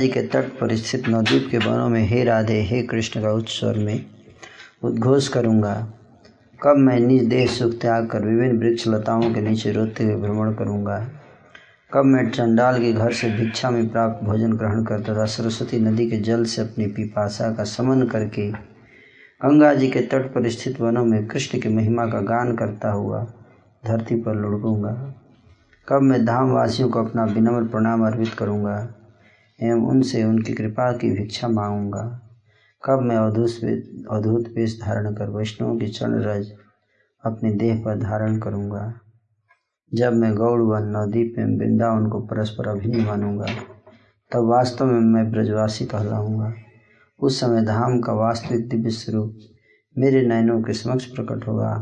जी के तट पर स्थित नवद्वीप के वनों में, हे राधे, हे कृष्ण, का उच्च स्वर में उद्घोष करूँगा। कब मैं निज देह सुख त्याग कर विभिन्न वृक्ष लताओं के नीचे रोते हुए भ्रमण करूँगा? कब मैं चंडाल के घर से भिक्षा में प्राप्त भोजन ग्रहण कर तथा सरस्वती नदी के जल से अपनी पिपासा का समन करके गंगा जी के तट पर स्थित वनों में कृष्ण की महिमा का गान करता हुआ धरती पर लुढ़कूँगा। कब मैं धामवासियों को अपना विनम्र प्रणाम अर्पित करूँगा? एवं उनसे उनकी कृपा की भिक्षा मांगूँगा। कब मैं अवधूत अवधूत वेश धारण कर वैष्णव की चरण रज अपने देह पर धारण करूँगा। जब मैं गौड़ व नवदीप में वृंदावन को परस्पर अभिन्न मानूँगा, तब वास्तव में मैं ब्रजवासी कहलाऊँगा। उस समय धाम का वास्तविक दिव्य स्वरूप मेरे नयनों के समक्ष प्रकट होगा,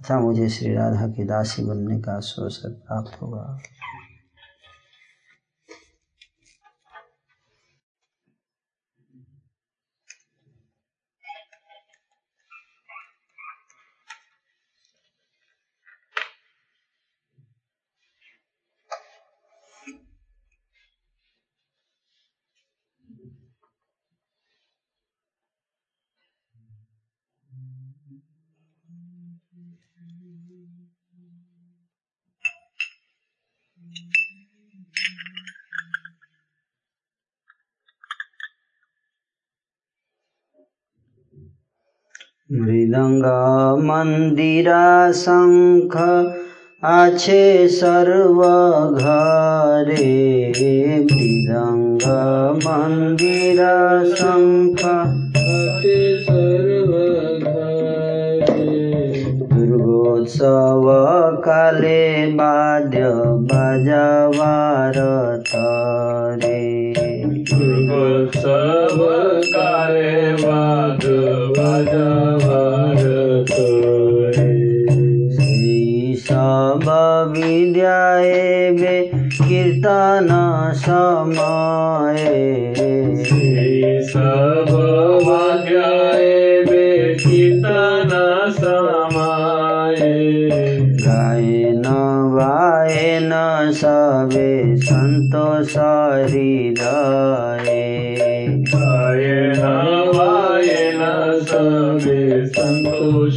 तथा मुझे श्री राधा की दासी बनने का अवसर प्राप्त होगा। মৃদঙ্গ মন্দিরা শঙ্খ আছে সর্বঘরে মৃদঙ্গ মন্দিরা শঙ্খ আছে সর্বঘরে দুর্গোৎসব কালে বাদ্য বাজাবার তরে দুর্গোৎসব কালে বাদ বাজাবার विद्याए कीर्तन कीर्तना समाए। सब वाग्याए बे समाए। सबे संतोष हृदय गाए। न सबे संतोष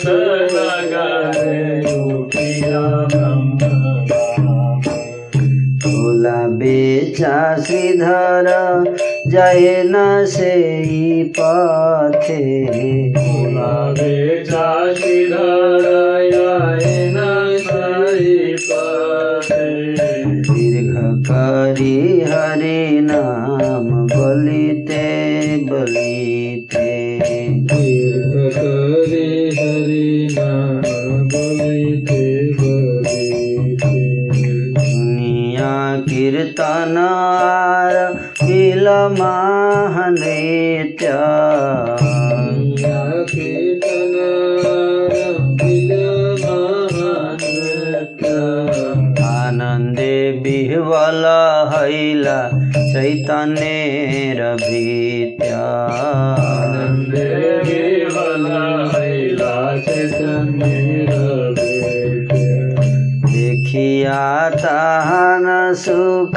श्रीमत नगरे उठिला ब्रह्म नाम भोला बेचा श्रीधर जय न से पथे। भोला बेचा श्रीधरयायन महानृत्य आनन्दे बिह्वल हैला चैतन्येर भीत्या आनन्दे हैला। देखिया ताहन सुख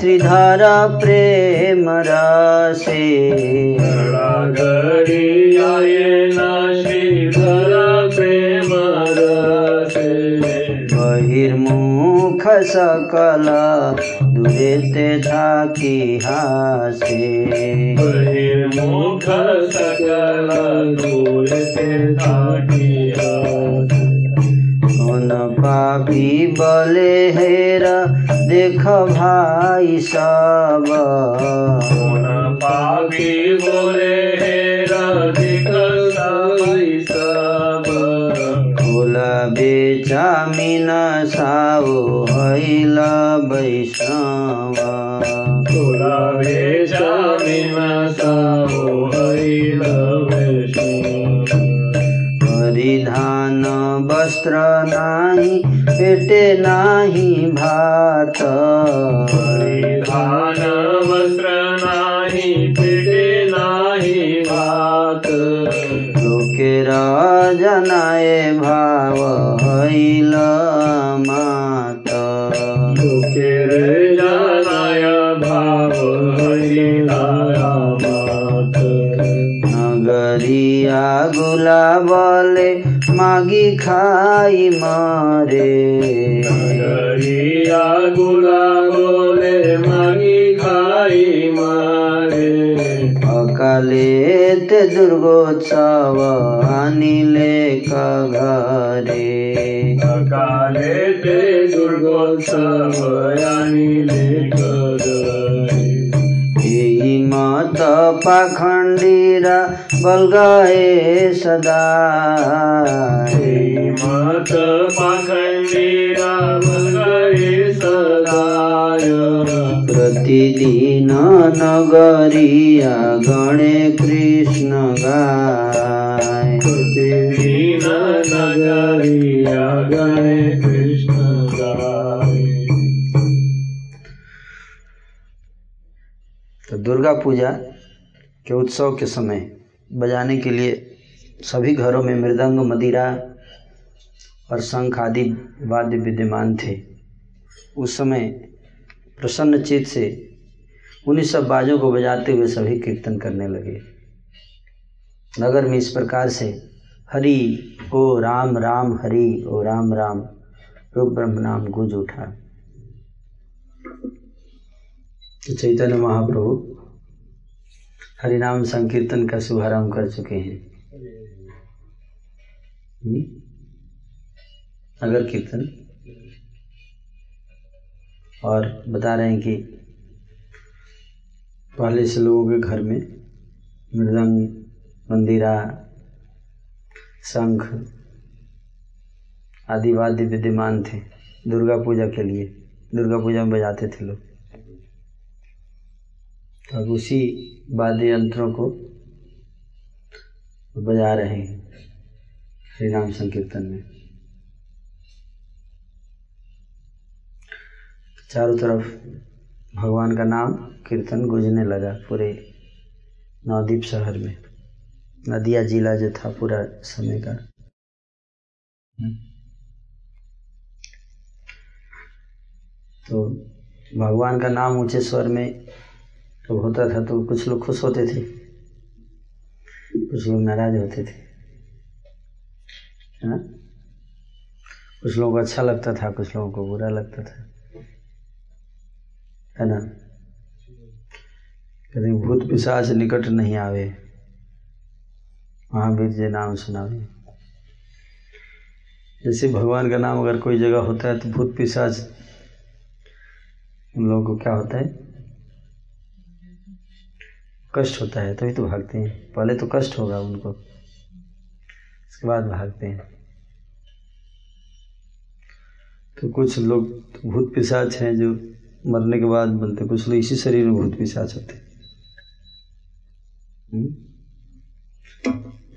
श्रीधर प्रेम रसे गड़ी आए न श्रीधर प्रेम रसे बहिर्मुख सकल दुरेते थाकी हासे। बहिर्मुख सकल दूर से ताकी आस। कौन पापी बले हेर देख भाई सब पापी बोले हे राधिक साई सब खोला बेचा मीन साओ हैल वैष्णव तोरा बेचा बिना सावो वस्त्र नाही पेटे नाही भात. परिधान वस्त्र नाही पिटे नाही भात. लोकेर जनाए भाव हैल मात. दुखेर जानाय भाव हरिला मात. नगरिया गुलाबले मागी खाई मरे। गरिया गुला गोले मागी खाई मारे। अकाले ते दुर्गोत्सव आनिले घरे अकाले ते दुर्गोत्सव यानिले करे यही मत पाखण्डीरा बलगाए सदा। मत पाखण्डीरा गए सदाय प्रतिदिन नगरिया गणे कृष्ण गाय। प्रतिदिन नगरिया गणे दुर्गा पूजा के उत्सव के समय बजाने के लिए सभी घरों में मृदंग, मदिरा और शंख आदि वाद्य विद्यमान थे। उस समय प्रसन्न चित्त से उन्हीं सब बाजों को बजाते हुए सभी कीर्तन करने लगे। नगर में इस प्रकार से हरि, ओ राम राम हरि, ओ राम राम, रूप ब्रह्म नाम गूंज उठा। चैतन्य महाप्रभु हरिनाम संकीर्तन का शुभारंभ कर चुके हैं। हम्म? नगर कीर्तन। और बता रहे हैं कि पहले से लोगों के घर में मृदंग, मंदिरा, शंख आदि वाद्य विद्यमान थे, दुर्गा पूजा के लिए। दुर्गा पूजा में बजाते थे लोग। अब उसी वाद्य यंत्रों को बजा रहे हैं श्री राम संकीर्तन में। चारों तरफ़ भगवान का नाम कीर्तन गुजने लगा पूरे नवदीप शहर में। नदिया जिला जो था पूरा समय का। तो भगवान का नाम ऊँचे स्वर में तो होता था तो कुछ लोग खुश होते थे। कुछ लोग नाराज़ होते थे। है? ना कुछ लोगों को अच्छा लगता था, कुछ लोगों को बुरा लगता था। है ना? कहते भूत पिशाच निकट नहीं आवे। महावीर जी नाम सुनावे। जैसे भगवान का नाम अगर कोई जगह होता है तो भूत पिशाच उन लोगों को क्या होता है? कष्ट होता है, तभी तो भागते हैं। पहले तो कष्ट होगा उनको। उसके बाद भागते हैं। तो कुछ लोग भूत पिशाच हैं जो मरने के बाद बनते कुछ लोग इसी शरीर में भूत पिशाच होते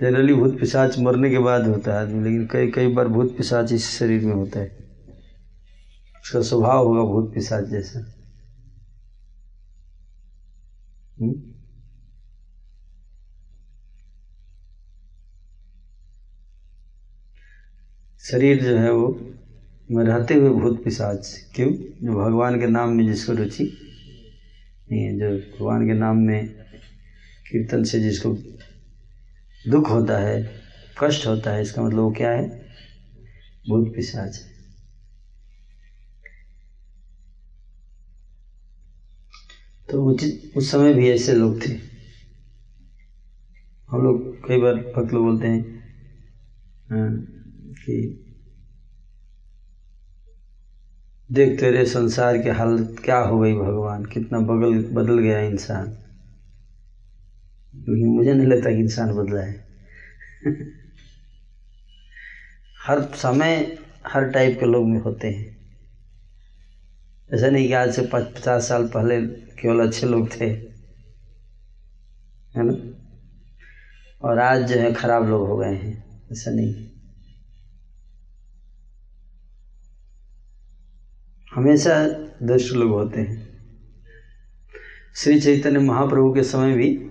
जनरली भूत पिशाच मरने के बाद होता है आदमी, लेकिन कई कई बार भूत पिशाच इसी शरीर में होता है। उसका स्वभाव होगा भूत पिशाच जैसा। हुँ? शरीर जो है वो में रहते हुए भूत पिशाच। क्यों? जो भगवान के नाम में जिसको रुचि नहीं है जो भगवान के नाम में कीर्तन से जिसको दुख होता है कष्ट होता है इसका मतलब वो क्या है? भूत पिशाच है। तो उचित उस समय भी ऐसे लोग थे। हम लोग कई बार भक्त लोग बोलते हैं हाँ, कि देख तेरे संसार की हालत क्या हो गई भगवान, कितना बगल, बदल गया इंसान। लेकिन मुझे नहीं लगता कि इंसान बदला है। हर समय हर टाइप के लोग में होते हैं। ऐसा नहीं कि आज से पचास साल पहले केवल अच्छे लोग थे, है ना? और आज जो है खराब लोग हो गए हैं, ऐसा नहीं। हमेशा दुष्ट लोग होते हैं। श्री चैतन्य महाप्रभु के समय भी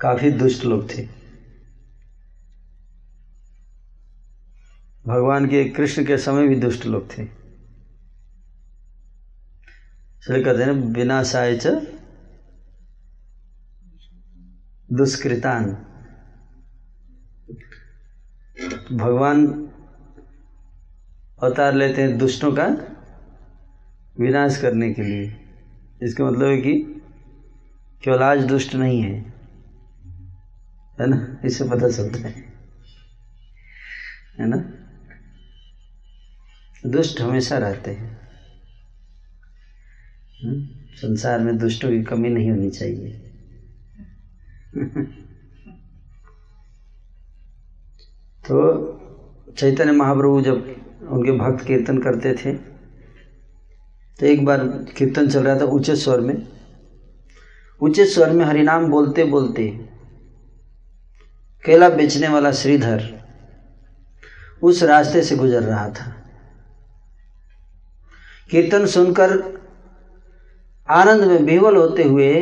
काफ़ी दुष्ट लोग थे। भगवान के कृष्ण के समय भी दुष्ट लोग थे। इसलिए कहते हैं बिना साय च दुष्कृतान। भगवान अवतार लेते हैं दुष्टों का विनाश करने के लिए। इसका मतलब है कि केवल आज दुष्ट नहीं है। है ना? इससे पता चलता है। है ना? दुष्ट हमेशा रहते हैं। संसार में दुष्टों की कमी नहीं होनी चाहिए। तो चैतन्य महाप्रभु जब उनके भक्त कीर्तन करते थे। तो एक बार कीर्तन चल रहा था ऊँचे स्वर में। ऊँचे स्वर में हरिनाम बोलते बोलते केला बेचने वाला श्रीधर उस रास्ते से गुजर रहा था। कीर्तन सुनकर आनंद में विवल होते हुए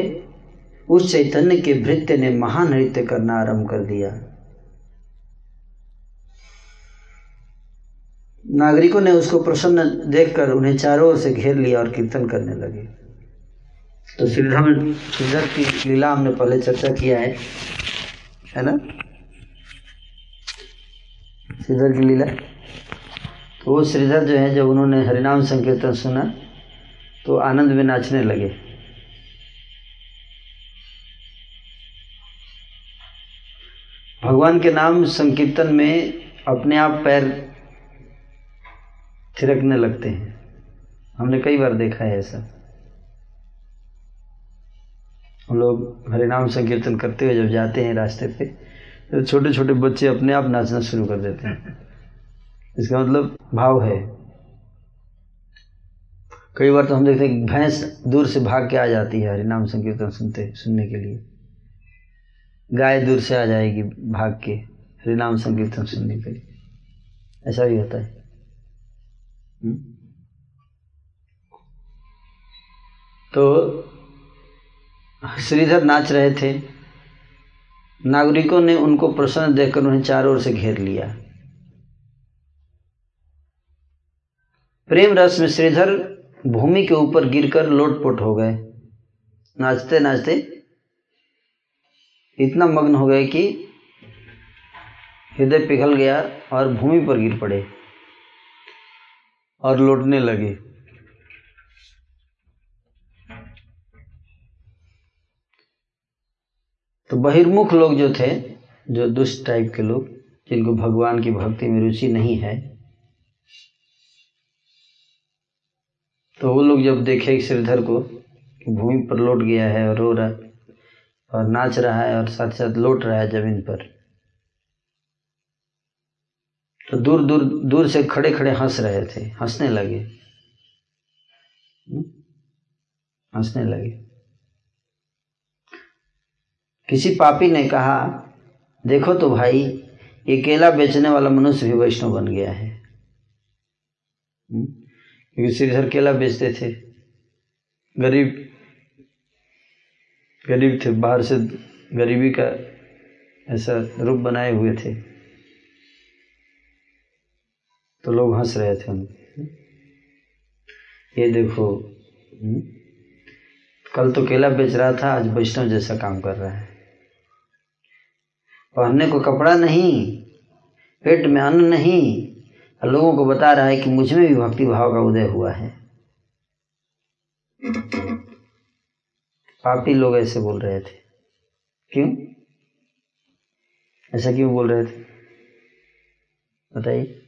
उस चैतन्य के भृत्य ने महान नृत्य करना आरंभ कर दिया। नागरिकों ने उसको प्रसन्न देखकर उन्हें चारों ओर से घेर लिया और कीर्तन करने लगे। तो श्रीधर श्रीधर की लीला हमने पहले चर्चा किया है है ना? श्रीधर की लीला। तो वो श्रीधर जो है, जब उन्होंने हरिनाम संकीर्तन सुना तो आनंद में नाचने लगे। भगवान के नाम संकीर्तन में अपने आप पैर थिरकने लगते हैं। हमने कई बार देखा है ऐसा। हम लोग हरिनाम संकीर्तन करते हुए जब जाते हैं रास्ते पे तो छोटे छोटे बच्चे अपने आप नाचना शुरू कर देते हैं। इसका मतलब भाव है। कई बार तो हम देखते हैं भैंस दूर से भाग के आ जाती है हरिनाम संकीर्तन सुनते, सुनने के लिए। गाय दूर से आ जाएगी भाग के हरिनाम संकीर्तन सुनने के लिए। ऐसा भी होता है हुँ? तो श्रीधर नाच रहे थे। नागरिकों ने उनको प्रसन्न देखकर उन्हें चारों ओर से घेर लिया। प्रेम रस में श्रीधर भूमि के ऊपर गिरकर लोटपोट हो गए। नाचते नाचते इतना मग्न हो गए कि हृदय पिघल गया और भूमि पर गिर पड़े। और लौटने लगे। तो बहिर्मुख लोग जो थे, जो दुष्ट टाइप के लोग, जिनको भगवान की भक्ति में रुचि नहीं है तो वो लोग जब देखे श्रीधर को भूमि पर लौट गया है और रो रहा और नाच रहा है और साथ साथ लौट रहा है ज़मीन पर तो दूर दूर दूर से खड़े खड़े हंस रहे थे। हंसने लगे। हंसने लगे। किसी पापी ने कहा, देखो तो भाई, ये केला बेचने वाला मनुष्य भी वैष्णव बन गया है। क्योंकि श्रीधर केला बेचते थे। गरीब गरीब थे। बाहर से गरीबी का ऐसा रूप बनाए हुए थे। तो लोग हंस रहे थे उनको। ये देखो कल तो केला बेच रहा था, आज वैष्णव जैसा काम कर रहा है। पहनने को कपड़ा नहीं, पेट में अन्न नहीं लोगों को बता रहा है कि मुझमें भी भक्ति भाव का उदय हुआ है। पापी लोग ऐसे बोल रहे थे। क्यों? ऐसा क्यों बोल रहे थे? बताइए।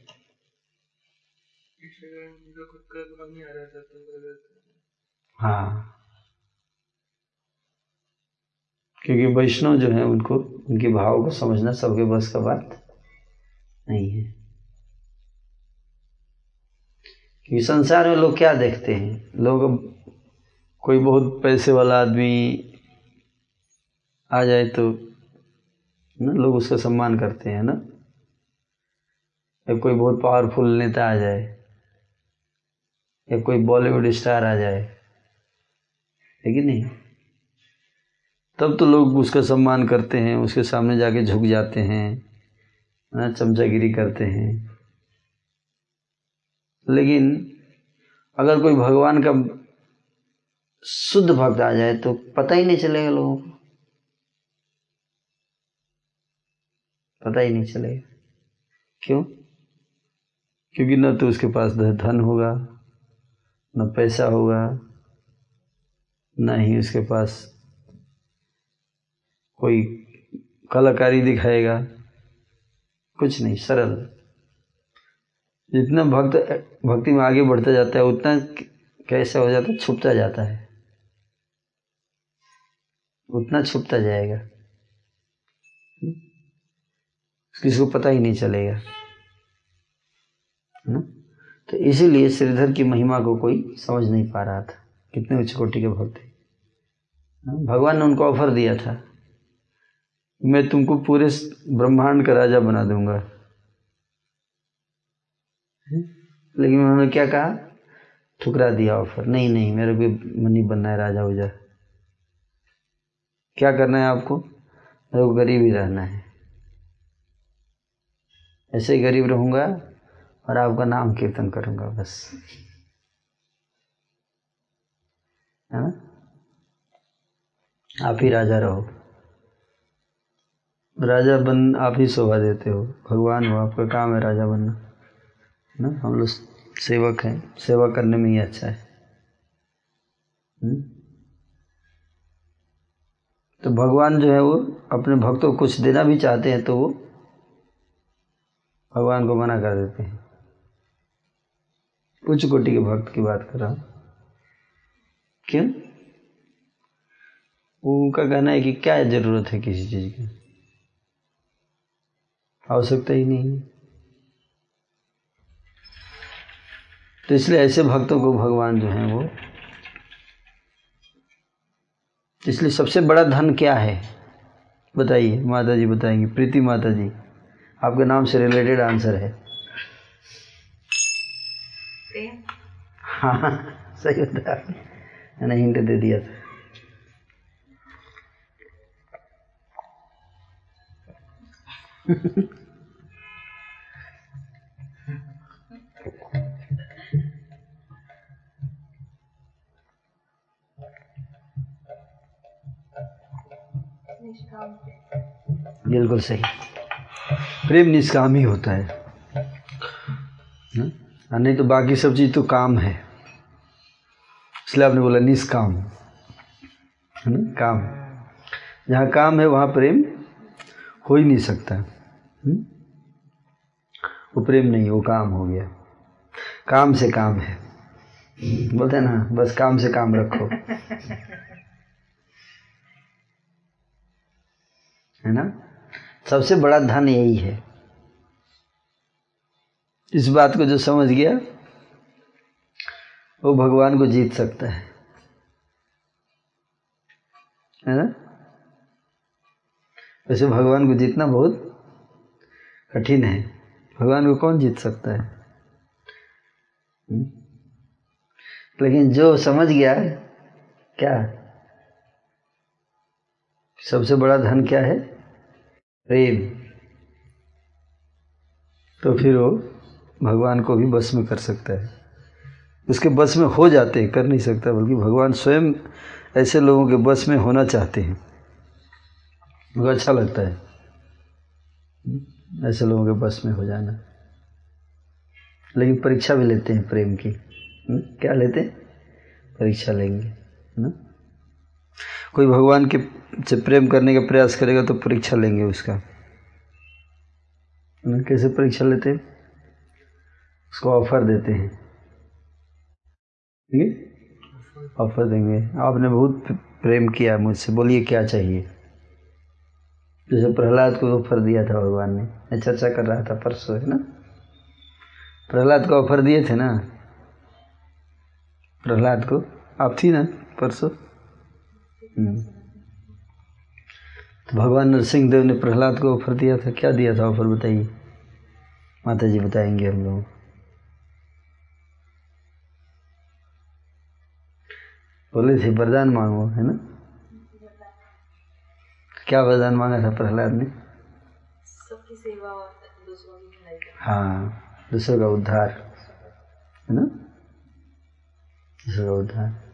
हाँ। क्योंकि वैष्णव जो है, उनको, उनके भाव को समझना सबके बस का बात नहीं है। क्योंकि संसार में लोग क्या देखते हैं? लोग कोई बहुत पैसे वाला आदमी आ जाए तो ना, लोग उसका सम्मान करते हैं ना। या कोई बहुत पावरफुल नेता आ जाए या कोई बॉलीवुड स्टार आ जाए। है कि नहीं? तब तो लोग उसका सम्मान करते हैं, उसके सामने जाके झुक जाते हैं ना, चमचागिरी करते हैं। लेकिन अगर कोई भगवान का शुद्ध भक्त आ जाए तो पता ही नहीं चलेगा लोगों को। पता ही नहीं चलेगा। क्यों? क्योंकि न तो उसके पास धन होगा न पैसा होगा, न ही उसके पास कोई कलाकारी दिखाएगा। कुछ नहीं, सरल। जितना भक्त, भक्ति में आगे बढ़ता जाता है, उतना कैसा हो जाता है, छुपता जाता है। उतना छुपता जाएगा। किसी को पता ही नहीं चलेगा। है ना तो इसीलिए श्रीधर की महिमा को कोई समझ नहीं पा रहा था, कितने उच्च कोटि के भक्त थे भगवान ने उनको ऑफ़र दिया था, मैं तुमको पूरे ब्रह्मांड का राजा बना दूँगा। लेकिन उन्होंने क्या कहा? ठुकरा दिया ऑफ़र नहीं नहीं, मेरे को मनी बनना है, राजा उजा क्या करना है आपको? मेरे को गरीब ही रहना है। ऐसे ही गरीब रहूँगा और आपका नाम कीर्तन करूँगा, बस। है ना? आप ही राजा रहो। राजा बन, आप ही शोभा देते हो। भगवान हो, आपका काम है राजा बनना। है ना? हम लोग सेवक हैं। सेवा करने में ही अच्छा है। हुँ? तो भगवान जो है वो अपने भक्तों को कुछ देना भी चाहते हैं तो वो भगवान को मना कर देते हैं। उच्च कोटि के भक्त की बात कर रहा हूँ। क्यों? उनका कहना है कि क्या ज़रूरत है किसी चीज़ की? आवश्यकता ही नहीं। तो इसलिए ऐसे भक्तों को भगवान जो हैं वो, इसलिए सबसे बड़ा धन क्या है? बताइए माता जी बताएँगे, प्रीति माता जी आपके नाम से रिलेटेड आंसर है। हाँ सही बता मैंने हिंट दे दिया था। बिल्कुल सही। प्रेम निष्काम ही होता है, नहीं तो बाकी सब चीज़ तो काम है। इसलिए आपने बोला निष्काम है। ना? काम जहाँ काम है, वहाँ प्रेम हो ही नहीं सकता। हुँ? वो प्रेम नहीं वो काम हो गया। काम से काम है। बोलते हैं ना, बस काम से काम रखो। है ना? सबसे बड़ा धन यही है। इस बात को जो समझ गया वो भगवान को जीत सकता है। है ना? वैसे भगवान को जीतना बहुत कठिन है। भगवान को कौन जीत सकता है? लेकिन जो समझ गया, क्या? सबसे बड़ा धन क्या है? प्रेम। तो फिर वो भगवान को भी बस में कर सकता है। उसके बस में हो जाते हैं, कर नहीं सकता, बल्कि भगवान स्वयं ऐसे लोगों के बस में होना चाहते हैं। उनको अच्छा लगता है, ऐसे लोगों के बस में हो जाना। लेकिन परीक्षा भी लेते हैं प्रेम की। हुँ? क्या लेते हैं? परीक्षा लेंगे ना? कोई भगवान के से प्रेम करने का प्रयास करेगा तो परीक्षा लेंगे उसका। ना? कैसे परीक्षा लेते हैं? उसको ऑफ़र देते हैं। ठीक है ऑफ़र देंगे। आपने बहुत प्रेम किया मुझसे। बोलिए क्या चाहिए? जैसे प्रहलाद को ऑफ़र दिया था भगवान ने। मैं चर्चा कर रहा था परसों, है ना? प्रहलाद को ऑफ़र दिए थे ना? प्रहलाद को? आप थी ना परसों? तो भगवान नरसिंह देव ने प्रहलाद को ऑफ़र दिया था। क्या दिया था ऑफ़र, बताइए? माता जी बताएँगे हम लोग बोले थे वरदान मांगो है ना? क्या वरदान मांगा था प्रहलाद ने? सबकी सेवा और दूसरों की भलाई हाँ दूसरों का उद्धार है ना? दूसरों का उद्धार।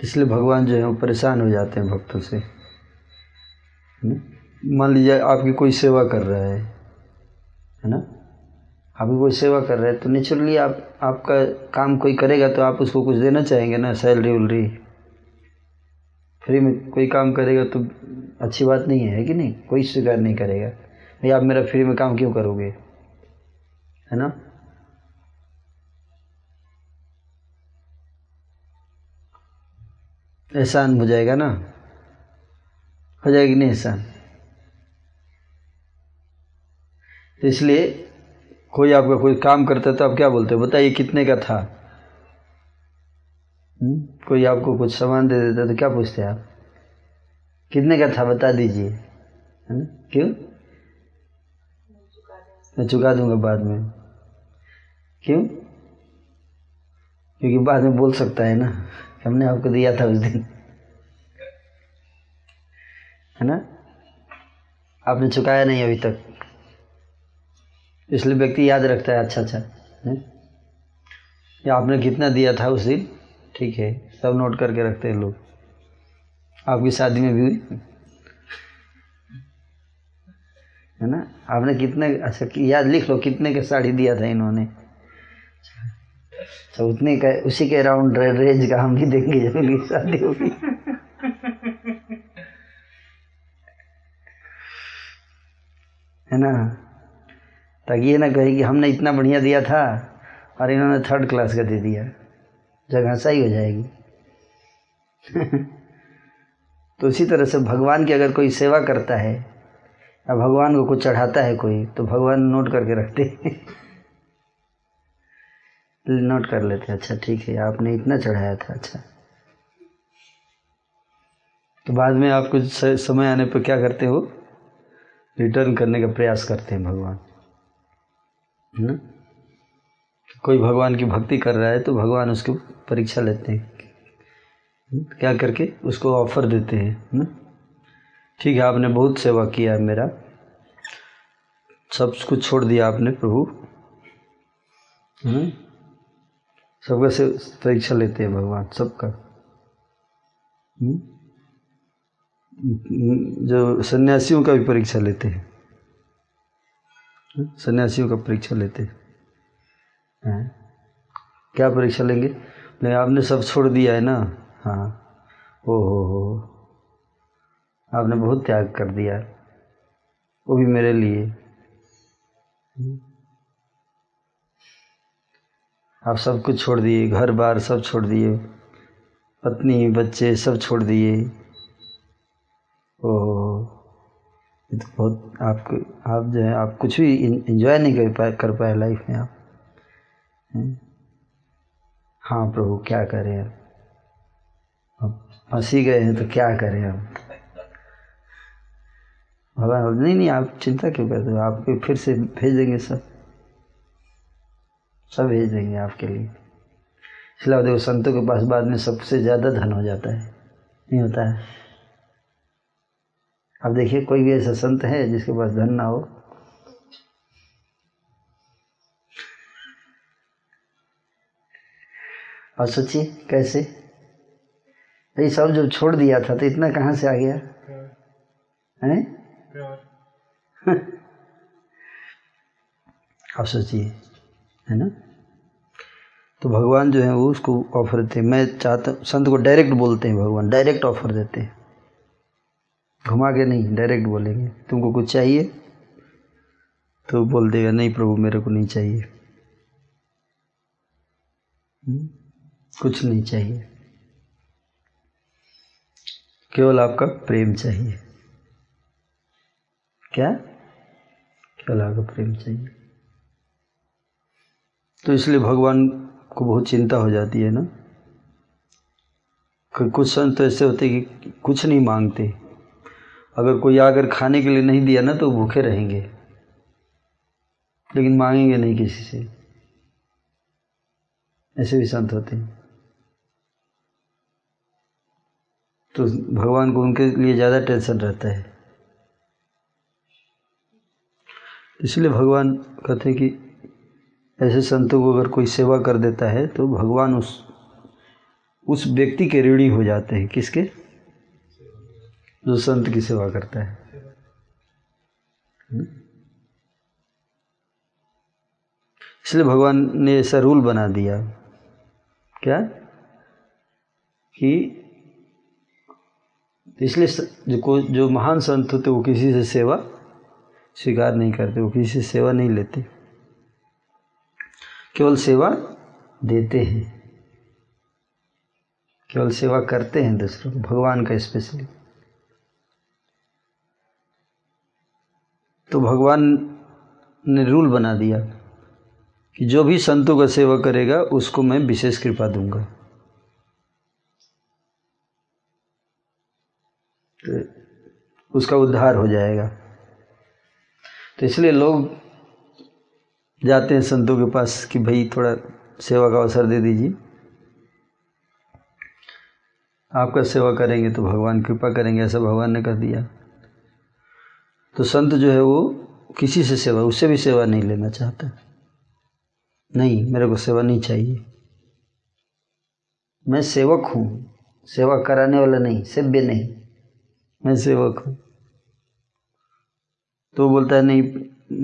इसलिए भगवान जो है वो परेशान हो जाते हैं भक्तों से मान लीजिए आपकी कोई सेवा कर रहा है है ना? आपकी कोई सेवा कर रहा है तो नेचुरली आप आपका काम कोई करेगा तो आप उसको कुछ देना चाहेंगे ना सैलरी उलरी? फ्री में कोई काम करेगा तो अच्छी बात नहीं है, कि नहीं? कोई स्वीकार नहीं करेगा। भाई आप मेरा फ्री में काम क्यों करोगे? है ना? एहसान हो जाएगा ना? हो जाएगी नहीं एहसान? तो इसलिए कोई आपका कोई काम करता तो आप क्या बोलते हो? बताइए, कितने का था? हुँ? कोई आपको कुछ सामान दे देता तो क्या पूछते आप? कितने का था, बता दीजिए। है ना? क्यों? मैं चुका दूँगा बाद में। क्यों? क्योंकि बाद में बोल सकता है ना। हमने आपको दिया था उस दिन। है ना? आपने चुकाया नहीं अभी तक। इसलिए व्यक्ति याद रखता है अच्छा अच्छा या आपने कितना दिया था उस दिन? ठीक है, सब नोट करके रखते हैं लोग। आपकी शादी में भी है ना? आपने कितने अच्छा याद लिख लो, कितने का साड़ी दिया था इन्होंने? तो उतने का, उसी के अराउंड रेंज का हम भी देंगे जब उनकी शादी होगी। है ना? ताकि ये ना कहे कि हमने इतना बढ़िया दिया था और इन्होंने थर्ड क्लास का दे दिया। जगह सही हो जाएगी। तो इसी तरह से भगवान की अगर कोई सेवा करता है, या भगवान को कुछ चढ़ाता है कोई तो भगवान नोट करके रखते नोट कर लेते अच्छा ठीक है, आपने इतना चढ़ाया था अच्छा। तो बाद में आप कुछ समय आने पर क्या करते हो? रिटर्न करने का प्रयास करते हैं भगवान। ना कोई भगवान की भक्ति कर रहा है तो भगवान उसकी परीक्षा लेते हैं। क्या करके उसको ऑफ़र देते हैं। ना ठीक है, आपने बहुत सेवा किया है मेरा। सब कुछ छोड़ दिया आपने प्रभु। हम्म? सबका से परीक्षा लेते हैं भगवान, सबका। हम्म? जो सन्यासियों का भी परीक्षा लेते हैं। हम्म? सन्यासियों का परीक्षा लेते हैं। हैं? क्या परीक्षा लेंगे? नहीं, आपने सब छोड़ दिया है ना? हाँ। ओ हो हो। आपने बहुत त्याग कर दिया। वो भी मेरे लिए। आप सब कुछ छोड़ दिए, घर बार सब छोड़ दिए, पत्नी, बच्चे सब छोड़ दिए। ओह। ये तो बहुत आपको आप जो है, आप कुछ भी इंजॉय नहीं कर पाए कर पाए लाइफ में आप। हाँ प्रभु, क्या करें अब अब फंस गए हैं तो क्या करें अब भगवान नहीं नहीं, आप चिंता क्यों करते हो? आपको फिर से भेज देंगे सब। सब भेज देंगे आपके लिए। इसलिए देखो, संतों के पास बाद में सबसे ज़्यादा धन हो जाता है। नहीं होता है? अब देखिए कोई भी ऐसा संत है जिसके पास धन ना हो। और सोचिए कैसे? ये सब जब छोड़ दिया था तो इतना कहाँ से आ गया? है? आप सोचिए है ना? तो भगवान जो है वो उसको ऑफ़र देते हैं। मैं चाहता संत को डायरेक्ट बोलते हैं भगवान डायरेक्ट ऑफ़र देते हैं। घुमा के नहीं डायरेक्ट बोलेंगे, तुमको कुछ चाहिए? तो बोल देगा, नहीं प्रभु, मेरे को नहीं चाहिए। हम्म? कुछ नहीं चाहिए। केवल आपका प्रेम चाहिए। क्या? केवल आपका प्रेम चाहिए। तो इसलिए भगवान को बहुत चिंता हो जाती है ना? कुछ संत तो ऐसे होते कि कुछ नहीं मांगते। अगर कोई आकर खाने के लिए नहीं दिया ना तो भूखे रहेंगे। लेकिन मांगेंगे नहीं किसी से। ऐसे भी संत होते हैं। तो भगवान को उनके लिए ज़्यादा टेंशन रहता है। इसलिए भगवान कहते हैं कि ऐसे संतों को अगर कोई सेवा कर देता है तो भगवान उस उस व्यक्ति के ऋणी हो जाते हैं। किसके? जो संत की सेवा करता है। इसलिए भगवान ने ऐसा रूल बना दिया। क्या? कि इसलिए जो जो महान संत होते वो किसी से सेवा स्वीकार नहीं करते, वो किसी से सेवा नहीं लेते। केवल सेवा देते हैं। केवल सेवा करते हैं दूसरों को। भगवान का स्पेशली। तो भगवान ने रूल बना दिया कि जो भी संतों का सेवा करेगा, उसको मैं विशेष कृपा दूँगा। तो उसका उद्धार हो जाएगा। तो इसलिए लोग जाते हैं संतों के पास कि भाई थोड़ा सेवा का अवसर दे दीजिए। आपका सेवा करेंगे तो भगवान कृपा करेंगे, ऐसा भगवान ने कर दिया। तो संत जो है वो किसी से सेवा, उससे भी सेवा नहीं लेना चाहता। नहीं, मेरे को सेवा नहीं चाहिए। मैं सेवक हूँ। सेवा कराने वाला नहीं, सेव्य नहीं। मैं सेवक हूँ। तो बोलता है, नहीं,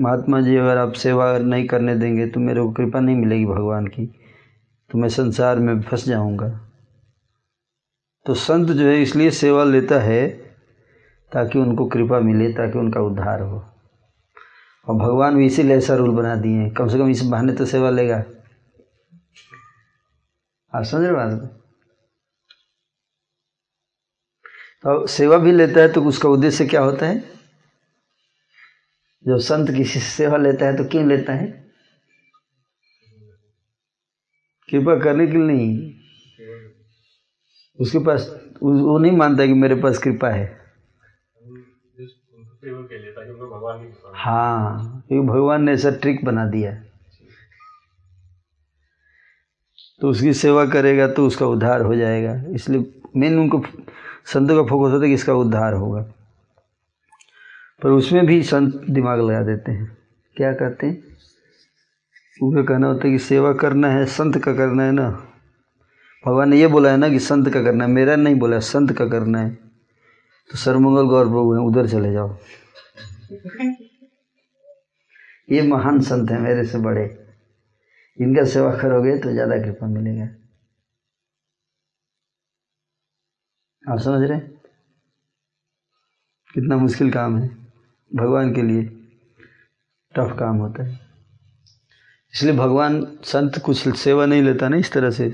महात्मा जी, अगर आप सेवा नहीं करने देंगे तो मेरे को कृपा नहीं मिलेगी भगवान की। तो मैं संसार में फंस जाऊँगा। तो संत जो है इसलिए सेवा लेता है ताकि उनको कृपा मिले, ताकि उनका उद्धार हो। और भगवान भी इसीलिए ऐसा रूल बना दिए हैं। कम से कम इस बहाने तो सेवा लेगा। आप समझ रहे बात? तो सेवा भी लेता है तो उसका उद्देश्य क्या होता है? जब संत किसी से सेवा लेता है तो क्यों लेता है? कृपा करने के लिए नहीं। उसके पास वो वो नहीं मानता कि मेरे पास कृपा है। हाँ क्योंकि भगवान ने ऐसा ट्रिक बना दिया। है। तो उसकी सेवा करेगा तो उसका उद्धार हो जाएगा। इसलिए मेन उनको संतों का फोकस होता है कि इसका उद्धार होगा। पर उसमें भी संत दिमाग लगा देते हैं। क्या करते हैं? उनका कहना होता है कि सेवा करना है, संत का करना है ना। भगवान ने ये बोला है ना कि संत का करना है। मेरा नहीं बोला, संत का करना है। तो सर्वमंगल गौर प्रभु हैं, उधर चले जाओ। ये महान संत है, मेरे से बड़े। इनका सेवा करोगे तो ज़्यादा कृपा मिलेगा। आप समझ रहे? कितना मुश्किल काम है। भगवान के लिए टफ काम होता है। इसलिए भगवान संत कुछ सेवा नहीं लेता ना इस तरह से।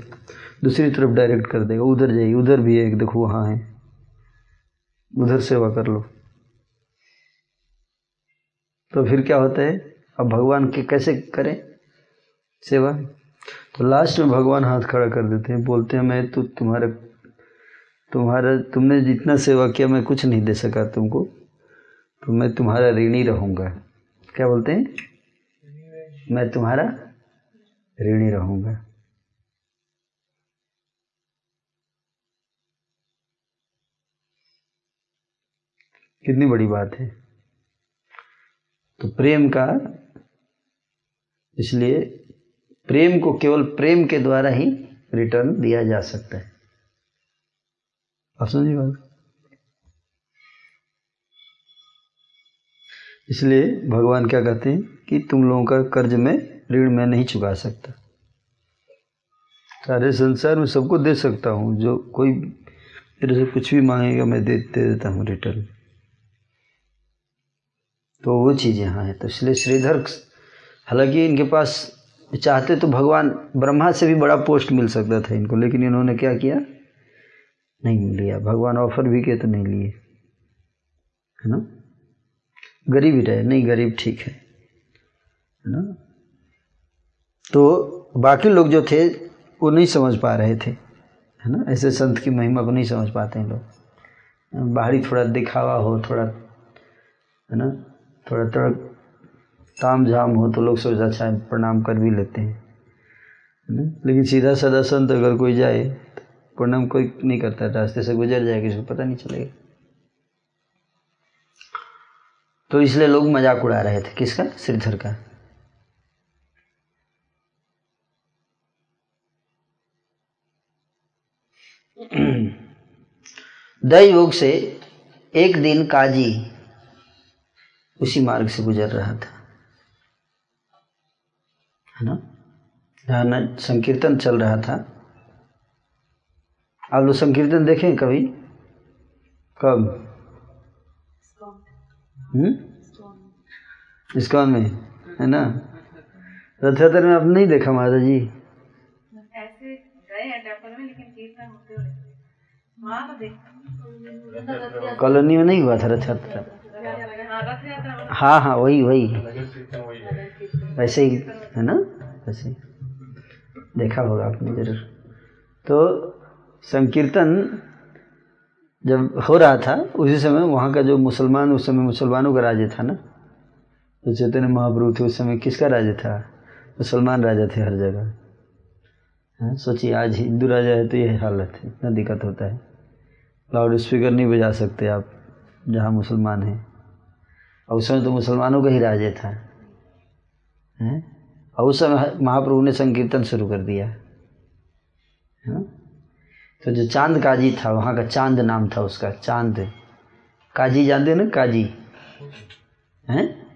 दूसरी तरफ़ डायरेक्ट कर देगा, उधर जाइए उधर भी है एक, देखो वहाँ है। उधर सेवा कर लो। तो फिर क्या होता है? अब भगवान के कैसे करें सेवा? तो लास्ट में भगवान हाथ खड़ा कर देते हैं, बोलते हैं, मैं तो तुम्हारा तुम्हारा, तुमने जितना सेवा किया, मैं कुछ नहीं दे सका तुमको। तो मैं तुम्हारा ऋणी रहूँगा। क्या बोलते हैं? मैं तुम्हारा ऋणी रहूँगा। कितनी बड़ी बात है। तो प्रेम का, इसलिए प्रेम को केवल प्रेम के द्वारा ही रिटर्न दिया जा सकता है। आप समझिए बात? इसलिए भगवान क्या कहते हैं कि तुम लोगों का कर्ज में ऋण मैं नहीं चुका सकता। सारे संसार में सबको दे सकता हूँ, जो कोई मेरे से कुछ भी मांगेगा, मैं दे दे देता हूँ रिटर्न तो वो चीज़ यहाँ है। तो इसलिए श्रीधर हालाँकि इनके पास चाहते तो भगवान ब्रह्मा से भी बड़ा पोस्ट मिल सकता था इनको, लेकिन इन्होंने क्या किया? नहीं लिया। भगवान ऑफ़र भी किए तो नहीं लिए। है ना? गरीब ही रहे। नहीं, गरीब ठीक है। है ना? तो बाकी लोग जो थे, वो नहीं समझ पा रहे थे। है ना? ऐसे संत की महिमा को नहीं समझ पाते हैं लोग। बाहरी थोड़ा दिखावा हो, थोड़ा, है ना? थोड़ा थोड़ा ताम झाम हो तो लोग सोच अच्छा प्रणाम कर भी लेते हैं। ना? लेकिन सीधा साधा संत अगर कोई जाए तो प्रणाम कोई नहीं करता, रास्ते से गुजर जाए किसी को पता नहीं चलेगा। तो इसलिए लोग मज़ाक उड़ा रहे थे। किसका? श्रीधर का। योग से एक दिन काजी उसी मार्ग से गुजर रहा था। है ना? जहाँ न संकीर्तन चल रहा था। आप लोग संकीर्तन देखें कभी? कब? हम्म? इस्कॉन में है ना? रथ यात्रा में आप नहीं देखा महाराज? जी ऐसे गए टेंपल में लेकिन कीर्तन होते हुए वहाँ तो देखा। कॉलोनी में नहीं हुआ था रथ यात्रा हाँ हाँ वही वही। वैसे ही है ना? वैसे। देखा होगा आपने ज़रूर। तो संकीर्तन जब हो रहा था उसी समय वहाँ का जो मुसलमान उस समय मुसलमानों का राज्य था ना? तो चैतन्य महाप्रभु थे उस समय किसका राज्य था? मुसलमान राजा थे हर जगह। हाँ, सोचिए आज हिंदू राजा है तो ये हालत है इतना दिक्कत होता है। लाउड स्पीकर नहीं बजा सकते आप जहाँ मुसलमान हैं। और उस समय तो मुसलमानों का ही राज्य था। हैं? और उस समय महाप्रभु ने संकीर्तन शुरू कर दिया। हाँ? तो जो चाँद काजी था, वहाँ का चाँद नाम था उसका, चाँद। काजी जानते ना काजी? हैं?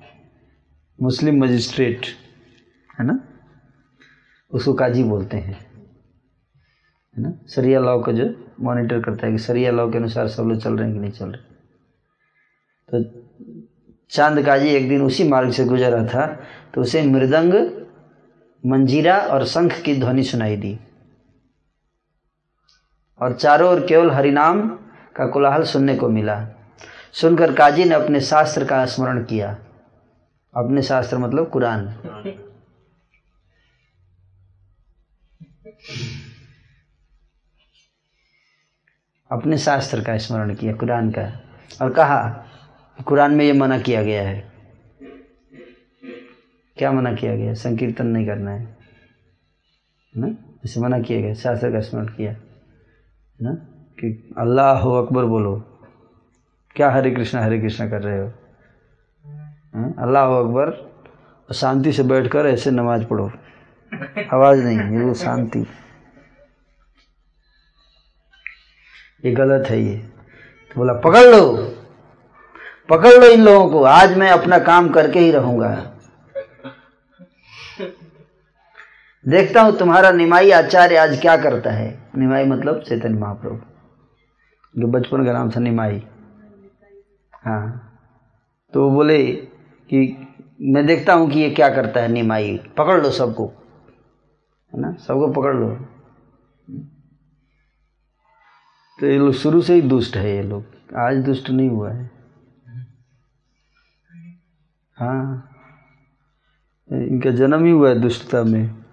मुस्लिम मजिस्ट्रेट, है ना? उसको काजी बोलते हैं। है ना? सरिया लॉ को जो मॉनिटर करता है कि सरिया लॉ के अनुसार सब लोग चल रहे हैं कि नहीं चल रहे। तो चाँद काजी एक दिन उसी मार्ग से गुजरा था तो उसे मृदंग, मंजीरा और शंख की ध्वनि सुनाई दी। और चारों ओर केवल हरिनाम का कोलाहल सुनने को मिला। सुनकर काजी ने अपने शास्त्र का स्मरण किया। अपने शास्त्र मतलब कुरान। अपने शास्त्र का स्मरण किया, कुरान का। और कहा कुरान में ये मना किया गया है। क्या मना किया गया संकीर्तन नहीं करना है। ना? इसे मना किया गया, शास्त्र का स्मरण किया। है ना? कि अल्लाह हो अकबर बोलो। क्या हरे कृष्णा हरे कृष्णा कर रहे हो? अल्लाह हो अकबर और शांति से बैठकर ऐसे नमाज़ पढ़ो। आवाज़ नहीं बिल्कुल शांति। ये गलत है ये। तो बोला, पकड़ लो। पकड़ लो इन लोगों को। आज मैं अपना काम करके ही रहूँगा। देखता हूँ तुम्हारा निमाई आचार्य आज क्या करता है। निमाई मतलब चैतन्य महाप्रभु। जो बचपन का नाम था निमाई। हाँ। तो बोले कि मैं देखता हूँ कि ये क्या करता है निमाई। पकड़ लो सबको। है ना? सबको पकड़ लो। तो ये लोग शुरू से ही दुष्ट है ये लोग। आज दुष्ट नहीं हुआ है। हाँ। इनका जन्म ही हुआ है दुष्टता में।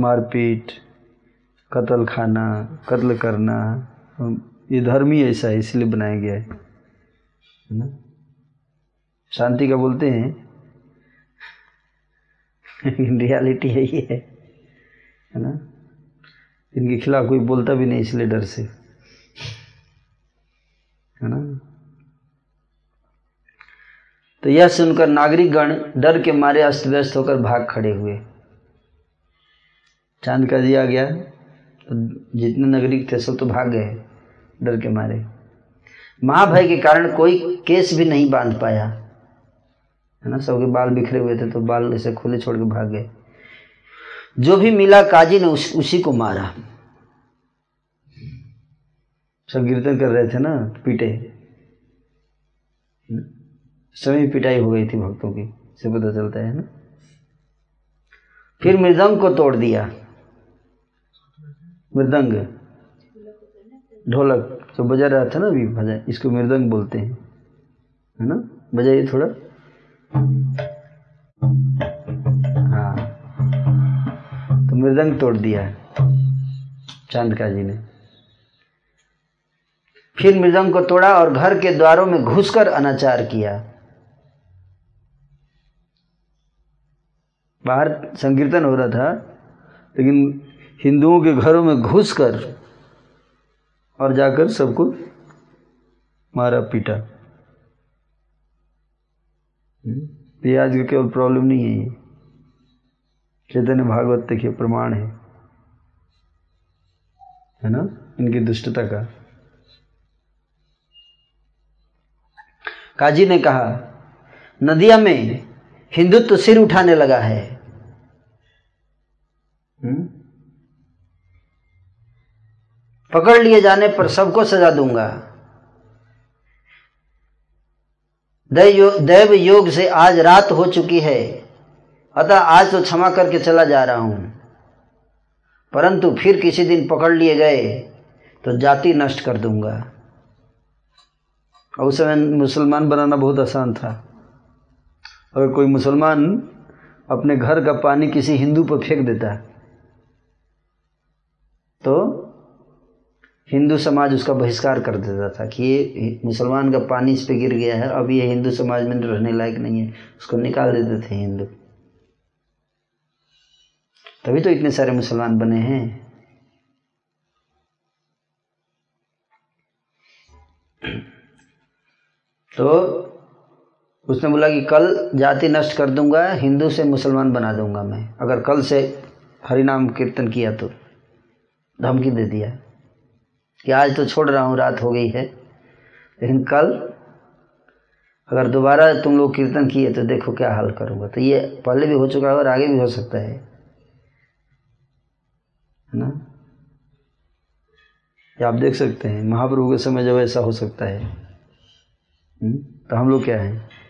मारपीट, कत्ल खाना, कत्ल करना ये धर्म ही ऐसा है, इसलिए बनाया गया है। ना? शांति का बोलते हैं। रियलिटी है। ये है ना? इनके खिलाफ कोई बोलता भी नहीं, इसलिए डर से। है ना? तो यह सुनकर नागरिक गण डर के मारे अस्त व्यस्त होकर भाग खड़े हुए। चाँद का दिया गया तो जितने नागरिक थे सब तो भाग गए डर के मारे। महाभय के कारण कोई केस भी नहीं बाँध पाया। है ना सबके बाल बिखरे हुए थे तो बाल ऐसे खुले छोड़ के भाग गए। जो भी मिला काजी ने उस, उसी को मारा। सब कीर्तन कर रहे थे ना पीटे। सभी पिटाई हो गई थी भक्तों की, से पता चलता है ना? फिर मृदंग को तोड़ दिया। मृदंग? ढोलक। जो बजा रहा था ना अभी भजन इसको मृदंग बोलते हैं। है ना? बजाइए थोड़ा। हाँ। तो मृदंग तोड़ दिया चांदका जी ने। फिर मृदंग को तोड़ा और घर के द्वारों में घुसकर अनाचार किया। बाहर संकीर्तन हो रहा था, लेकिन हिंदुओं के घरों में घुसकर और जाकर सबको मारा पीटा। ये आज का केवल प्रॉब्लम नहीं है ये। चैतन्य भागवत देखिए, प्रमाण है। है ना? इनकी दुष्टता का। काजी ने कहा, नदिया में हिंदुत्व सिर उठाने लगा है। हुँ? पकड़ लिए जाने पर सबको सजा दूँगा। दैव योग से आज रात हो चुकी है। अतः आज तो क्षमा करके चला जा रहा हूँ। परंतु फिर किसी दिन पकड़ लिए गए तो जाति नष्ट कर दूँगा। और उस समय मुसलमान बनाना बहुत आसान था। अगर कोई मुसलमान अपने घर का पानी किसी हिंदू पर फेंक देता है तो हिंदू समाज उसका बहिष्कार कर देता था कि ये मुसलमान का पानी इस पे गिर गया है, अब ये हिंदू समाज में रहने लायक नहीं है, उसको निकाल देते थे हिंदू। तभी तो इतने सारे मुसलमान बने हैं। तो उसने बोला कि कल जाति नष्ट कर दूँगा, हिंदू से मुसलमान बना दूँगा मैं। अगर कल से हरिनाम कीर्तन किया तो धमकी दे दिया। कि आज तो छोड़ रहा हूँ, रात हो गई है। लेकिन कल अगर दोबारा तुम लोग कीर्तन किए तो देखो क्या हाल करूँगा। तो ये पहले भी हो चुका है और आगे भी हो सकता है। है ना? ये आप देख सकते हैं, महाप्रभु के समय जब ऐसा हो सकता है हुँ? तो हम लोग क्या हैं?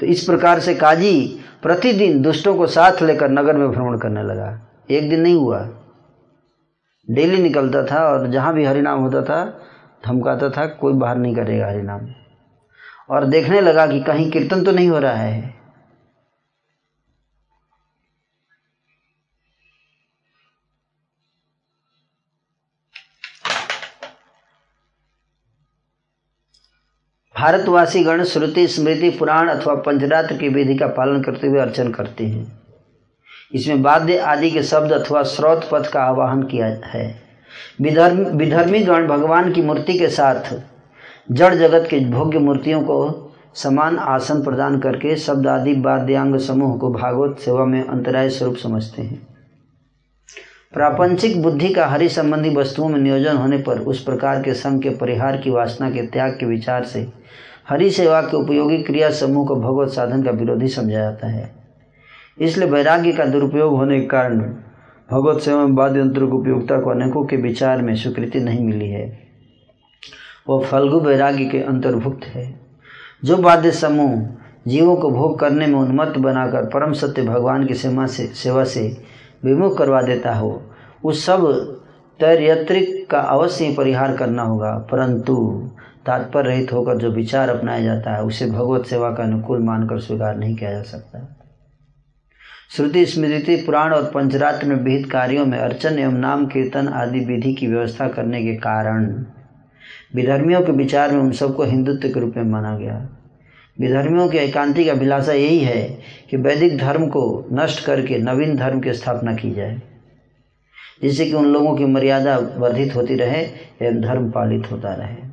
तो इस प्रकार से काजी प्रतिदिन दुष्टों को साथ लेकर नगर में भ्रमण करने लगा। एक दिन नहीं हुआ। डेली निकलता था और जहाँ भी हरिनाम होता था, धमकाता था, कोई बाहर नहीं करेगा हरिनाम। और देखने लगा कि कहीं कीर्तन तो नहीं हो रहा है। भारतवासी गण श्रुति, स्मृति, पुराण अथवा पंचरात्र की विधि का पालन करते हुए अर्चन करते हैं। इसमें वाद्य आदि के शब्द अथवा स्रोत पथ का आवाहन किया है। विधर्म, विधर्मी गण भगवान की मूर्ति के साथ जड़ जगत के भोग्य मूर्तियों को समान आसन प्रदान करके शब्द आदि, वाद्यांग समूह को भागवत सेवा में अंतराय स्वरूप समझते हैं। प्रापंचिक बुद्धि का हरि संबंधी वस्तुओं में नियोजन होने पर उस प्रकार के संघ के परिहार की वासना के त्याग के विचार से हरि सेवा के उपयोगी क्रिया समूह को भगवत साधन का विरोधी समझा जाता है। इसलिए वैराग्य का दुरुपयोग होने के कारण भगवत सेवा में वाद्य यंत्रों की उपयोगिता को अनेकों के विचार में स्वीकृति नहीं मिली है। वह फल्गु वैराग्य के अंतर्भुक्त है। जो वाद्य समूह जीवों को भोग करने में उन्मत्त बनाकर परम सत्य भगवान की सेवा से सेवा से विमुख करवा देता हो, उस सब तैरयत्रिक का अवश्य परिहार करना होगा। परंतु तात्पर्य रहित होकर जो विचार अपनाया जाता है, उसे भगवत सेवा का अनुकूल मानकर स्वीकार नहीं किया जा सकता। श्रुति स्मृति, पुराण और पंचरात्र में विहित कार्यों में अर्चन एवं नाम कीर्तन आदि विधि की व्यवस्था करने के कारण विधर्मियों के विचार में उन सबको हिंदुत्व के रूप में माना गया। विधर्मियों की एकांतिक अभिलाषा यही है कि वैदिक धर्म को नष्ट करके नवीन धर्म की स्थापना की जाए, जिससे कि उन लोगों की मर्यादा वर्धित होती रहे एवं धर्म पालित होता रहे।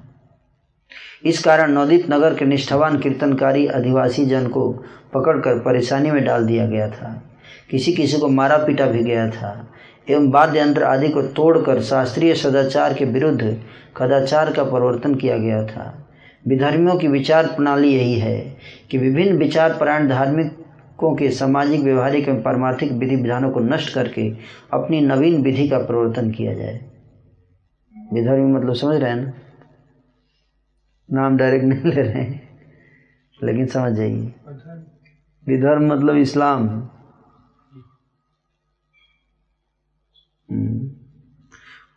इस कारण नवदीप नगर के निष्ठावान कीर्तनकारी आदिवासी जन को पकड़कर परेशानी में डाल दिया गया था। किसी किसी को मारा पीटा भी गया था। एवं वाद्य यंत्र आदि को तोड़कर शास्त्रीय सदाचार के विरुद्ध कदाचार का परिवर्तन किया गया था। विधर्मियों की विचार प्रणाली यही है कि विभिन्न विचार परायण धार्मिकों के सामाजिक, व्यवहारिक एवं पारमार्थिक विधि विधानों को नष्ट करके अपनी नवीन विधि का प्रवर्तन किया जाए। विधर्मी मतलब समझ रहे हैं ना? नाम डायरेक्ट नहीं ले रहे हैं, लेकिन समझ जाइए। विधर्म मतलब इस्लाम।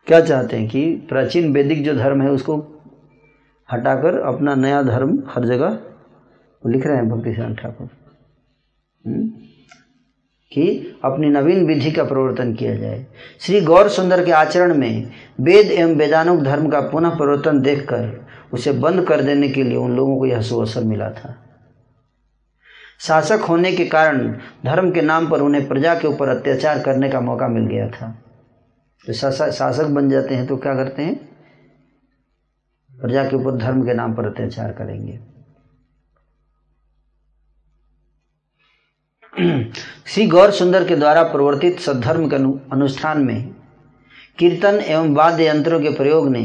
क्या चाहते हैं कि प्राचीन वैदिक जो धर्म है उसको हटाकर अपना नया धर्म हर जगह लिख रहे हैं भक्ति सिंह ठाकुर कि अपनी नवीन विधि का प्रवर्तन किया जाए। श्री गौर सुंदर के आचरण में वेद एवं वेदानुक धर्म का पुनः प्रवर्तन देखकर उसे बंद कर देने के लिए उन लोगों को यह सुअवसर मिला था। शासक होने के कारण धर्म के नाम पर उन्हें प्रजा के ऊपर अत्याचार करने का मौका मिल गया था। तो शासक बन जाते हैं तो क्या करते हैं? प्रजा के ऊपर धर्म के नाम पर अत्याचार करेंगे। श्री गौर सुंदर के द्वारा प्रवर्तित सद्धर्म के अनुष्ठान में कीर्तन एवं वाद्य यंत्रों के प्रयोग ने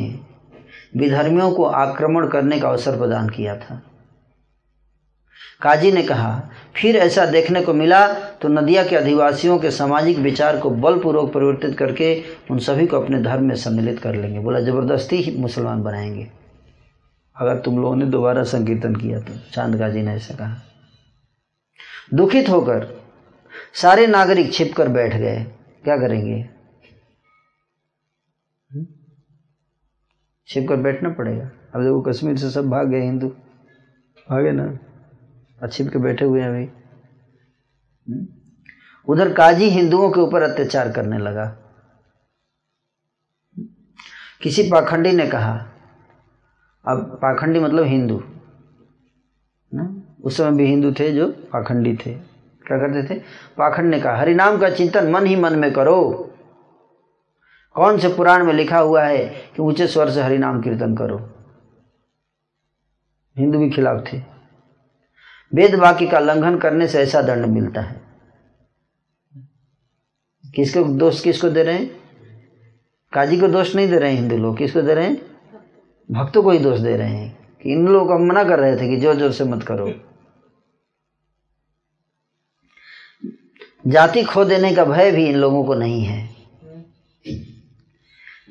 विधर्मियों को आक्रमण करने का अवसर प्रदान किया था। काजी ने कहा, फिर ऐसा देखने को मिला तो नदिया के अधिवासियों के सामाजिक विचार को बलपूर्वक परिवर्तित करके उन सभी को अपने धर्म में सम्मिलित कर लेंगे। बोला, ज़बरदस्ती ही मुसलमान बनाएँगे। अगर तुम लोगों ने दोबारा संकीर्तन किया तो। चाँद काजी ने ऐसा कहा। दुखित होकर सारे नागरिक छिप कर बैठ गए। क्या करेंगे? छिप कर बैठना पड़ेगा। अब देखो कश्मीर से सब भाग गए, हिंदू। भागे ना? और छिप के बैठे हुए हैं अभी। उधर काजी हिंदुओं के ऊपर अत्याचार करने लगा। किसी पाखंडी ने कहा, अब पाखंडी मतलब हिंदू। ना? उस समय भी हिंदू थे जो पाखंडी थे। क्या करते थे? पाखंड ने कहा हरिनाम का चिंतन मन ही मन में करो। कौन से पुराण में लिखा हुआ है कि ऊँचे स्वर से हरिनाम कीर्तन करो? हिंदू भी खिलाफ थे। वेद वाक्य का लंघन करने से ऐसा दंड मिलता है। किसको दोष, किसको दे रहे हैं? काजी को दोष नहीं दे रहे हैं हिंदू लोग। किसको दे रहे हैं? भक्तों को ही दोष दे रहे हैं कि इन लोगों को मना कर रहे थे कि ज़ोर ज़ोर से मत करो। जाति खो देने का भय भी इन लोगों को नहीं है।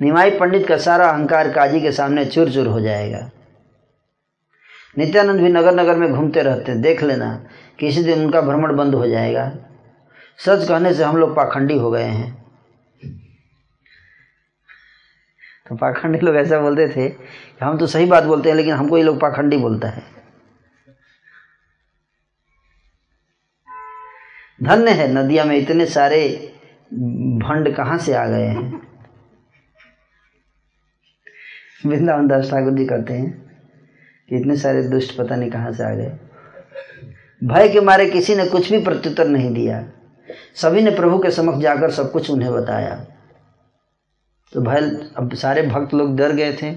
निमाई पंडित का सारा अहंकार काजी के सामने चूर चूर हो जाएगा। नित्यानंद भी नगर नगर में घूमते रहते हैं। देख लेना किसी दिन उनका भ्रमण बंद हो जाएगा। सच कहने से हम लोग पाखंडी हो गए हैं। तो पाखंडी लोग ऐसा बोलते थे कि हम तो सही बात बोलते हैं, लेकिन हमको ये लोग पाखंडी बोलता है। धन्य है नदिया में इतने सारे भंड कहाँ से आ गए हैं? वृंदावन दास ठाकुर जी कहते हैं कि इतने सारे दुष्ट पता नहीं कहाँ से आ गए। भय के मारे किसी ने कुछ भी प्रत्युत्तर नहीं दिया। सभी ने प्रभु के समक्ष जाकर सब कुछ उन्हें बताया। तो भय अब सारे भक्त लोग डर गए थे।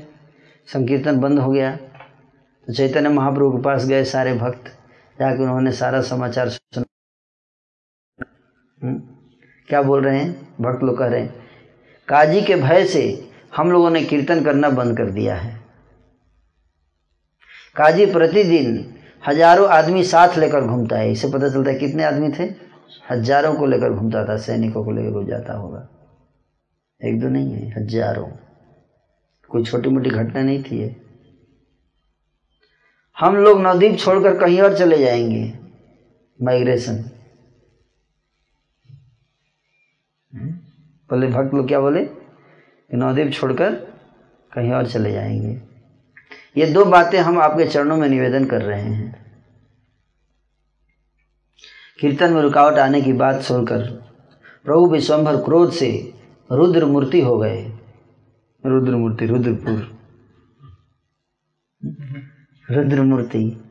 संकीर्तन बंद हो गया। तो चैतन्य महाप्रभु के पास गए सारे भक्त। जाकर उन्होंने सारा समाचार सुना। हम्म, क्या बोल रहे हैं? भक्त लोग कह रहे हैं काजी के भय से हम लोगों ने कीर्तन करना बंद कर दिया है। काजी प्रतिदिन हज़ारों आदमी साथ लेकर घूमता है। इसे पता चलता है कितने आदमी थे? हज़ारों को लेकर घूमता था सैनिकों को लेकर जाता होगा। एक दो नहीं है हज़ारों। कोई छोटी मोटी घटना नहीं थी हम लोग नवदीप छोड़कर कहीं और चले जाएँगे। माइग्रेशन। पहले भक्त लोग क्या बोले? कि नवदीप छोड़कर कहीं और चले जाएँगे। ये दो बातें हम आपके चरणों में निवेदन कर रहे हैं। कीर्तन में रुकावट आने की बात सुनकर प्रभु विश्वम्भर क्रोध से रुद्र मूर्ति हो गए। रुद्र मूर्ति रुद्रपुर। रुद्र मूर्ति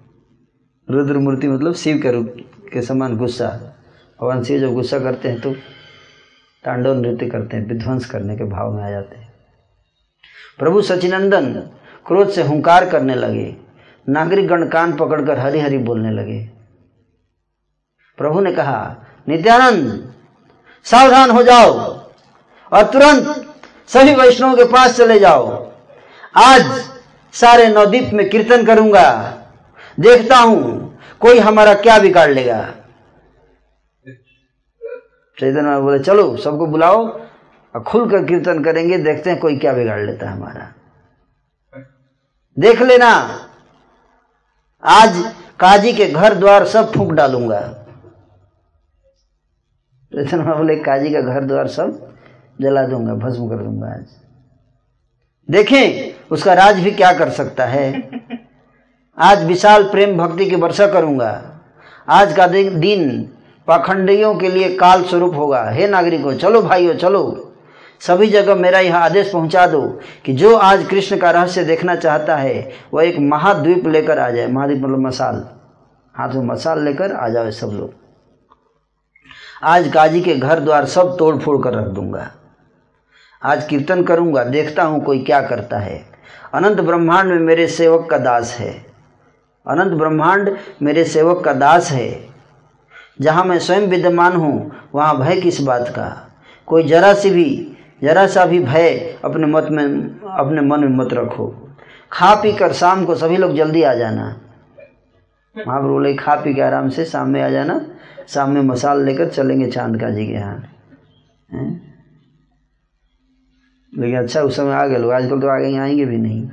रुद्र मूर्ति मतलब शिव के रूप के समान गुस्सा। भगवान शिव जब गुस्सा करते हैं तो तांडव नृत्य करते हैं, विध्वंस करने के भाव में आ जाते हैं। प्रभु सचिनंदन क्रोध से हुंकार करने लगे, नागरिक गण कान पकड़कर हरी हरी बोलने लगे। प्रभु ने कहा, नित्यानंद, सावधान हो जाओ और तुरंत सभी वैष्णवों के पास चले जाओ। आज सारे नवदीप में कीर्तन करूँगा, देखता हूँ कोई हमारा क्या बिगाड़ लेगा। चैतन्य बोले, चलो, सबको बुलाओ और खुलकर कीर्तन करेंगे, देखते हैं कोई क्या बिगाड़ लेता है हमारा। देख लेना, आज काजी के घर द्वार सब फूंक डालूँगा। चैतन्य बोले, काजी का घर द्वार सब जला दूँगा, भस्म कर दूँगा आज। देखें, उसका राज भी क्या कर सकता है। आज विशाल प्रेम भक्ति की वर्षा करूँगा। आज का दिन पाखंडियों के लिए काल स्वरूप होगा। हे नागरिकों, चलो भाइयों, चलो। सभी जगह मेरा यह आदेश पहुँचा दो कि जो आज कृष्ण का रहस्य देखना चाहता है, वह एक महाद्वीप लेकर आ जाए। महाद्वीप मतलब मसाल। हाथ में मसाल लेकर आ जाओ सब लोग। आज काजी के घर द्वार सब तोड़ फोड़ कर रख दूँगा। आज कीर्तन करूँगा, देखता हूँ कोई क्या करता है। अनंत ब्रह्मांड में मेरे सेवक का दास है। अनंत ब्रह्मांड मेरे सेवक का दास है। जहाँ मैं स्वयं विद्यमान हूँ, वहाँ भय किस बात का? कोई जरा सी भी, जरा सा भी भय अपने मत में, अपने मन में मत रखो। खा पी कर शाम को सभी लोग जल्दी आ जाना। महाप्रभु बोले, खा पी के आराम से शाम में आ जाना। शाम में मसाल लेकर चलेंगे चाँद का जी के यहाँ। लेकिन अच्छा उस समय आ गए लोग। आजकल तो आगे आएँगे भी नहीं।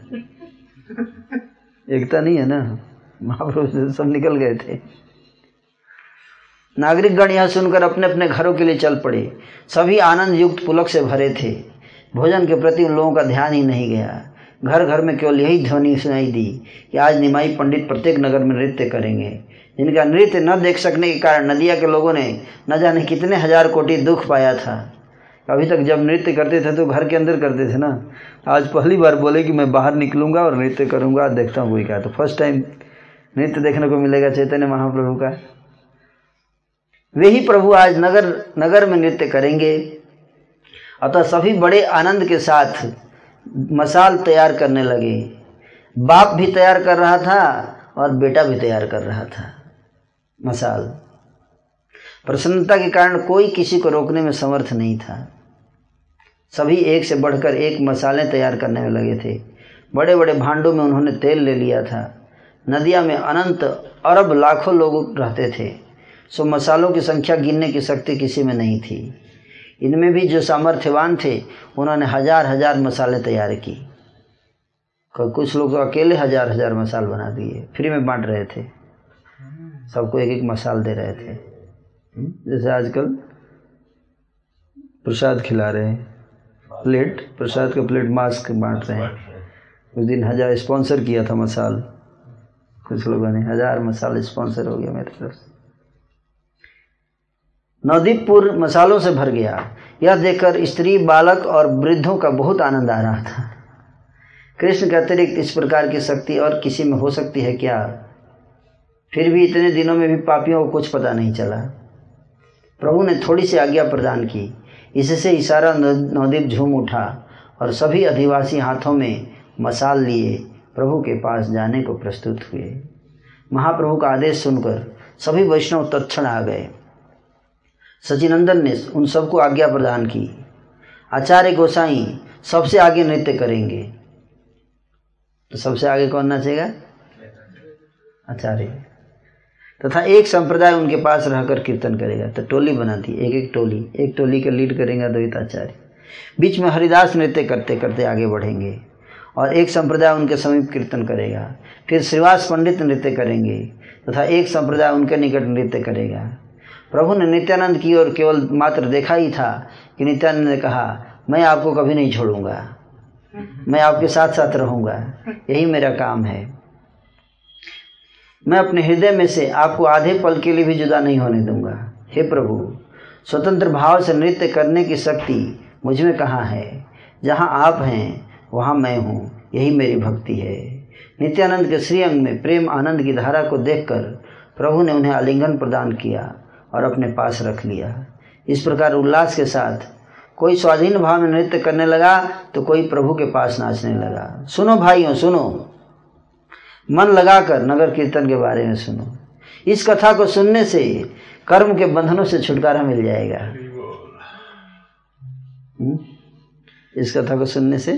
एकता नहीं है ना? महाप्रभु सब निकल गए थे। नागरिक गण यह सुनकर अपने अपने घरों के लिए चल पड़े। सभी आनंद युक्त पुलक से भरे थे। भोजन के प्रति उन लोगों का ध्यान ही नहीं गया। घर घर में केवल यही ध्वनि सुनाई दी कि आज निमाई पंडित प्रत्येक नगर में नृत्य करेंगे। जिनका नृत्य न देख सकने के कारण नदिया के लोगों ने न जाने कितने हज़ार कोटि दुख पाया था। अभी तक जब नृत्य करते थे तो घर के अंदर करते थे ना? आज पहली बार बोले कि मैं बाहर निकलूँगा और नृत्य करूँगा, देखता हूँ कोई क्या। तो फ़र्स्ट टाइम नृत्य देखने को मिलेगा चैतन्य महाप्रभु का। वे ही प्रभु आज नगर नगर में नृत्य करेंगे। अतः सभी बड़े आनंद के साथ मसाल तैयार करने लगे। बाप भी तैयार कर रहा था और बेटा भी तैयार कर रहा था। मसाल। प्रसन्नता के कारण कोई किसी को रोकने में समर्थ नहीं था। सभी एक से बढ़कर एक मसाले तैयार करने में लगे थे। बड़े बड़े भांडों में उन्होंने तेल ले लिया था। नदिया में अनंत अरब लाखों लोग रहते थे। सो मसालों की संख्या गिनने की शक्ति किसी में नहीं थी। इनमें भी जो सामर्थ्यवान थे, उन्होंने हज़ार हज़ार मसाले तैयार की। कुछ लोग तो अकेले हज़ार हज़ार मसाल बना दिए। फ्री में बांट रहे थे। सबको एक एक मसाल दे रहे थे। जैसे आजकल प्रसाद खिला रहे हैं। प्लेट, प्रसाद का प्लेट मास्क बांट रहे हैं। उस दिन हज़ार स्पॉन्सर किया था मसाल। कुछ लोगों ने, हज़ार मसाल स्पॉन्सर हो गया मेरे तरफ़ से। नवदीपपुर मसालों से भर गया। यह देखकर स्त्री, बालक और वृद्धों का बहुत आनंद आ रहा था। कृष्ण के अतिरिक्त इस प्रकार की शक्ति और किसी में हो सकती है क्या? फिर भी इतने दिनों में भी पापियों को कुछ पता नहीं चला। प्रभु ने थोड़ी सी आज्ञा प्रदान की। इससे इशारा नवदीप झूम उठा और सभी अधिवासी हाथों में मसाल लिए प्रभु के पास जाने को प्रस्तुत हुए। महाप्रभु का आदेश सुनकर सभी वैष्णव तत्क्षण आ गए। सचिनंदन ने उन सबको आज्ञा प्रदान की। आचार्य गोसाई सबसे आगे नृत्य करेंगे। तो सबसे आगे कौन नाचेगा? आचार्य। तथा एक संप्रदाय उनके पास रहकर कीर्तन करेगा। तो टोली बनाती एक एक टोली एक टोली का लीड करेगा आचार्य। बीच में हरिदास नृत्य करते करते आगे बढ़ेंगे और एक संप्रदाय उनके समीप कीर्तन करेगा। फिर श्रीवास पंडित नृत्य करेंगे तथा एक संप्रदाय उनके निकट नृत्य करेगा। प्रभु ने नित्यानंद की ओर केवल मात्र देखा ही था कि नित्यानंद ने कहा, मैं आपको कभी नहीं छोड़ूँगा। मैं आपके साथ साथ रहूँगा। यही मेरा काम है। मैं अपने हृदय में से आपको आधे पल के लिए भी जुदा नहीं होने दूँगा। हे प्रभु, स्वतंत्र भाव से नृत्य करने की शक्ति मुझमें कहाँ है? जहाँ आप हैं, वहाँ मैं हूँ। यही मेरी भक्ति है। नित्यानंद के श्रीअंग में प्रेम आनंद की धारा को देखकर प्रभु ने उन्हें आलिंगन प्रदान किया। और अपने पास रख लिया। इस प्रकार उल्लास के साथ कोई स्वाधीन भाव में नृत्य करने लगा तो कोई प्रभु के पास नाचने लगा। सुनो भाइयों, सुनो। मन लगाकर नगर कीर्तन के बारे में सुनो। इस कथा को सुनने से कर्म के बंधनों से छुटकारा मिल जाएगा। इस कथा को सुनने से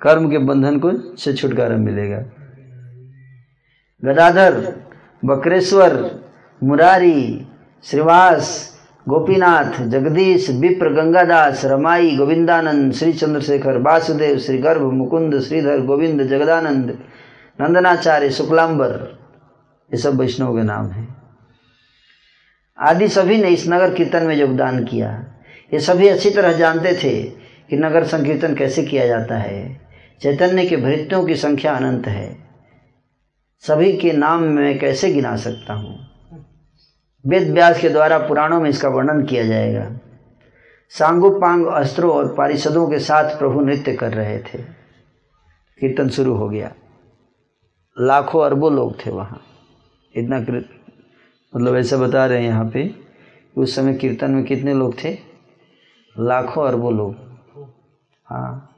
कर्म के बंधन को से छुटकारा मिलेगा। गदाधर, बकरेश्वर मुरारी, श्रीवास, गोपीनाथ, जगदीश, विप्र, गंगादास, रमाई, गोविंदानंद श्री चंद्रशेखर वासुदेव श्री गर्भ मुकुंद, श्रीधर, गोविंद, जगदानंद, नंदनाचार्य, शुक्लांबर। ये सब वैष्णव के नाम हैं। आदि सभी ने इस नगर कीर्तन में योगदान किया। ये सभी अच्छी तरह जानते थे कि नगर संकीर्तन कैसे किया जाता है। चैतन्य के भृत्यों की संख्या अनंत है। सभी के नाम मैं कैसे गिना सकता हूँ? वेद व्यास के द्वारा पुराणों में इसका वर्णन किया जाएगा। सांगोपांग अस्त्रों और पारिषदों के साथ प्रभु नृत्य कर रहे थे। कीर्तन शुरू हो गया। लाखों अरबों लोग थे वहाँ। इतना मतलब ऐसा बता रहे हैं यहाँ पे उस समय कीर्तन में कितने लोग थे? लाखों अरबों लोग। हाँ।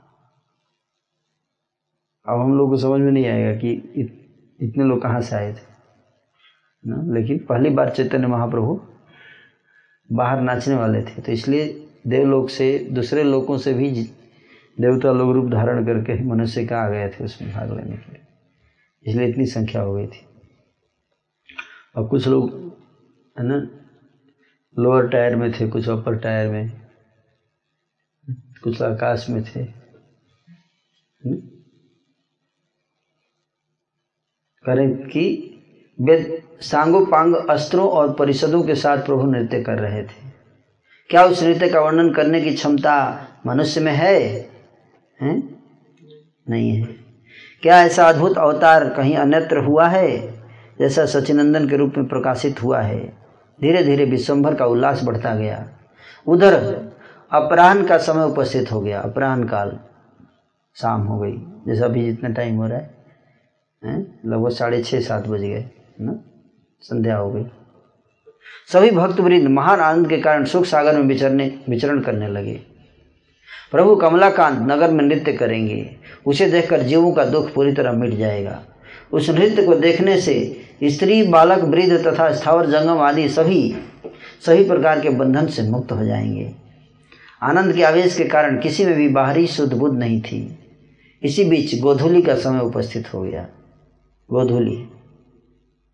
अब हम लोग को समझ में नहीं आएगा कि इत, इतने लोग कहाँ से आए थे। ना? लेकिन पहली बार चैतन्य महाप्रभु बाहर नाचने वाले थे। तो इसलिए देवलोक से, दूसरे लोगों से भी देवता लोग रूप धारण करके मनुष्य का आ गए थे, उसमें भाग लेने के लिए। इसलिए इतनी संख्या हो गई थी। और कुछ लोग, है ना लोअर टायर में थे, कुछ अपर टायर में, कुछ आकाश में थे। करें कि वेद सांगोपांग अस्त्रों और परिषदों के साथ प्रभु नृत्य कर रहे थे। क्या उस नृत्य का वर्णन करने की क्षमता मनुष्य में है? हैं? नहीं है। क्या ऐसा अद्भुत अवतार कहीं अन्यत्र हुआ है, जैसा सचिनंदन के रूप में प्रकाशित हुआ है? धीरे धीरे विश्वभर का उल्लास बढ़ता गया। उधर अपराह्न का समय उपस्थित हो गया। अपराह्न काल शाम हो गई, जैसा अभी जितना टाइम हो रहा है। लगभग साढ़े छः सात बज गए। ना? संध्या हो गई। सभी भक्त वृंद महान आनंद के कारण सुख सागर में विचरने, विचरण करने लगे। प्रभु कमलाकांत नगर में नृत्य करेंगे। उसे देखकर जीवों का दुख पूरी तरह मिट जाएगा। उस नृत्य को देखने से स्त्री, बालक, वृद्ध तथा स्थावर, जंगम आदि सभी सभी प्रकार के बंधन से मुक्त हो जाएँगे। आनंद के आवेश के कारण किसी में भी बाहरी शुद्ध बुद्ध नहीं थी। इसी बीच गोधूली का समय उपस्थित हो गया। गोधूली।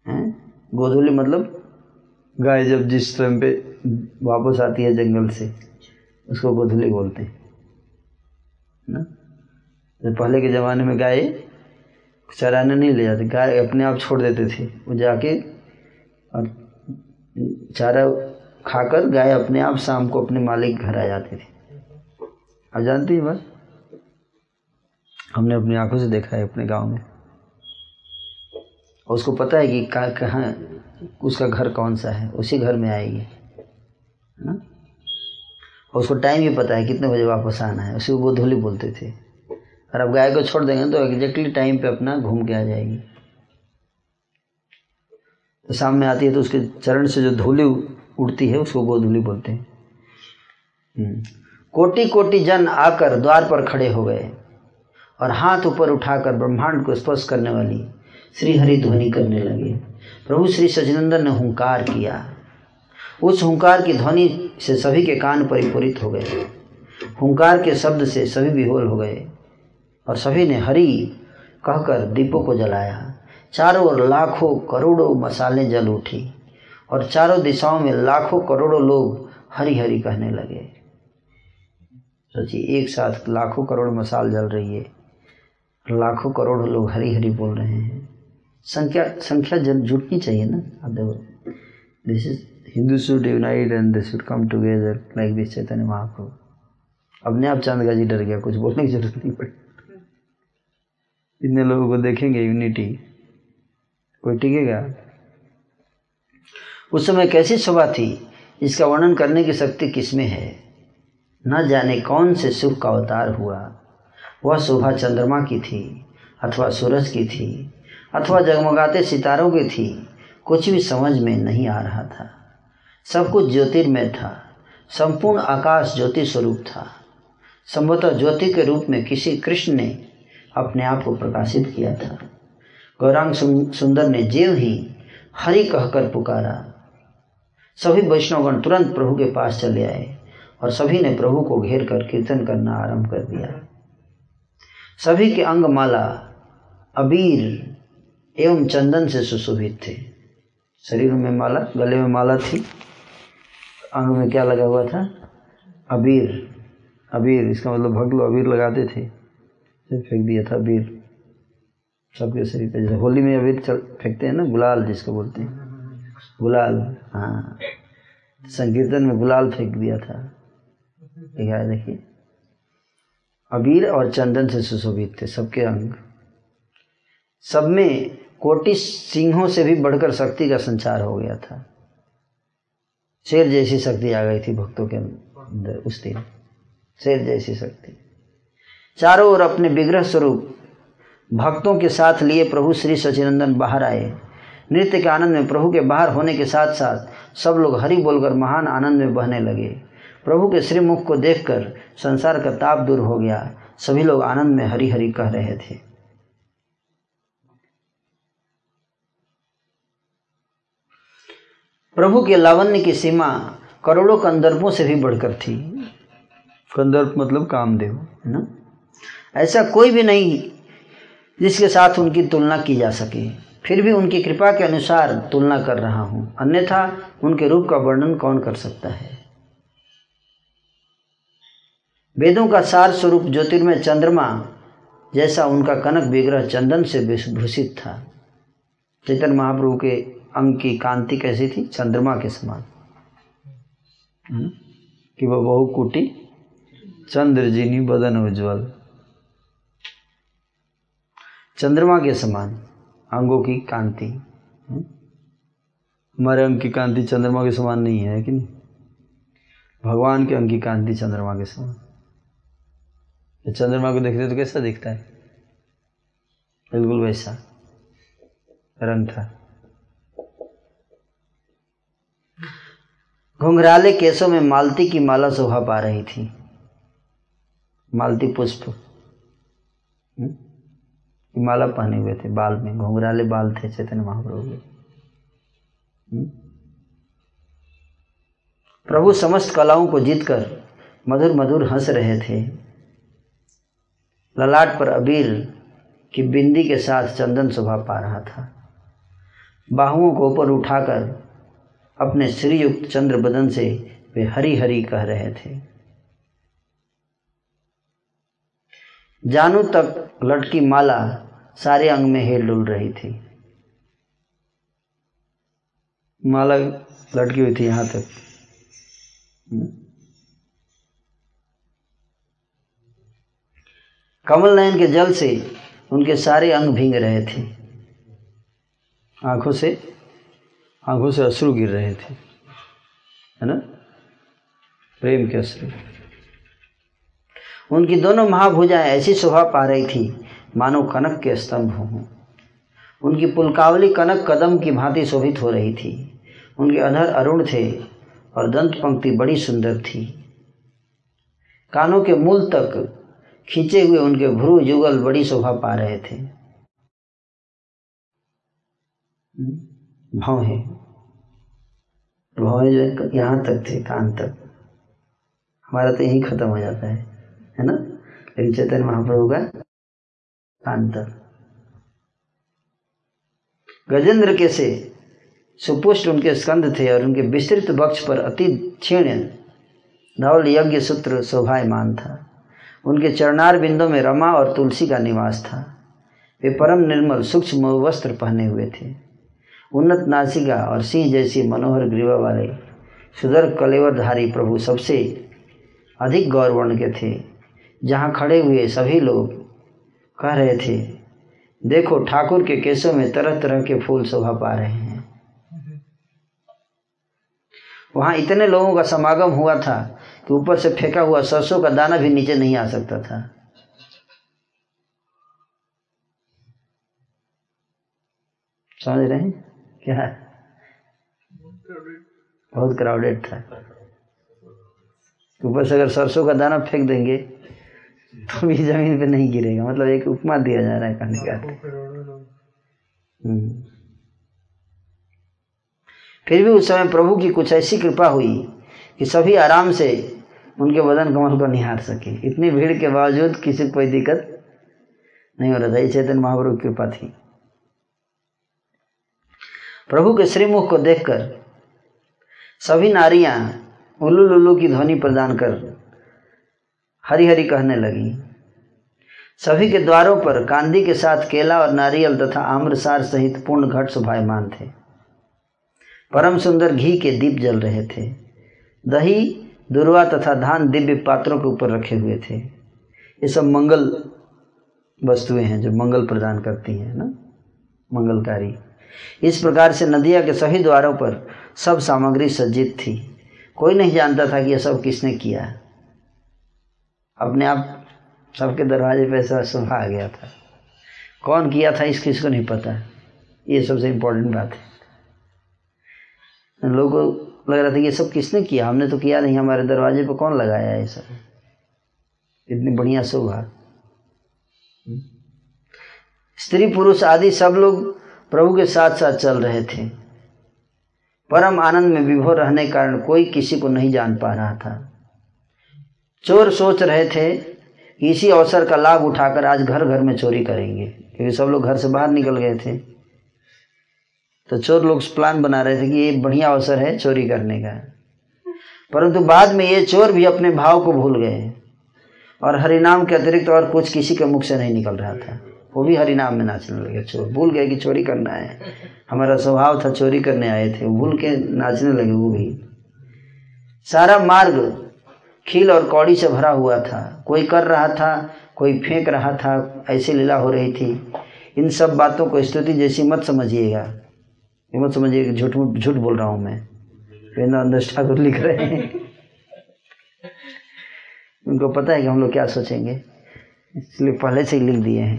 गोधूली मतलब? गाय जब जिस टाइम पे वापस आती है जंगल से, उसको गोधूली बोलते हैं। ना? तो पहले के ज़माने में गाय चराने नहीं ले जाते, गाय अपने आप छोड़ देते थे, वो जाके और चारा खाकर गाय अपने आप शाम को अपने मालिक घर आ जाती थी। आप जानती हैं बस हमने अपनी आँखों से देखा है अपने गाँव में। और उसको पता है कि कहाँ कहाँ, उसका घर कौन सा है? उसी घर में आएगी, है ना? और उसको टाइम भी पता है कितने बजे वापस आना है। उसी को गोधूली बोलते थे। और अब गाय को छोड़ देंगे तो एग्जैक्टली टाइम पे अपना घूम के आ जाएगी। तो सामने आती है तो उसके चरण से जो धूली उड़ती है, उसको गोधूली बोलते हैं। हम्म। कोटि कोटि जन आकर द्वार पर खड़े हो गए और हाथ ऊपर उठाकर ब्रह्मांड को स्पर्श करने वाली श्री हरि ध्वनि करने लगे। प्रभु श्री सचिनंदन ने हुंकार किया। उस हुंकार की ध्वनि से सभी के कान परिपूरित हो गए। हुंकार के शब्द से सभी विहोल हो गए और सभी ने हरि कहकर दीपों को जलाया। चारों ओर लाखों करोड़ों मसाले जल उठी और चारों दिशाओं में लाखों करोड़ों लोग हरी हरी कहने लगे। सोचिए एक साथ लाखों करोड़ मसाल जल रही है। लाखों करोड़ लोग हरी हरी बोल रहे हैं। संख्या संख्या जुटनी चाहिए ना? आप देखो this is Hindu should unite and they should come together like this Chaitanya Mahaprabhu अपने आप चाँद जी डर गया, कुछ बोलने की ज़रूरत नहीं पड़ी। इतने लोगों को देखेंगे यूनिटी कोई टिकेगा? उस समय कैसी शोभा थी? इसका वर्णन करने की शक्ति किसमें है? न जाने कौन से सुख का अवतार हुआ। वह शोभा चंद्रमा की थी, अथवा सूरज की थी अथवा जगमगाते सितारों की थी। कुछ भी समझ में नहीं आ रहा था। सब कुछ ज्योतिर्मय था। संपूर्ण आकाश ज्योति स्वरूप था। संभवतः ज्योति के रूप में किसी कृष्ण ने अपने आप को प्रकाशित किया था। गौरांग सुंदर ने जेव ही हरि कहकर पुकारा। सभी वैष्णवगण तुरंत प्रभु के पास चले आए और सभी ने प्रभु को घेर कर कीर्तन करना आरंभ कर दिया। सभी के अंग माला अबीर एवं चंदन से सुशोभित थे। शरीर में माला, गले में माला थी। अंग में क्या लगा हुआ था? अबीर। अबीर, इसका मतलब भक्त लोग अबीर लगाते थे। फेंक दिया था अबीर। सबके शरीर पे जैसे होली में अबीर चल, फेंकते हैं ना, गुलाल जिसको बोलते हैं। गुलाल हाँ। संकीर्तन में गुलाल फेंक दिया था। देखिए। अबीर और चंदन से सुशोभित थे सबके अंग। सब में कोटि सिंहों से भी बढ़कर शक्ति का संचार हो गया था। शेर जैसी शक्ति आ गई थी भक्तों के अंदर उस दिन। शेर जैसी शक्ति। चारों ओर अपने विग्रह स्वरूप भक्तों के साथ लिए प्रभु श्री सचिनंदन बाहर आए। नृत्य के आनंद में प्रभु के बाहर होने के साथ साथ सब लोग हरि बोलकर महान आनंद में बहने लगे। प्रभु के श्रीमुख को देखकर संसार का ताप दूर हो गया। सभी लोग आनंद में हरी हरी कह रहे थे। प्रभु के लावण्य की सीमा करोड़ों कंदर्पों से भी बढ़कर थी। कंदर्प मतलब कामदेव। है ना? ऐसा कोई भी नहीं जिसके साथ उनकी तुलना की जा सके। फिर भी उनकी कृपा के अनुसार तुलना कर रहा हूँ। अन्यथा उनके रूप का वर्णन कौन कर सकता है? वेदों का सार स्वरूप ज्योतिर्मय चंद्रमा जैसा उनका कनक विग्रह चंदन से भूषित था। चैतन्य महाप्रभु के अंग की कांति कैसी थी? चंद्रमा के समान। हम्म? कि वह बहुकुटी चंद्रजिनी बदन उज्जवल। चंद्रमा के समान, अंगों की कांति। हम्म? हमारे अंग की कांति चंद्रमा के समान नहीं है कि नहीं? भगवान के अंग की कांति चंद्रमा के समान। तो चंद्रमा को देखते तो कैसा दिखता है? बिल्कुल वैसा। रंग था। घुंघराले केसों में मालती की माला शोभा पा रही थी। मालती पुष्प। हम्म? माला पहने हुए थे बाल में। घुंघराले बाल थे चैतन्य महाप्रभु के? प्रभु समस्त कलाओं को जीतकर मधुर मधुर हंस रहे थे। ललाट पर अबीर की बिंदी के साथ चंदन शोभा पा रहा था। बाहुओं को ऊपर उठाकर अपने श्रीयुक्त चंद्र बदन से वे हरी हरी कह रहे थे। जानू तक लटकी माला सारे अंग में हेल डुल रही थी। माला लटकी हुई थी यहाँ तक। कमल नयन के जल से उनके सारे अंग भींग रहे थे। आँखों से आँखों से अश्रु गिर रहे थे। है ना? प्रेम के अश्रु। उनकी दोनों महाभुजाएँ ऐसी शोभा पा रही थी, मानो कनक के स्तंभ हों। उनकी पुलकावली कनक कदम की भांति शोभित हो रही थी। उनके अधर अरुण थे और दंत पंक्ति बड़ी सुंदर थी। कानों के मूल तक खींचे हुए उनके भ्रू युगल बड़ी शोभा पा रहे थे। भौहें भौहें जो है यहाँ तक थे, कान तक। हमारा तो यही खत्म हो जाता है है ना? लेकिन चैतन्य महाप्रभु का कान तक। गजेंद्र के से सुपुष्ट उनके स्कंद थे और उनके विस्तृत वक्ष पर अति क्षीण धवल यज्ञ सूत्र शोभायमान था। उनके चरणार बिंदों में रमा और तुलसी का निवास था। वे परम निर्मल, सूक्ष्म वस्त्र पहने हुए थे। उन्नत नासिका और सिंह जैसी मनोहर ग्रीवा वाले सुदर कलेवरधारी प्रभु सबसे अधिक गौरवर्ण के थे। जहाँ खड़े हुए सभी लोग कह रहे थे, देखो, ठाकुर के केसों में तरह तरह के फूल शोभा पा रहे हैं। वहाँ इतने लोगों का समागम हुआ था कि ऊपर से फेंका हुआ सरसों का दाना भी नीचे नहीं आ सकता था। समझ रहे हैं? क्या? बहुत क्राउडेड था। ऊपर से अगर सरसों का दाना फेंक देंगे तो भी ज़मीन पे नहीं गिरेगा। मतलब एक उपमा दिया जा रहा है कहने का हम्म। फिर भी उस समय प्रभु की कुछ ऐसी कृपा हुई कि सभी आराम से उनके बदन कमल को निहार सके। इतनी भीड़ के बावजूद किसी को कोई दिक्कत नहीं हो रहा था। ये चैतन्य महाप्रभु की कृपा थी। प्रभु के श्रीमुख को देखकर सभी नारियाँ उल्लू लुल्लू की ध्वनि प्रदान कर हरी हरी कहने लगी। सभी के द्वारों पर कांदी के साथ केला और नारियल तथा आम्रसार सहित पूर्ण घट शोभायमान थे। परम सुंदर घी के दीप जल रहे थे। दही, दुर्वा तथा धान दिव्य पात्रों के ऊपर रखे हुए थे। ये सब मंगल वस्तुएँ हैं जो मंगल प्रदान करती हैं ना? मंगलकारी। इस प्रकार से नदिया के सभी द्वारों पर सब सामग्री सज्जित थी। कोई नहीं जानता था कि यह सब किसने किया। अपने आप सबके दरवाजे पे ऐसा सुबह आ गया था। कौन किया था इस किसको नहीं पता। ये सबसे इम्पोर्टेंट बात है। लोगों लग रहा था ये सब किसने किया? हमने तो किया नहीं। हमारे दरवाजे पे कौन लगाया ये सब? इतनी बढ़िया शोभा। स्त्री पुरुष आदि सब लोग प्रभु के साथ साथ चल रहे थे। परम आनंद में विभोर रहने के कारण कोई किसी को नहीं जान पा रहा था। चोर सोच रहे थे कि इसी अवसर का लाभ उठाकर आज घर घर में चोरी करेंगे, क्योंकि सब लोग घर से बाहर निकल गए थे। तो चोर लोग प्लान बना रहे थे कि ये बढ़िया अवसर है चोरी करने का। परंतु बाद में ये चोर भी अपने भाव को भूल गए और हरिनाम के अतिरिक्त और कुछ किसी के मुख से नहीं निकल रहा था। वो भी हरिनाम में नाचने लगे, चोर। भूल गए कि चोरी करना है। हमारा स्वभाव था चोरी करने आए थे। भूल के नाचने लगे वो भी। सारा मार्ग खील और कौड़ी से भरा हुआ था। कोई कर रहा था, कोई फेंक रहा था, ऐसी लीला हो रही थी। इन सब बातों को स्तुति जैसी मत समझिएगा। ये मत समझिए कि झूठ झूठ बोल रहा हूँ मैं। वेंद्र ठाकुर लिख रहे हैं। उनको पता है कि हम लोग क्या सोचेंगे। इसलिए पहले से ही लिख दिए हाँ?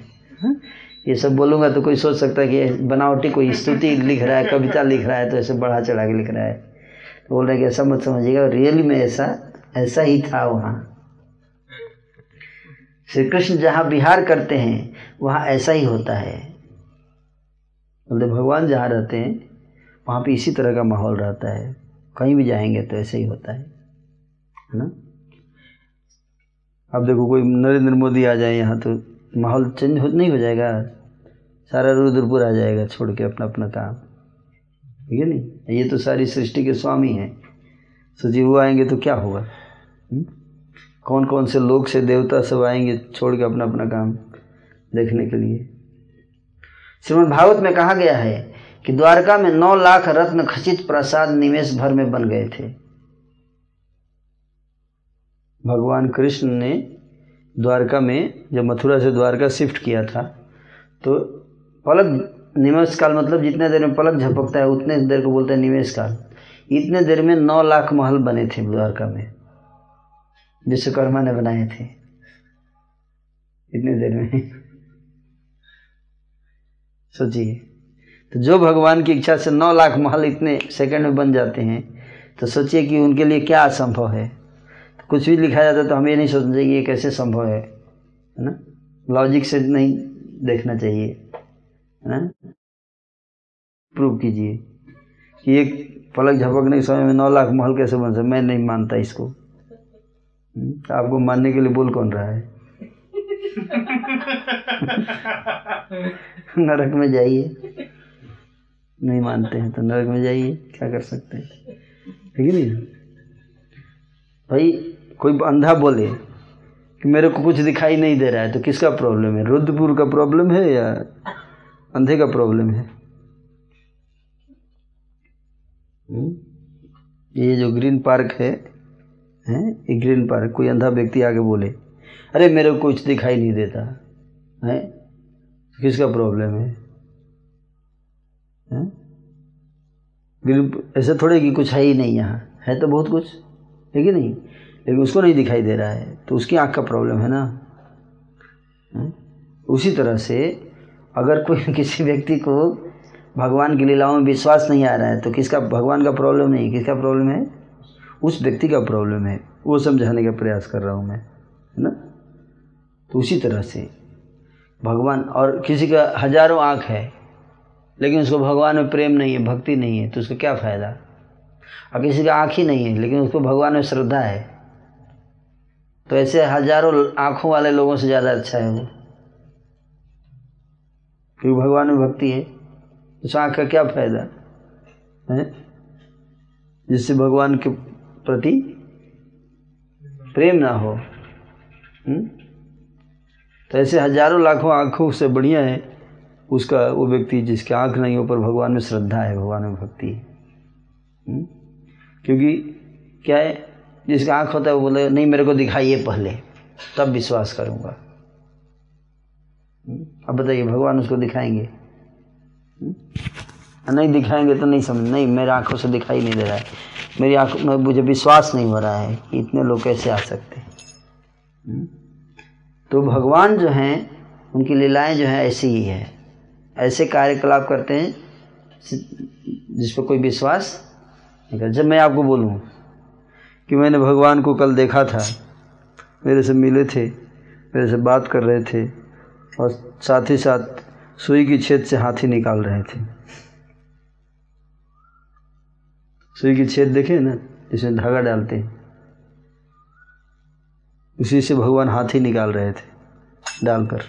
ये सब बोलूँगा तो कोई सोच सकता है कि बनावटी कोई स्तुति लिख रहा है, कविता लिख रहा है तो ऐसे बढ़ा चढ़ा के लिख रहा है। तो बोल रहे कि ऐसा मत समझिएगा, रियली में ऐसा ऐसा ही था वहाँ। श्री कृष्ण जहाँ विहार करते हैं, वहाँ ऐसा ही होता है। बोलते भगवान जहाँ रहते हैं, वहाँ पे इसी तरह का माहौल रहता है। कहीं भी जाएँगे तो ऐसे ही होता है। है ना? अब देखो, कोई नरेंद्र मोदी आ जाए यहाँ तो माहौल चेंज हो नहीं हो जाएगा। सारा रुद्रपुर आ जाएगा छोड़ के अपना अपना काम। ठीक है नहीं? ये तो सारी सृष्टि के स्वामी हैं। सोचिए वो आएँगे तो क्या होगा? कौन कौन से लोग से देवता सब आएँगे छोड़ के अपना अपना काम देखने के लिए? श्रीमद् भागवत में कहा गया है कि द्वारका में नौ लाख रत्न खचित प्रसाद निमेश भर में बन गए थे। भगवान कृष्ण ने द्वारका में, जब मथुरा से द्वारका शिफ्ट किया था तो पलक निवेश काल मतलब जितने देर में पलक झपकता है, उतने देर को बोलते हैं निवेश काल। इतने देर में नौ लाख महल बने थे द्वारका में विश्वकर्मा ने बनाए थे। इतने देर में। सोचिए। तो जो भगवान की इच्छा से नौ लाख महल इतने सेकंड में बन जाते हैं तो सोचिए कि उनके लिए क्या असंभव है। कुछ भी लिखा जाता तो हमें ये नहीं सोचना चाहिए ये कैसे संभव है है ना? लॉजिक से नहीं देखना चाहिए है ना? प्रूव कीजिए कि एक पलक झपकने के समय में नौ लाख महल कैसे बन सकता मैं नहीं मानता इसको। हम्म, तो आपको मानने के लिए बोल कौन रहा है? नरक में जाइए। नहीं मानते हैं तो नरक में जाइए क्या कर सकते हैं? ठीक है नहीं? भाई कोई अंधा बोले कि मेरे को कुछ दिखाई नहीं दे रहा है तो किसका प्रॉब्लम है? रुद्रपुर का प्रॉब्लम है या अंधे का प्रॉब्लम है? हम्म? ये जो ग्रीन पार्क है, हैं? ये ग्रीन पार्क कोई अंधा व्यक्ति आके बोले, अरे, मेरे को कुछ दिखाई नहीं देता। है? किसका प्रॉब्लम है? ग्रीन ऐसे थोड़े कि कुछ है ही नहीं यहाँ। है तो बहुत कुछ, है कि नहीं? लेकिन उसको नहीं दिखाई दे रहा है। तो उसकी आँख का प्रॉब्लम है ना? हैं? उसी तरह से अगर कोई किसी व्यक्ति को भगवान की लीलाओं में विश्वास नहीं आ रहा है तो किसका भगवान का प्रॉब्लम नहीं? किसका प्रॉब्लम है? उस व्यक्ति का प्रॉब्लम है। वो समझाने का प्रयास कर रहा हूँ मैं, है ना? तो उसी तरह से भगवान और किसी का हज़ारों आँख है, लेकिन उसको भगवान में प्रेम नहीं है, भक्ति नहीं है तो उसका क्या फ़ायदा? और किसी का आँख ही नहीं है, लेकिन उसको भगवान में श्रद्धा है। तो ऐसे हज़ारों आँखों वाले लोगों से ज़्यादा अच्छा है वो क्योंकि भगवान में भक्ति है उस आँख का क्या फ़ायदा? है? जिससे भगवान के प्रति प्रेम ना हो। हुँ? तो ऐसे हज़ारों लाखों आँखों से बढ़िया है उसका, वो व्यक्ति जिसके आँख नहीं हो, पर भगवान में श्रद्धा है, भगवान में भक्ति है। हुँ? क्योंकि क्या है? जिसका आँख होता है वो बोले, नहीं, मेरे को दिखाइए पहले, तब विश्वास करूँगा। अब बताइए, भगवान उसको दिखाएँगे? नहीं दिखाएँगे तो नहीं समझ, नहीं, मेरे आँखों से दिखाई नहीं दे रहा है। मेरी आँखों में मुझे विश्वास नहीं हो रहा है कि इतने लोग कैसे आ सकते तो भगवान जो हैं, उनकी लीलाएँ जो हैं, ऐसी ही है। ऐसे कार्यकलाप करते हैं जिस पर कोई विश्वास नहीं कर जब मैं आपको बोलूँ कि मैंने भगवान को कल देखा था। मेरे से मिले थे, मेरे से बात कर रहे थे और साथ ही साथ सुई की छेद से हाथी निकाल रहे थे। सुई की छेद देखे ना, जिसमें धागा डालते उसी से भगवान हाथी निकाल रहे थे, डालकर।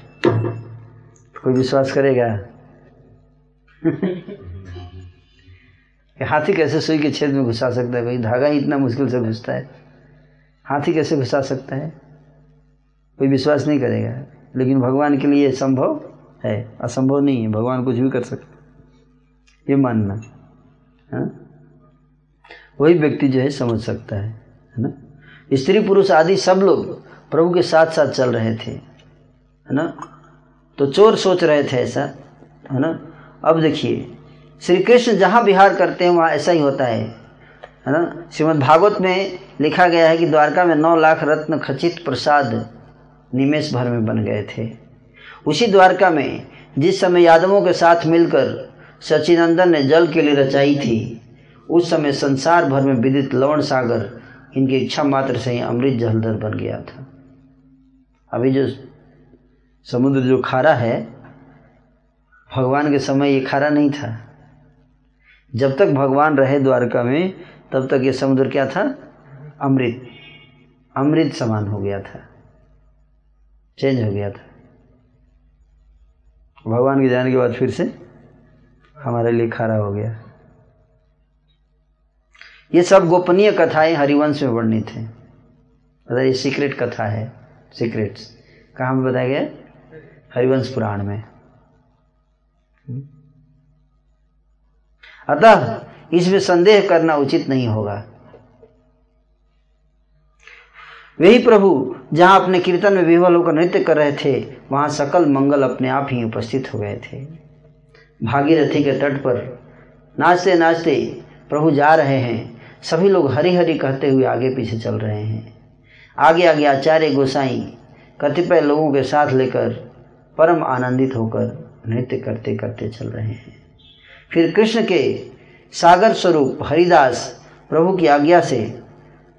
कोई विश्वास करेगा? हाथी कैसे सुई के छेद में घुसा सकता है भाई? धागा ही इतना मुश्किल से घुसता है। हाथी कैसे घुसा सकता है? कोई विश्वास नहीं करेगा। लेकिन भगवान के लिए संभव है। असंभव नहीं है। भगवान कुछ भी कर सकते ये मानना। हाँ? वही व्यक्ति जो है समझ सकता है। है ना? स्त्री पुरुष आदि सब लोग प्रभु के साथ साथ चल रहे थे। है ना? तो चोर सोच रहे थे ऐसा। है ना? अब देखिए श्री कृष्ण जहाँ विहार करते हैं, वहाँ ऐसा ही होता है। है ना? श्रीमद् भागवत में लिखा गया है कि द्वारका में नौ लाख रत्न खचित प्रसाद निमेश भर में बन गए थे। उसी द्वारका में, जिस समय यादवों के साथ मिलकर सचिनंदन ने जल के लिए रचाई थी, उस समय संसार भर में विदित लवण सागर इनकी इच्छा मात्र से ही अमृत जलधर बन गया था। अभी जो समुद्र जो खारा है, भगवान के समय ये खारा नहीं था। जब तक भगवान रहे द्वारका में, तब तक ये समुद्र क्या था? अमृत। अमृत समान हो गया था। चेंज हो गया था। भगवान के जाने के बाद फिर से हमारे लिए खारा हो गया। ये सब गोपनीय कथाएँ हरिवंश में वर्णित हैं। मतलब ये सीक्रेट कथा है। सीक्रेट्स कहाँ में बताया गया? हरिवंश पुराण में। अतः इसमें संदेह करना उचित नहीं होगा। वही प्रभु, जहाँ अपने कीर्तन में विह्वल होकर नृत्य कर रहे थे, वहाँ सकल मंगल अपने आप ही उपस्थित हो गए थे। भागीरथी के तट पर नाचते नाचते प्रभु जा रहे हैं। सभी लोग हरी हरी कहते हुए आगे पीछे चल रहे हैं। आगे आगे आचार्य गोसाई कतिपय लोगों के साथ लेकर परम आनंदित होकर नृत्य करते करते चल रहे हैं। फिर कृष्ण के सागर स्वरूप हरिदास प्रभु की आज्ञा से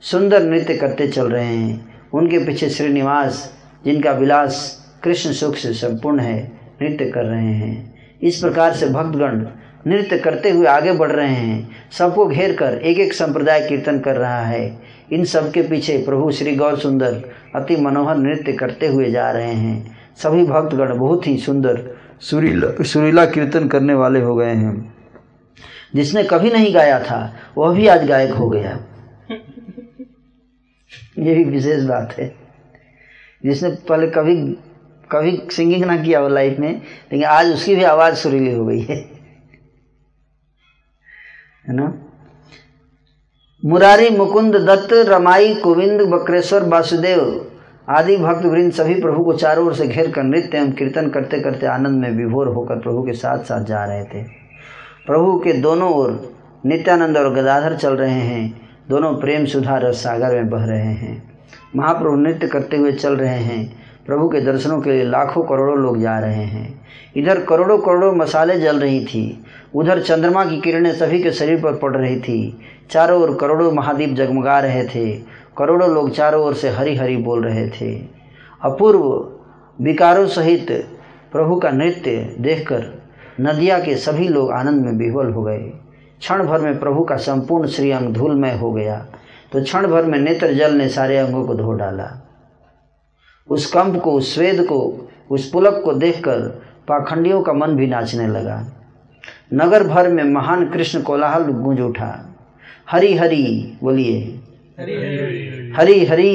सुंदर नृत्य करते चल रहे हैं। उनके पीछे श्रीनिवास, जिनका विलास कृष्ण सुख से संपूर्ण है, नृत्य कर रहे हैं। इस प्रकार से भक्तगण नृत्य करते हुए आगे बढ़ रहे हैं। सबको घेर कर एक एक संप्रदाय कीर्तन कर रहा है। इन सब के पीछे प्रभु श्री गौर सुंदर अति मनोहर नृत्य करते हुए जा रहे हैं। सभी भक्तगण बहुत ही सुंदर सुरीला सुरीला कीर्तन करने वाले हो गए हैं। जिसने कभी नहीं गाया था, वह भी आज गायक हो गया। ये भी विशेष बात है। जिसने पहले कभी कभी सिंगिंग ना किया हो लाइफ में, लेकिन आज उसकी भी आवाज़ सुरीली हो गई है। है ना? मुरारी मुकुंद दत्त, रमाई गोविंद बकरेश्वर वासुदेव। आदि भक्त वृंद सभी प्रभु को चारों ओर से घेर कर नृत्य एवं कीर्तन करते करते आनंद में विभोर होकर प्रभु के साथ साथ जा रहे थे। प्रभु के दोनों ओर नित्यानंद और गदाधर चल रहे हैं। दोनों प्रेम सुधा रस सागर में बह रहे हैं। महाप्रभु नृत्य करते हुए चल रहे हैं। प्रभु के दर्शनों के लिए लाखों करोड़ों लोग जा रहे हैं। इधर करोड़ों करोड़ों मसाले जल रही थी। उधर चंद्रमा की किरणें सभी के शरीर पर पड़ रही थी। चारों ओर करोड़ों महादीप जगमगा रहे थे। करोड़ों लोग चारों ओर से हरी हरी बोल रहे थे। अपूर्व विकारों सहित प्रभु का नृत्य देखकर नदिया के सभी लोग आनंद में विह्वल हो गए। क्षण भर में प्रभु का संपूर्ण श्रीअंग धूलमय हो गया। तो क्षण भर में नेत्र जल ने सारे अंगों को धो डाला। उस कंप को, उस स्वेद को, उस पुलक को देखकर पाखंडियों का मन भी नाचने लगा। नगर भर में महान कृष्ण कोलाहल गूंज उठा। हरी हरी बोलिए हरी हरी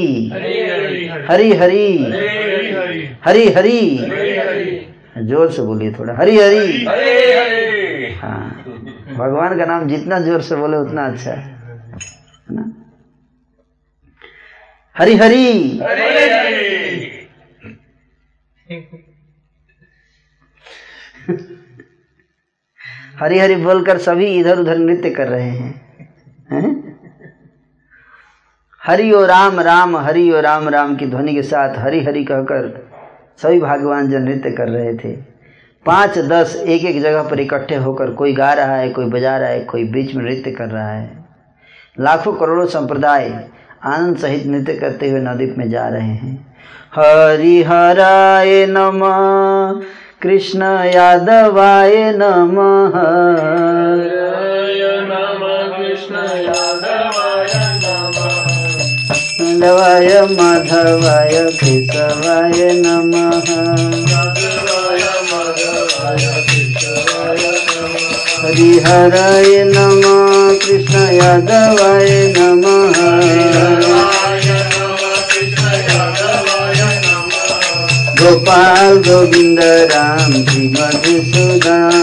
हरी हरी हरी हरी ज़ोर से बोलिए थोड़ा हरी हरी हाँ भगवान का नाम जितना ज़ोर से बोले उतना अच्छा है है ना हरी हरी हरी हरी बोलकर सभी इधर उधर नृत्य कर रहे हैं हैं? हरि ओ राम राम हरि ओ राम राम की ध्वनि के साथ हरि हरि कहकर सभी भागवान जन नृत्य कर रहे थे। पाँच, दस एक एक जगह पर इकट्ठे होकर कोई गा रहा है, कोई बजा रहा है, कोई बीच में नृत्य कर रहा है। लाखों करोड़ों संप्रदाय आनंद सहित नृत्य करते हुए नदीप में जा रहे हैं। हरि हराय नम, कृष्ण यादवाय नमः। यादवाय माधवाय केशवाय नमः। हरिहराय नमः कृष्ण यादवाय नमः। गोपाल गोविंद राम जी मधुसूदन।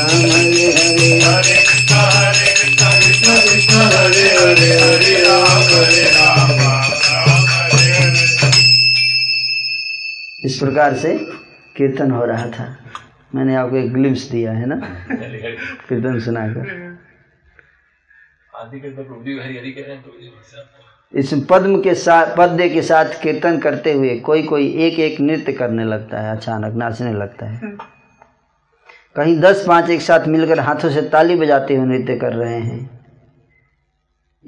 इस प्रकार से कीर्तन हो रहा था। मैंने आपको एक ग्लिम्स दिया है ना? कीर्तन सुनाकर। तो इस पद्म के साथ पद्य के साथ कीर्तन करते हुए कोई कोई एक एक नृत्य करने लगता है अचानक नाचने लगता है। कहीं दस पाँच एक साथ मिलकर हाथों से ताली बजाते हुए नृत्य कर रहे हैं।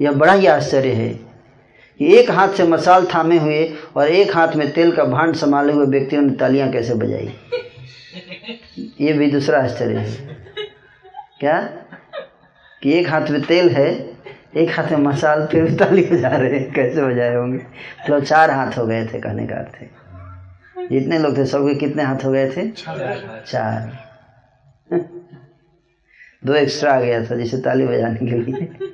यह बड़ा ही आश्चर्य है कि एक हाथ से मसाल थामे हुए और एक हाथ में तेल का भांड संभाले हुए व्यक्तियों ने तालियाँ कैसे बजाई? ये भी दूसरा आश्चर्य है। क्या? कि एक हाथ में तेल है एक हाथ में मसाल फिर ताली बजा रहे हैं। कैसे बजाए होंगे? मतलब चार हाथ हो गए थे कहने का अर्थ है। जितने लोग थे सबके कितने हाथ हो गए थे? चार। दो एक्स्ट्रा आ गया था, जिसे ताली बजाने के लिए।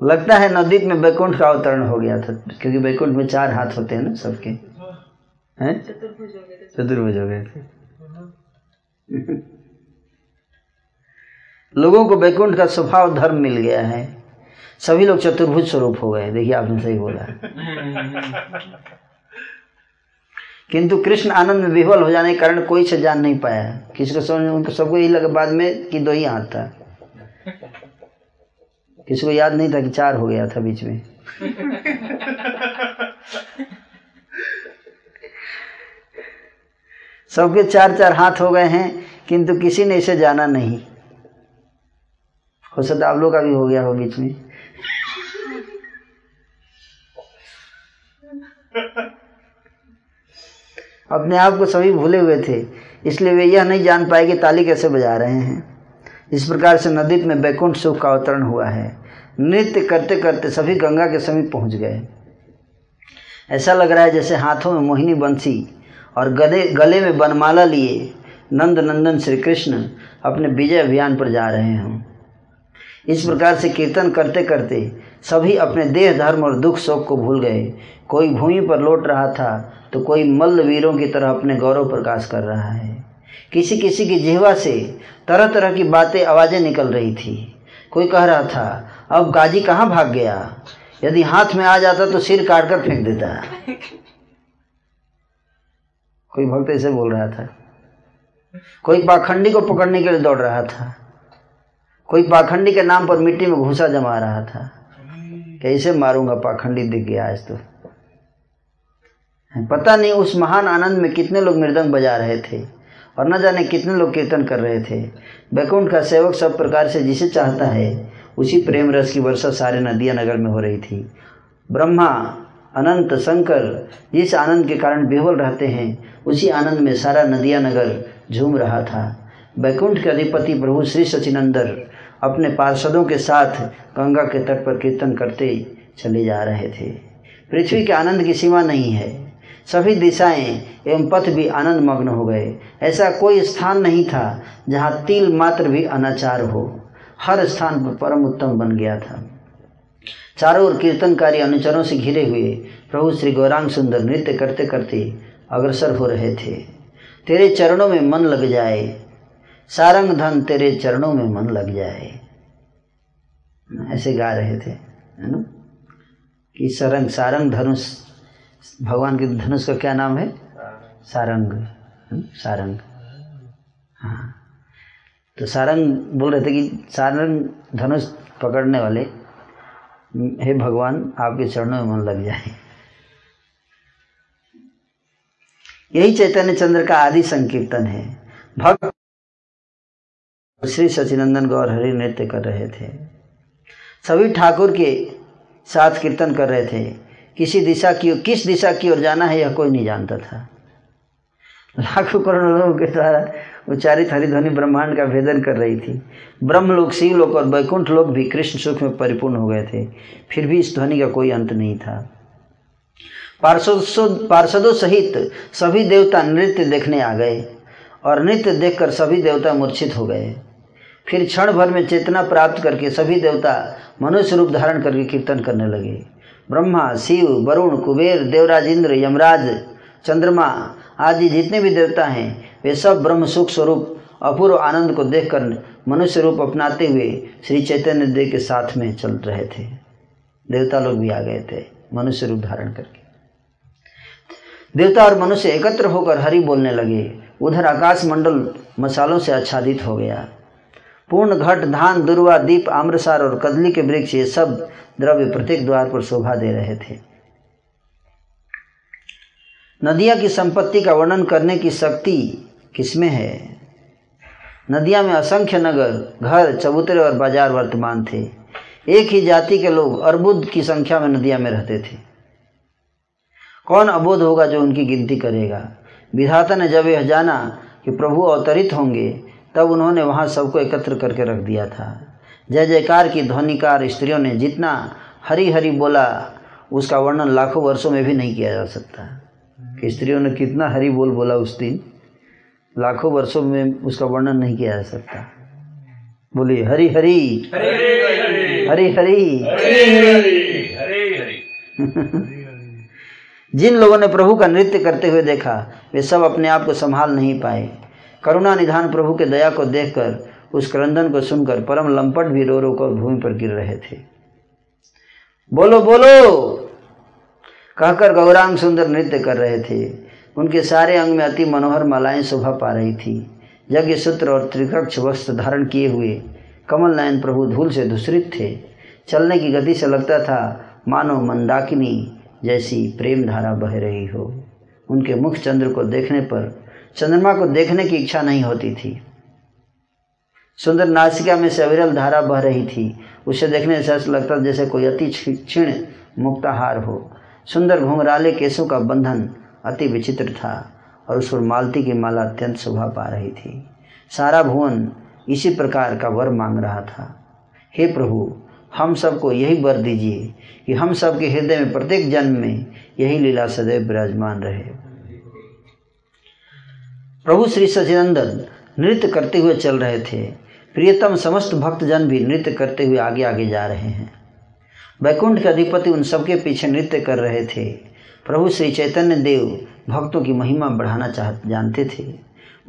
लगता है नवदीप में बैकुंठ का अवतरण हो गया था, क्योंकि बैकुंठ में चार हाथ होते हैं ना सबके। हैं? चतुर्भुज हो गए थे। लोगों को बैकुंठ का स्वभाव धर्म मिल गया है। सभी लोग चतुर्भुज स्वरूप हो गए, देखिए आपने सही बोला। किंतु कृष्ण आनंद में विह्वल हो जाने के कारण कोई से जान नहीं पाया। किसी को समझ, उनको सबको यही लगा बाद में कि दो ही हाथ था। किसी को याद नहीं था कि चार हो गया था बीच में। सबके चार चार हाथ हो गए हैं, किंतु किसी ने इसे जाना नहीं। हो सकता आप लोग का भी हो गया हो बीच में। अपने आप को सभी भूले हुए थे, इसलिए वे यह नहीं जान पाए कि ताली कैसे बजा रहे हैं। इस प्रकार से नदी में बैकुंठ सुख का अवतरण हुआ है। नृत्य करते करते सभी गंगा के समीप पहुँच गए। ऐसा लग रहा है जैसे हाथों में मोहिनी बंसी और गले गले में बनमाला लिए नंद नंदन श्री कृष्ण अपने विजय अभियान पर जा रहे हों। इस प्रकार से कीर्तन करते करते सभी अपने देह, धर्म और दुख, शोक को भूल गए। कोई भूमि पर लौट रहा था तो कोई मल्ल वीरों की तरह अपने गौरव प्रकाश कर रहा है। किसी किसी की जिहवा से तरह तरह की बातें, आवाज़ें निकल रही थी। कोई कह रहा था, अब गाजी कहाँ भाग गया? यदि हाथ में आ जाता तो सिर काट कर फेंक देता। कोई भक्त ऐसे बोल रहा था। कोई पाखंडी को पकड़ने के लिए दौड़ रहा था। कोई पाखंडी के नाम पर मिट्टी में घूसा जमा रहा था। कैसे मारूँगा पाखंडी दिख गया आज तो? पता नहीं उस महान आनंद में कितने लोग मृदंग बजा रहे थे और न जाने कितने लोग कीर्तन कर रहे थे। बैकुंठ का सेवक सब प्रकार से जिसे चाहता है, उसी प्रेम रस की वर्षा सारे नदिया नगर में हो रही थी। ब्रह्मा, अनंत, शंकर, जिस आनंद के कारण बेहोल रहते हैं, उसी आनंद में सारा नदिया नगर झूम रहा था। बैकुंठ के अधिपति प्रभु श्री सचिनंदर अपने पार्षदों के साथ गंगा के तट पर कीर्तन करते चले जा रहे थे। पृथ्वी के आनंद की सीमा नहीं है। सभी दिशाएँ एवं पथ भी आनंद मग्न हो गए। ऐसा कोई स्थान नहीं था जहाँ तिल मात्र भी अनाचार हो। हर स्थान पर परम उत्तम बन गया था। चारों ओर कीर्तनकारी अनुचरों से घिरे हुए प्रभु श्री गौरांग सुंदर नृत्य करते करते अग्रसर हो रहे थे। तेरे चरणों में मन लग जाए। सारंग धन तेरे चरणों में मन लग जाए। ऐसे गा रहे थे, है ना? कि सरंग, सारंग धनुष भगवान के धनुष का क्या नाम है? सारंग। सारंग। हाँ। तो सारंग बोल रहे थे कि सारंग धनुष पकड़ने वाले, हे भगवान, आपके चरणों में मन लग जाए। यही चैतन्य चंद्र का आदि संकीर्तन है। भक्त श्री सचिनंदन गौर हरि नृत्य कर रहे थे। सभी ठाकुर के साथ कीर्तन कर रहे थे। किसी दिशा की किस दिशा की ओर जाना है, यह कोई नहीं जानता था। लाखों करोड़ों लोगों के द्वारा उच्चारित हरिध्वनि ब्रह्मांड का भेदन कर रही थी। ब्रह्मलोक, शिवलोक और वैकुंठ लोक भी कृष्ण सुख में परिपूर्ण हो गए थे। फिर भी इस ध्वनि का कोई अंत नहीं था। पार्षदों पार्षदों सहित सभी देवता नृत्य देखने आ गए और नृत्य देखकर सभी देवता मूर्छित हो गए। फिर क्षण भर में चेतना प्राप्त करके सभी देवता मनुष्य रूप धारण करके कीर्तन करने लगे। ब्रह्मा, शिव, वरुण, कुबेर, देवराज, इंद्र, यमराज, चंद्रमा आदि जितने भी देवता हैं, वे सब ब्रह्म सुख स्वरूप, अपूर्व आनंद को देखकर मनुष्य रूप अपनाते हुए श्री चैतन्य देव के साथ में चल रहे थे। देवता लोग भी आ गए थे, मनुष्य रूप धारण करके। देवता और मनुष्य एकत्र होकर हरि बोलने लगे। उधर आकाश मंडल मसालों से आच्छादित हो गया। पूर्ण घट धान, दुर्वा, दीप, आम्रसार और कदली के वृक्ष, ये सब द्रव्य प्रत्येक द्वार पर शोभा दे रहे थे। नदिया की संपत्ति का वर्णन करने की शक्ति किसमें है? नदिया में असंख्य नगर, घर, चबूतरे और बाज़ार वर्तमान थे। एक ही जाति के लोग अर्बुद की संख्या में नदिया में रहते थे। कौन अबोध होगा जो उनकी गिनती करेगा? विधाता ने जब यह जाना कि प्रभु अवतरित होंगे तब उन्होंने वहाँ सबको एकत्र करके रख दिया था। जय जयकार की ध्वनिकार स्त्रियों ने जितना हरी हरी बोला, उसका वर्णन लाखों वर्षों में भी नहीं किया जा सकता। कि स्त्रियों ने कितना हरी बोल बोला उस दिन, लाखों वर्षों में उसका वर्णन नहीं किया जा सकता। बोलिए हरी हरी हरी हरी हरे हरे जिन लोगों ने प्रभु का नृत्य करते हुए देखा, वे सब अपने आप को संभाल नहीं पाए। करुणा निधान प्रभु के दया को देखकर, उस क्रंदन को सुनकर परम लंपट भी रो रो कर भूमि पर गिर रहे थे। बोलो बोलो! कहकर गौरांग सुंदर नृत्य कर रहे थे। उनके सारे अंग में अति मनोहर मालाएँ शोभा पा रही थी। यज्ञ सूत्र और त्रिकक्ष वस्त्र धारण किए हुए कमल नयन प्रभु धूल से दूषरित थे। चलने की गति से लगता था, मानो मंदाकिनी जैसी प्रेम धारा बह रही हो। उनके मुख चंद्र को देखने पर चंद्रमा को देखने की इच्छा नहीं होती थी। सुंदर नासिका में से अविरल धारा बह रही थी। उसे देखने से ऐसा लगता जैसे कोई अति क्षीण मुक्ताहार हो। सुंदर घुंघराले केसों का बंधन अति विचित्र था और उस पर मालती की माला अत्यंत शोभा पा रही थी। सारा भुवन इसी प्रकार का वर मांग रहा था। हे प्रभु, हम सबको यही वर दीजिए कि हम सबके हृदय में प्रत्येक जन्म में यही लीला सदैव विराजमान रहे। प्रभु श्री सचिनंदन नृत्य करते हुए चल रहे थे। प्रियतम समस्त भक्तजन भी नृत्य करते हुए आगे आगे जा रहे हैं। वैकुंठ के अधिपति उन सबके पीछे नृत्य कर रहे थे। प्रभु श्री चैतन्य देव भक्तों की महिमा बढ़ाना चाह, जानते थे।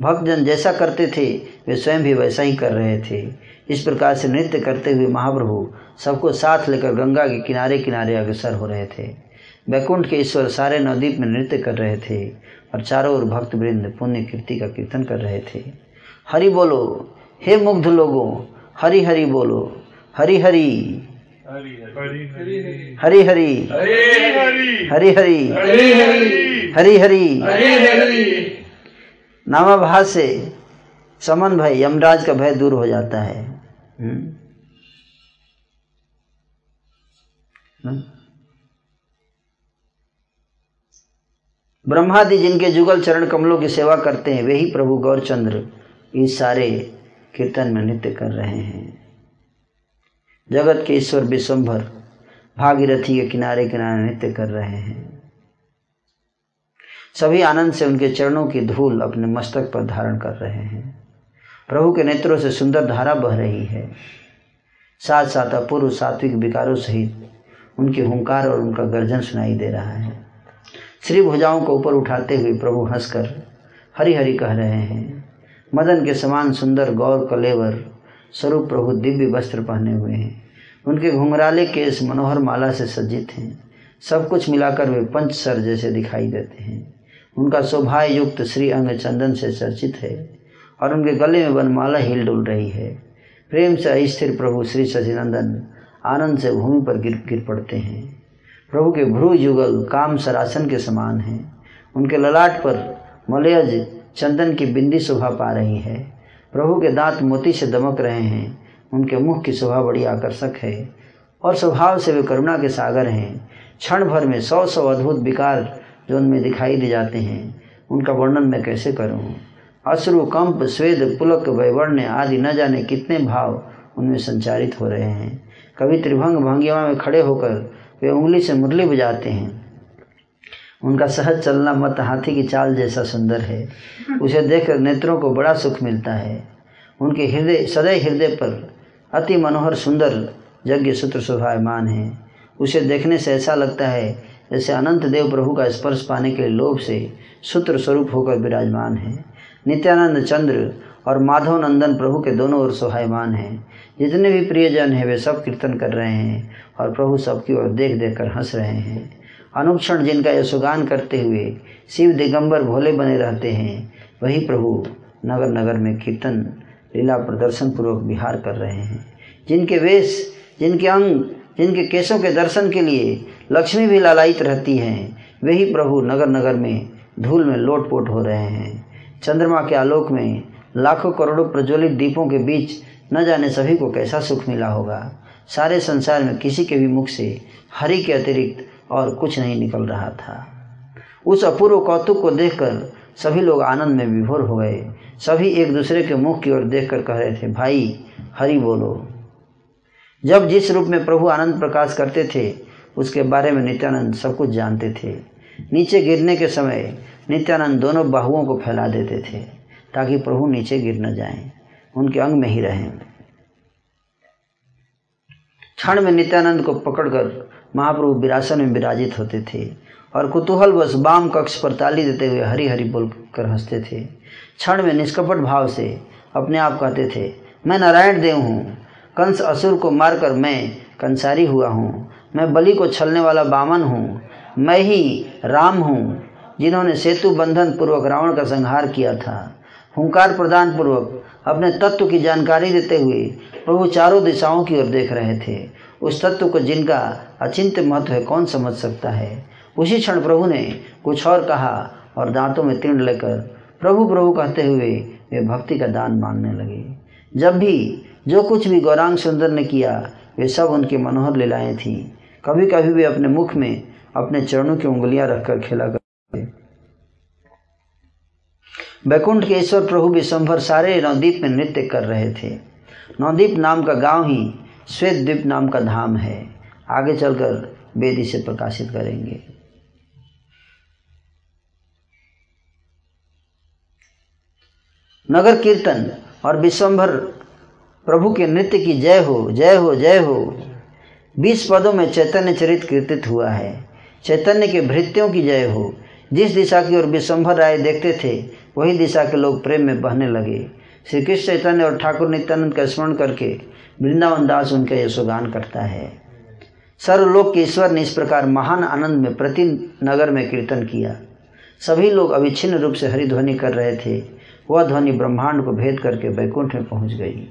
भक्तजन जैसा करते थे, वे स्वयं भी वैसा ही कर रहे थे। इस प्रकार से नृत्य करते हुए महाप्रभु सबको साथ लेकर गंगा के किनारे किनारे अग्रसर हो रहे थे। वैकुंठ के ईश्वर सारे नवदीप में नृत्य कर रहे थे। और चारों ओर भक्त वृंद पुण्य कीर्ति का कीर्तन कर रहे थे। हरि बोलो, हे मुग्ध लोगों, हरि हरि बोलो, हरि हरि। हरी हरी। हरी हरी। हरी हरी। नामाभास से समन भय यमराज का भय दूर हो जाता है। हुँ? हुँ? ब्रह्मादि जिनके जुगल चरण कमलों की सेवा करते हैं, वे ही प्रभु गौरचंद्र इस सारे कीर्तन में नृत्य कर रहे हैं। जगत के ईश्वर विश्वभर, भागीरथी के किनारे किनारे नृत्य कर रहे हैं। सभी आनंद से उनके चरणों की धूल अपने मस्तक पर धारण कर रहे हैं। प्रभु के नेत्रों से सुंदर धारा बह रही है। साथ साथ अपूर्व सात्विक विकारों सहित उनके हुंकार और उनका गर्जन सुनाई दे रहा है। श्री भुजाओं को ऊपर उठाते हुए प्रभु हंसकर हरि हरि कह रहे हैं, मदन के समान सुंदर गौर कलेवर स्वरूप प्रभु दिव्य वस्त्र पहने हुए हैं। उनके घुंघराले केस मनोहर माला से सज्जित हैं। सब कुछ मिलाकर वे पंच सर जैसे दिखाई देते हैं। उनका शोभा युक्त श्री अंग चंदन से चर्चित है और उनके गले में वनमाला हिल डुल रही है। प्रेम से अस्थिर प्रभु श्री सचिनंदन आनंद से भूमि पर गिर गिर पड़ते हैं। प्रभु के भ्रू युगल काम सरासन के समान हैं। उनके ललाट पर मलयज चंदन की बिंदी शोभा पा रही है। प्रभु के दांत मोती से दमक रहे हैं। उनके मुख की शोभा बड़ी आकर्षक है और स्वभाव से वे करुणा के सागर हैं। क्षण भर में सौ सौ अद्भुत विकार जो उनमें दिखाई दे जाते हैं। उनका वर्णन मैं कैसे करूँ? अश्रु, कंप, स्वेद, पुलक, वैवर्ण्य आदि न जाने कितने भाव उनमें संचारित हो रहे हैं। कभी त्रिभंग भंगिमा में खड़े होकर वे उंगली से मुरली बजाते हैं। उनका सहज चलना मत, हाथी की चाल जैसा सुंदर है। उसे देखकर नेत्रों को बड़ा सुख मिलता है। उनके हृदय, सदैव हृदय पर अति मनोहर, सुंदर, यज्ञ सूत्र शोभायमान है। उसे देखने से ऐसा लगता है जैसे अनंत देव प्रभु का स्पर्श पाने के लोभ से सूत्र स्वरूप होकर विराजमान है। नित्यानंद चंद्र और माधव नंदन प्रभु के दोनों ओर सोहायमान हैं। जितने भी प्रियजन हैं, वे सब कीर्तन कर रहे हैं और प्रभु सबकी ओर देख देख कर हंस रहे हैं। अनुक्षण जिनका यशोगान करते हुए शिव दिगंबर भोले बने रहते हैं, वही प्रभु नगर नगर में कीर्तन, लीला प्रदर्शन पूर्वक विहार कर रहे हैं। जिनके वेश, जिनके अंग, जिनके केशों के दर्शन के लिए लक्ष्मी भी लालायित रहती हैं, वही प्रभु नगर नगर में धूल में लोटपोट हो रहे हैं। चंद्रमा के आलोक में लाखों करोड़ों प्रज्वलित दीपों के बीच न जाने सभी को कैसा सुख मिला होगा। सारे संसार में किसी के भी मुख से हरि के अतिरिक्त और कुछ नहीं निकल रहा था। उस अपूर्व कौतुक को देखकर सभी लोग आनंद में विभोर हो गए। सभी एक दूसरे के मुख की ओर देखकर कह रहे थे भाई हरि बोलो। जब जिस रूप में प्रभु आनंद प्रकाश करते थे उसके बारे में नित्यानंद सब कुछ जानते थे। नीचे गिरने के समय नित्यानंद दोनों बाहुओं को फैला देते थे ताकि प्रभु नीचे गिर न जाएँ, उनके अंग में ही रहें क्षण में नित्यानंद को पकड़कर महाप्रभु विरासन में विराजित होते थे और कुतूहल बस बाम कक्ष पर ताली देते हुए हरी हरी बोलकर हँसते थे। क्षण में निष्कपट भाव से अपने आप कहते थे, मैं नारायण देव हूँ। कंस असुर को मारकर मैं कंसारी हुआ हूँ। मैं बलि को छलने वाला बामन हूँ। मैं ही राम हूँ, जिन्होंने सेतु बंधन पूर्वक रावण का संहार किया था। हुंकार प्रदान पूर्वक अपने तत्व की जानकारी देते हुए प्रभु चारों दिशाओं की ओर देख रहे थे। उस तत्व को जिनका अचिंत्य महत्व है, कौन समझ सकता है? उसी क्षण प्रभु ने कुछ और कहा और दांतों में तीर्ण लेकर प्रभु प्रभु कहते हुए वे भक्ति का दान मांगने लगे। जब भी जो कुछ भी गौरांग सुंदर ने किया, वे सब उनकी मनोहर लीलाएँ थीं। कभी कभी वे अपने मुख में अपने चरणों की उंगलियाँ रखकर खेला करते बैकुंठ के ईश्वर प्रभु विश्वभर सारे नवदीप में नृत्य कर रहे थे। नवदीप नाम का गाँव ही श्वेत द्वीप नाम का धाम है। आगे चलकर वेद इसे प्रकाशित करेंगे। नगर कीर्तन और विश्वभर प्रभु के नृत्य की जय हो जय हो जय हो। बीस पदों में चैतन्य चरित कीर्तित हुआ है। चैतन्य के भृत्यों की जय हो। जिस दिशा की ओर विश्वभर राय देखते थे वही दिशा के लोग प्रेम में बहने लगे। श्री कृष्ण चैतन्य और ठाकुर नित्यानंद का स्मरण करके वृंदावन दास उनका यशोगान करता है। सर्वलोक के ईश्वर ने इस प्रकार महान आनंद में प्रति नगर में कीर्तन किया। सभी लोग अविच्छिन्न रूप से हरिध्वनि कर रहे थे। वह ध्वनि ब्रह्मांड को भेद करके बैकुंठ में पहुँच गई।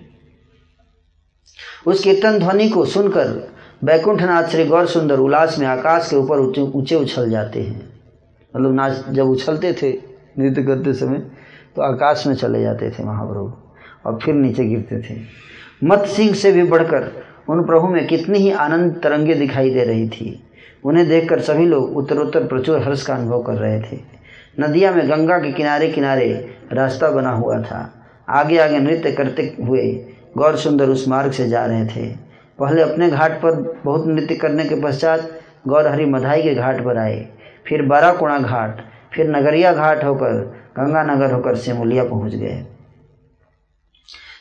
उस कीर्तन ध्वनि को सुनकर बैकुंठनाथ श्री गौर सुंदर उल्लास में आकाश के ऊपर ऊँचे उछल जाते हैं। मतलब नाच जब उछलते थे नृत्य करते समय तो आकाश में चले जाते थे महाप्रभु और फिर नीचे गिरते थे। मत सिंह से भी बढ़कर उन प्रभु में कितनी ही आनंद तरंगे दिखाई दे रही थी। उन्हें देखकर सभी लोग उत्तरोत्तर प्रचुर हर्ष का अनुभव कर रहे थे। नदिया में गंगा के किनारे किनारे रास्ता बना हुआ था। आगे आगे नृत्य करते हुए गौर सुंदर उस मार्ग से जा रहे थे। पहले अपने घाट पर बहुत नृत्य करने के पश्चात गौर हरि मधाई के घाट पर आए। फिर बाराकोणा घाट फिर नगरिया घाट होकर गंगानगर होकर सिमुलिया पहुँच गए।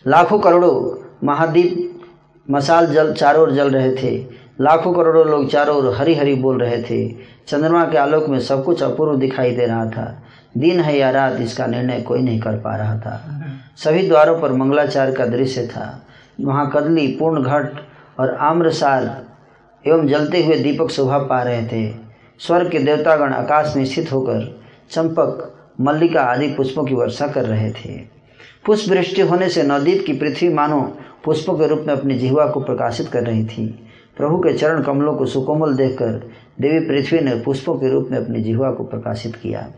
लाखों करोड़ों महाद्वीप मसाल जल चारों ओर जल रहे थे। लाखों करोड़ों लोग चारों ओर हरी हरी बोल रहे थे। चंद्रमा के आलोक में सब कुछ अपूर्व दिखाई दे रहा था। दिन है या रात, इसका निर्णय कोई नहीं कर पा रहा था। सभी द्वारों पर मंगलाचार का दृश्य था। वहाँ कदली, पूर्ण घट और आम्रसार एवं जलते हुए दीपक शोभा पा रहे थे। स्वर्ग के देवतागण आकाश में स्थित होकर चंपक मल्लिका आदि पुष्पों की वर्षा कर रहे थे। पुष्प वृष्टि होने से नवदीप की पृथ्वी मानो पुष्पों के रूप में अपनी जिहवा को प्रकाशित कर रही थी। प्रभु के चरण कमलों को सुकोमल देखकर देवी पृथ्वी ने पुष्पों के रूप में अपनी जिहवा को प्रकाशित किया।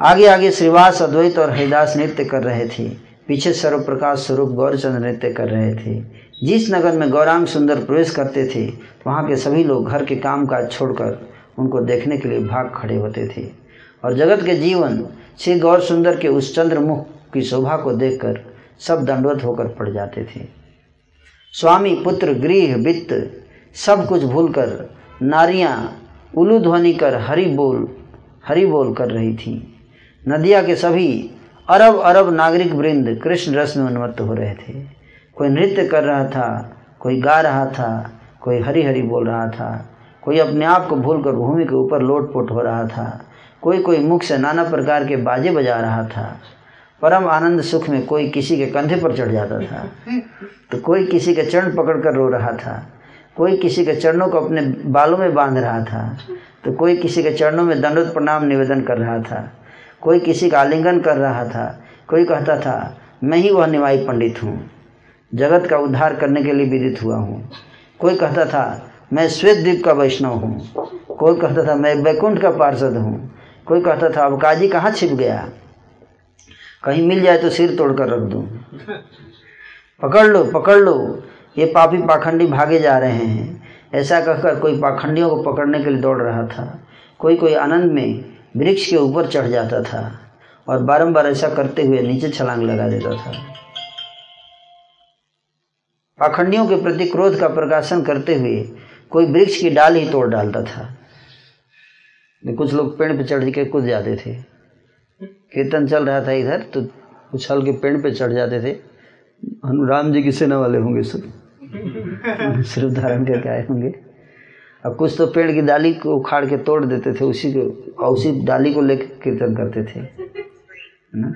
आगे आगे श्रीवास अद्वैत और हरिदास नृत्य कर रहे थे। पीछे सर्वप्रकाश स्वरूप गौरचंद्र नृत्य कर रहे थे। जिस नगर में गौरांग सुंदर प्रवेश करते थे, वहाँ के सभी लोग घर के काम काज छोड़कर उनको देखने के लिए भाग खड़े होते थे। और जगत के जीवन श्री गौर सुंदर के उस चंद्रमुख की शोभा को देखकर सब दंडवत होकर पड़ जाते थे। स्वामी, पुत्र, गृह, वित्त सब कुछ भूलकर नारियाँ उलू ध्वनि कर हरि बोल हरि बोल कर रही थी। नदिया के सभी अरब अरब नागरिक वृंद कृष्ण रस में उन्मत्त हो रहे थे। कोई नृत्य कर रहा था, कोई गा रहा था, कोई हरी हरी बोल रहा था, कोई अपने आप को भूलकर भूमि के ऊपर लोटपोट हो रहा था। कोई कोई मुख से नाना प्रकार के बाजे बजा रहा था। परम आनंद सुख में कोई किसी के कंधे पर चढ़ जाता था। तो कोई किसी के चरण पकड़ कर रो रहा था। कोई किसी के चरणों को अपने बालों में बाँध रहा था। तो कोई किसी के चरणों में दंडोत प्रणाम निवेदन कर रहा था। कोई किसी का आलिंगन कर रहा था। कोई कहता था, मैं ही वह निवाई पंडित हूँ। जगत का उद्धार करने के लिए विदित हुआ हूँ। कोई कहता था, मैं श्वेत द्वीप का वैष्णव हूँ। कोई कहता था, मैं वैकुंठ का पार्षद हूँ। कोई कहता था, अब काजी कहाँ छिप गया? कहीं मिल जाए तो सिर तोड़कर रख दूँ। पकड़ लो पकड़ लो। ये पापी पाखंडी भागे जा रहे हैं। ऐसा कहकर कोई पाखंडियों को पकड़ने के लिए दौड़ रहा था। कोई कोई आनंद में वृक्ष के ऊपर चढ़ जाता था और बारंबार ऐसा करते हुए नीचे छलांग लगा देता था। पाखंडियों के प्रति क्रोध का प्रकाशन करते हुए कोई वृक्ष की डाल ही तोड़ डालता था। कुछ लोग पेड़ पे चढ़ के कूद जाते थे। कीर्तन चल रहा था इधर तो कुछ के पेड़ पे चढ़ जाते थे। हनुराम जी की सेना वाले होंगे सब। सिर्फ़ धारण करके आए होंगे। और कुछ तो पेड़ की डाली को उखाड़ के तोड़ देते थे, उसी को, और उसी डाली को लेकर कीर्तन करते थे। ना?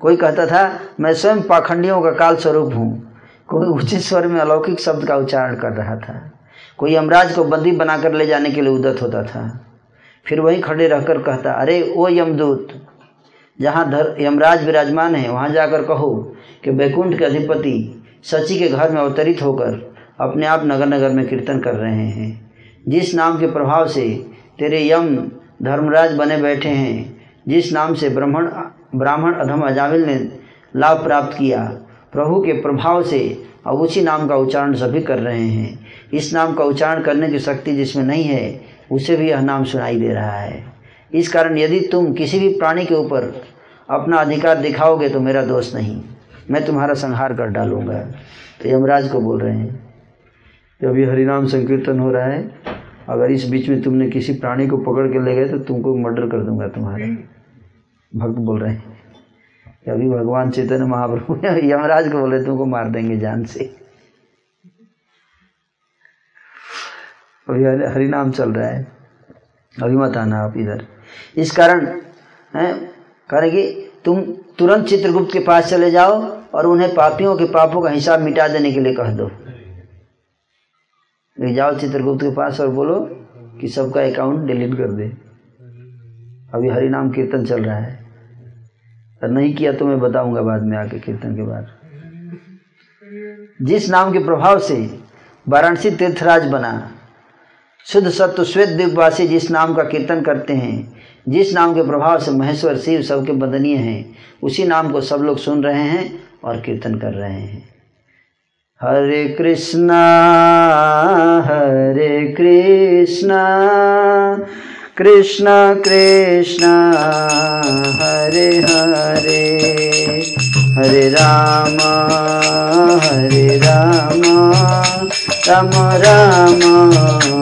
कोई कहता था, मैं स्वयं पाखंडियों का काल स्वरूप हूँ। कोई उचित स्वर में अलौकिक शब्द का उच्चारण कर रहा था। कोई यमराज को बंदी बनाकर ले जाने के लिए उदत होता था। फिर वहीं खड़े रहकर कहता, अरे, ओ यमदूत, जहाँ धर, यमराज विराजमान है, वहाँ जाकर कहो कि वैकुंठ के अधिपति सची के घर में अवतरित होकर अपने आप नगर नगर में कीर्तन कर रहे हैं। जिस नाम के प्रभाव से तेरे यम धर्मराज बने बैठे हैं, जिस नाम से ब्राह्मण ब्राह्मण अधम अजामिल ने लाभ प्राप्त किया, प्रभु के प्रभाव से अब उसी नाम का उच्चारण सभी कर रहे हैं। इस नाम का उच्चारण करने की शक्ति जिसमें नहीं है उसे भी यह नाम सुनाई दे रहा है। इस कारण यदि तुम किसी भी प्राणी के ऊपर अपना अधिकार दिखाओगे तो मेरा दोष नहीं। मैं तुम्हारा संहार कर डालूँगा। तो यमराज को बोल रहे हैं कि अभी हरिनाम संकीर्तन हो रहा है, अगर इस बीच में तुमने किसी प्राणी को पकड़ के ले गए तो तुमको मर्डर कर दूँगा तुम्हारा। भक्त बोल रहे हैं अभी भगवान चैतन्य महाप्रभु यमराज को बोले तुमको मार देंगे जान से। अभी हरिनाम चल रहा है। अभी मत आना आप इधर। इस कारण, है कि तुम तुरंत चित्रगुप्त के पास चले जाओ और उन्हें पापियों के पापों का हिसाब मिटा देने के लिए कह दो। ले जाओ चित्रगुप्त के पास और बोलो कि सबका अकाउंट डिलीट कर दे। अभी हरि नाम कीर्तन चल रहा है। और नहीं किया तो मैं बताऊँगा बाद में आके कीर्तन के बाद। जिस नाम के प्रभाव से वाराणसी तीर्थराज बना शुद्ध सत्व, श्वेत द्वीपवासी जिस नाम का कीर्तन करते हैं, जिस नाम के प्रभाव से महेश्वर शिव सबके बदनीय हैं, उसी नाम को सब लोग सुन रहे हैं और कीर्तन कर रहे हैं। हरे कृष्णा हरे कृष्णा कृष्णा कृष्णा, हरे हरे हरे राम हरे राम राम राम।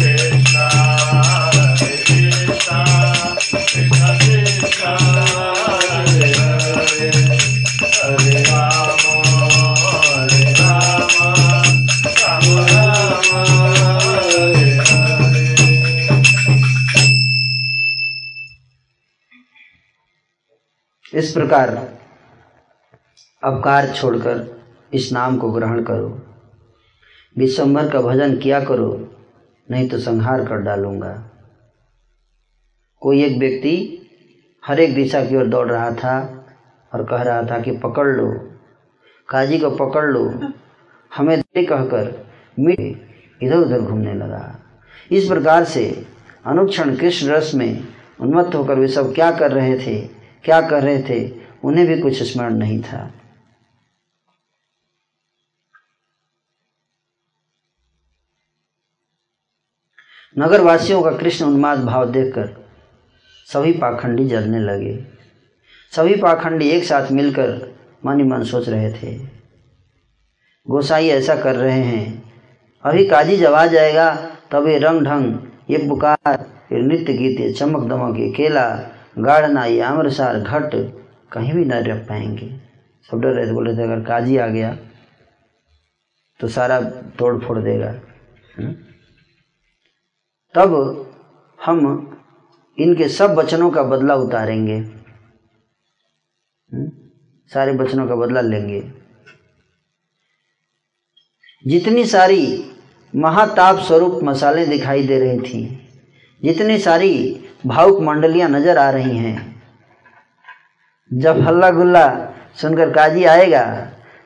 प्रकार अवकार छोड़कर इस नाम को ग्रहण करो। विश्वम्भर का भजन किया करो, नहीं तो संहार कर डालूँगा। कोई एक व्यक्ति हर एक दिशा की ओर दौड़ रहा था और कह रहा था कि पकड़ लो, काजी को पकड़ लो। हमें दे कहकर मिट इधर उधर घूमने लगा। इस प्रकार से अनुक्षण कृष्ण रस में उन्मत्त होकर वे सब क्या कर रहे थे? क्या कर रहे थे? उन्हें भी कुछ स्मरण नहीं था। नगरवासियों का कृष्ण उन्माद भाव देखकर सभी पाखंडी जलने लगे। सभी पाखंडी एक साथ मिलकर मन ही मन सोच रहे थे। गोसाई ऐसा कर रहे हैं। अभी काजी जब आ जाएगा, तब ये रंग ढंग ये पुकार ये नृत्य गीत, ये चमक दमक ये केला गाड़ना ये आमरसार घट कहीं भी न रख पाएँगे सब डर रहे थे, बोल रहे थे, अगर काजी आ गया तो सारा तोड़ फोड़ देगा हम्म? तब हम इनके सब वचनों का बदला उतारेंगे हम्म? सारे वचनों का बदला लेंगे जितनी सारी महाताप स्वरूप मसाले दिखाई दे रही थी, जितनी सारी भावुक मंडलियाँ नज़र आ रही हैं। जब हल्ला गुल्ला सुनकर काजी आएगा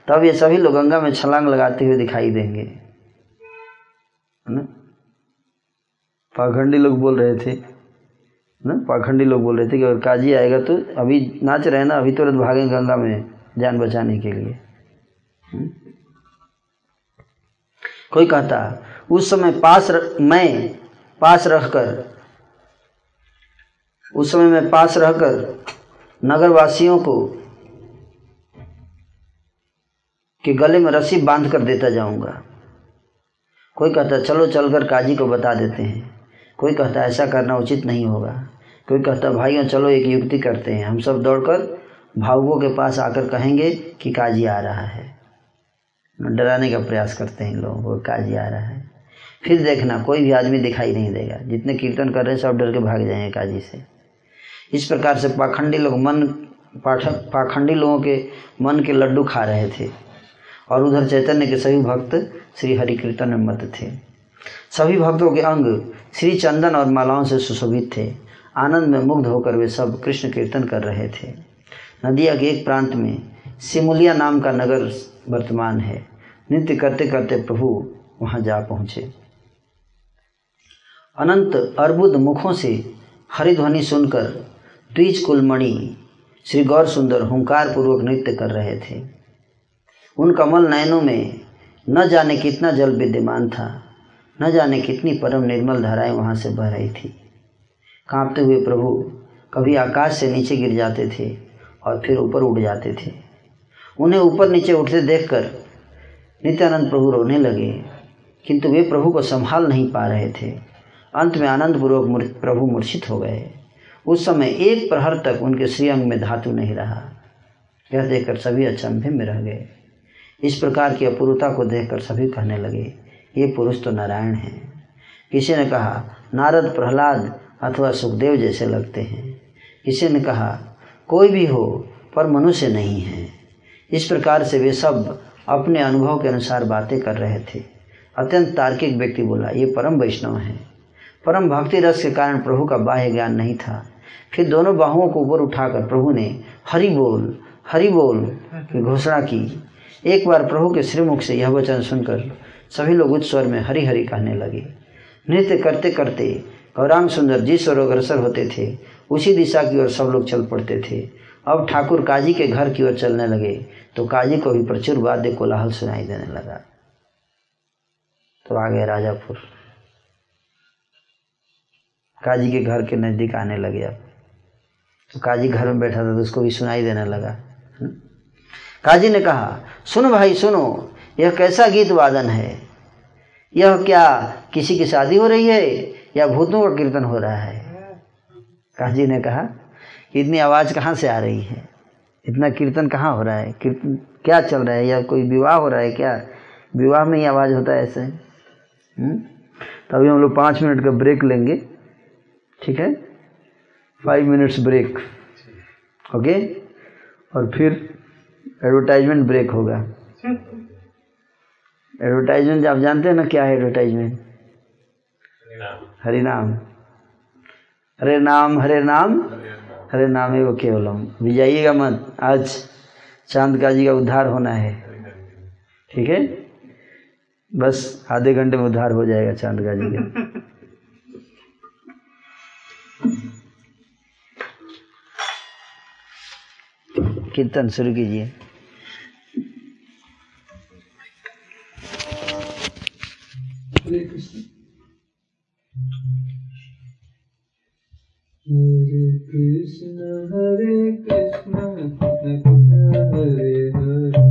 तब ये सभी लोग गंगा में छलांग लगाते हुए दिखाई देंगे। ना? पाखंडी लोग बोल रहे थे। ना? पाखंडी लोग बोल रहे थे कि अगर काजी आएगा तो अभी नाच रहे ना अभी तुरंत भागें गंगा में जान बचाने के लिए। हम्म? कोई कहता उस समय पास र, मैं पास रहकर उस समय मैं पास रहकर नगरवासियों को के गले में रस्सी बाँध कर देता जाऊँगा। कोई कहता, चलो, चलकर काजी को बता देते हैं। कोई कहता, ऐसा करना उचित नहीं होगा। कोई कहता, भाइयों, चलो, एक युक्ति करते हैं। हम सब दौड़कर भावुकों के पास आकर कहेंगे कि काजी आ रहा है। डराने का प्रयास करते हैं लोगों को काजी आ रहा है। फिर देखना, कोई भी आदमी दिखाई नहीं देगा। जितने कीर्तन कर रहे हैं, सब डर के भाग जाएँगे काजी से। इस प्रकार से पाखंडी लोग मन पाखंडी लोगों के मन के लड्डू खा रहे थे। और उधर चैतन्य के सभी भक्त श्री हरि कीर्तन में मत थे। सभी भक्तों के अंग श्री चंदन और मालाओं से सुशोभित थे। आनंद में मुग्ध होकर वे सब कृष्ण कीर्तन कर रहे थे। नदिया के एक प्रांत में सिमुलिया नाम का नगर वर्तमान है। नृत्य करते करते प्रभु वहाँ जा पहुँचे। अनंत अर्बुद मुखों से हरिध्वनि सुनकर द्विज कुलमणि श्री गौर सुंदर हुंकार पूर्वक नृत्य कर रहे थे। उन कमल नयनों में न जाने कितना जल विद्यमान था, न जाने कितनी परम निर्मल धाराएँ वहाँ से बह रही थी। कांपते हुए प्रभु कभी आकाश से नीचे गिर जाते थे और फिर ऊपर उड़ जाते थे। उन्हें ऊपर नीचे उठते देखकर नित्यानंद प्रभु रोने लगे, किंतु वे प्रभु को संभाल नहीं पा रहे थे। अंत में आनंदपूर्वक प्रभु मूर्छित हो गए। उस समय एक प्रहर तक उनके श्रीअंग में धातु नहीं रहा। यह देखकर सभी अचंभे में रह गए। इस प्रकार की अपूर्वता को देखकर सभी कहने लगे, ये पुरुष तो नारायण हैं। किसी ने कहा, नारद प्रहलाद अथवा सुखदेव जैसे लगते हैं। किसी ने कहा, कोई भी हो, पर मनुष्य नहीं है। इस प्रकार से वे सब अपने अनुभव के अनुसार बातें कर रहे थे। अत्यंत तार्किक व्यक्ति बोला, ये परम वैष्णव हैं। परम भक्ति रस के कारण प्रभु का बाह्य ज्ञान नहीं था। फिर दोनों बाहुओं को ऊपर उठाकर प्रभु ने हरि बोल हरि बोल की घोषणा की। एक बार प्रभु के श्रीमुख से यह वचन सुनकर सभी लोग उच्च स्वर में हरि हरि कहने लगे। नृत्य करते करते गौरांग सुंदर जिस ओर अग्रसर होते थे। उसी दिशा की ओर सब लोग चल पड़ते थे। अब ठाकुर काजी के घर की ओर चलने लगे तो काजी को भी प्रचुर वाद्य कोलाहल सुनाई देने लगा। तो आ गए राजापुर। काजी के घर के नज़दीक आने लगे अब। तो काजी घर में बैठा था तो उसको भी सुनाई देने लगा। हम्म? काजी ने कहा, सुनो भाई, सुनो, यह कैसा गीत वादन है? यह क्या किसी की शादी हो रही है या भूतों का कीर्तन हो रहा है? काजी ने कहा, इतनी आवाज़ कहाँ से आ रही है? इतना कीर्तन कहाँ हो रहा है? कीर्तन क्या चल रहा है? या कोई विवाह हो रहा है क्या? विवाह में ही आवाज़ होता है ऐसे। अभी हम लोग पाँच मिनट का ब्रेक लेंगे। ठीक है? फाइव मिनट्स ब्रेक ओके और फिर एडवर्टाइजमेंट ब्रेक होगा। एडवर्टाइजमेंट आप जानते हैं ना क्या है एडवर्टाइजमेंट हरे नाम हरे नाम हरे नाम? हरे नाम एवं केवलम भी जाइएगा मत। आज चाँद का जी का उद्धार होना है। ठीक है? बस आधे घंटे में उद्धार हो जाएगा चाँद का जी का। कीर्तन शुरू कीजिए। हरे कृष्ण। हरे कृष्ण कृष्ण हरे हरे।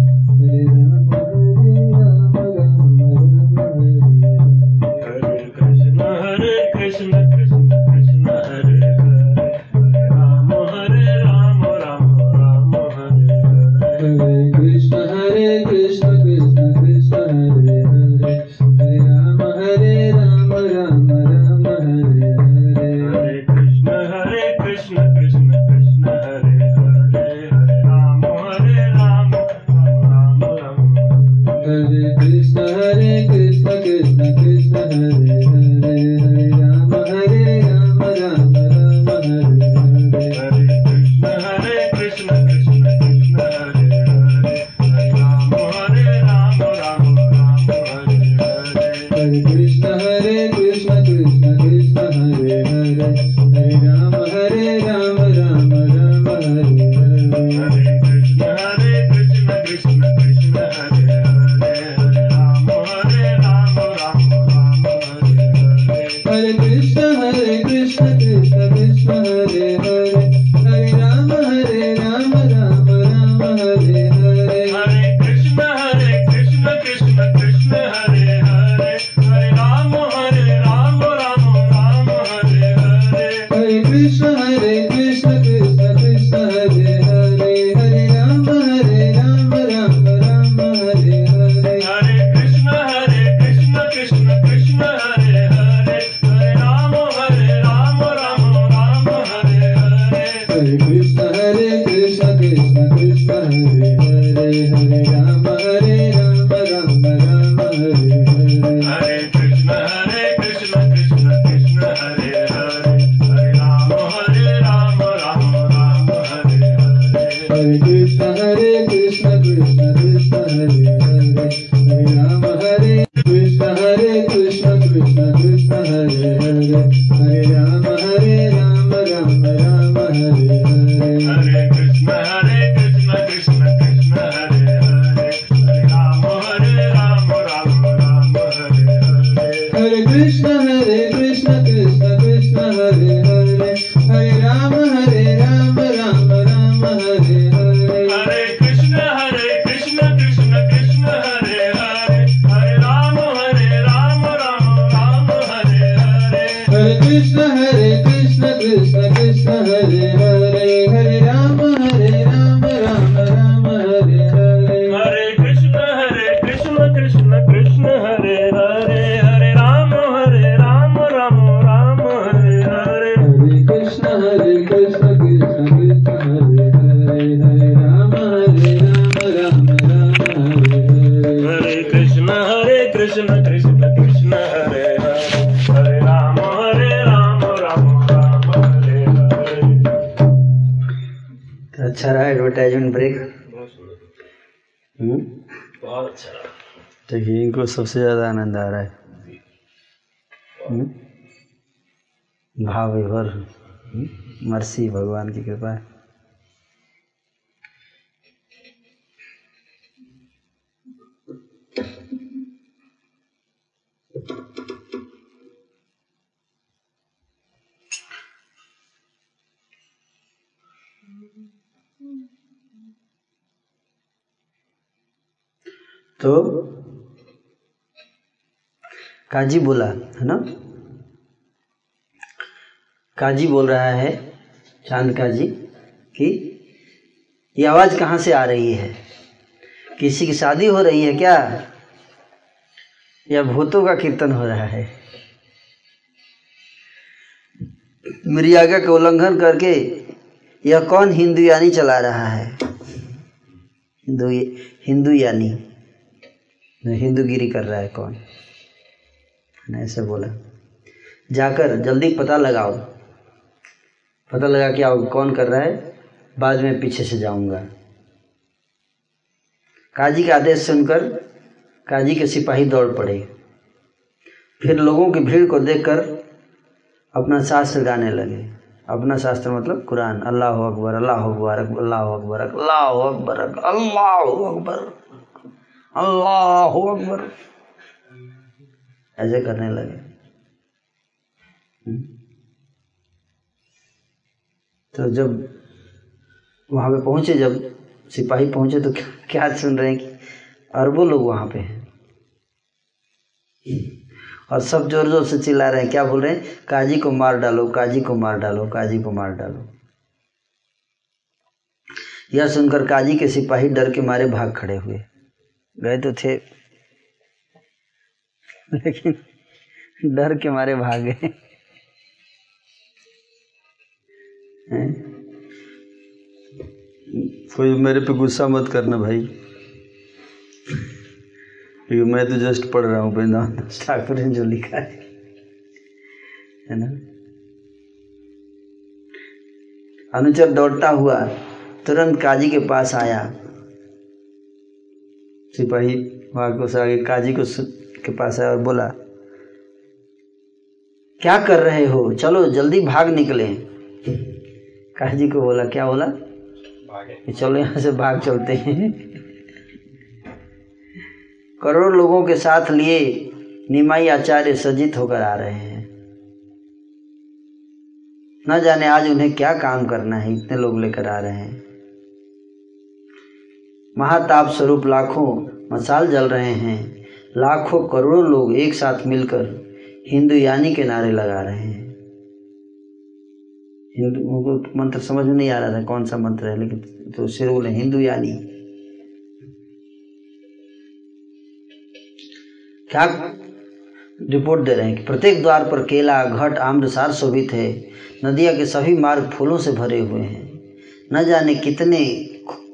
सबसे ज़्यादा आनंद आ रहा है? भाव विभोर हम्म? मर्सी भगवान की कृपा है तो काजी बोला, है ना? काजी बोल रहा है, चाँद काजी, कि ये आवाज़ कहाँ से आ रही है? किसी की शादी हो रही है क्या? या भूतों का कीर्तन हो रहा है? मेरी आज्ञा का उल्लंघन करके यह कौन हिंदू यानी चला रहा है? हिंदू हिंदू यानी। हिंदूगिरी कर रहा है कौन? ने ऐसे बोला। जाकर जल्दी पता लगाओ। पता लगा के आओ कौन कर रहा है, बाद में पीछे से जाऊँगा। काजी का आदेश सुनकर काजी के सिपाही दौड़ पड़े। फिर लोगों की भीड़ को देखकर अपना शास्त्र गाने लगे। अपना शास्त्र मतलब कुरान, अल्लाह अकबर अल्लाह अकबर अल्लाह अकबर अल्लाह अकबर अल्लाह अकबर अल्लाह अकबर। ऐसे करने लगे। तो जब वहाँ पे पहुँचे, जब सिपाही पहुँचे तो क्या सुन रहे हैं कि अरबों लोग वहाँ पे हैं? और सब ज़ोर ज़ोर से चिल्ला रहे हैं, क्या बोल रहे हैं? काजी को मार डालो, काजी को मार डालो, काजी को मार डालो। यह सुनकर काजी के सिपाही डर के मारे भाग खड़े हुए। गए तो थे। लेकिन डर के मारे भाग। कोई मेरे पे गुस्सा मत करना भाई। क्योंकि मैं तो जस्ट पढ़ रहा हूँ, वेदांत ठाकुर ने जो लिखा है। है ना? अनुचर दौड़ता हुआ तुरंत काजी के पास आया। सिपाही वहाँ को आगे काजी को के पास आया और बोला क्या कर रहे हो? चलो जल्दी भाग निकले। काजी को बोला क्या बोला? चलो यहाँ से भाग चलते हैं। करोड़ों लोगों के साथ लिए निमाई आचार्य सज्जित होकर आ रहे हैं। न जाने आज उन्हें क्या काम करना है इतने लोग लेकर आ रहे हैं। महाताप स्वरूप लाखों मसाल जल रहे हैं। लाखों करोड़ों लोग एक साथ मिलकर हिंदू यानी के नारे लगा रहे हैं। हिंदू, उनको मंत्र समझ में नहीं आ रहा था कौन सा मंत्र है, लेकिन तो सिर बोले हिंदू यानी। क्या रिपोर्ट दे रहे हैं कि प्रत्येक द्वार पर केला, घट आम्रसार शोभित है। नदिया के सभी मार्ग फूलों से भरे हुए हैं। न जाने कितने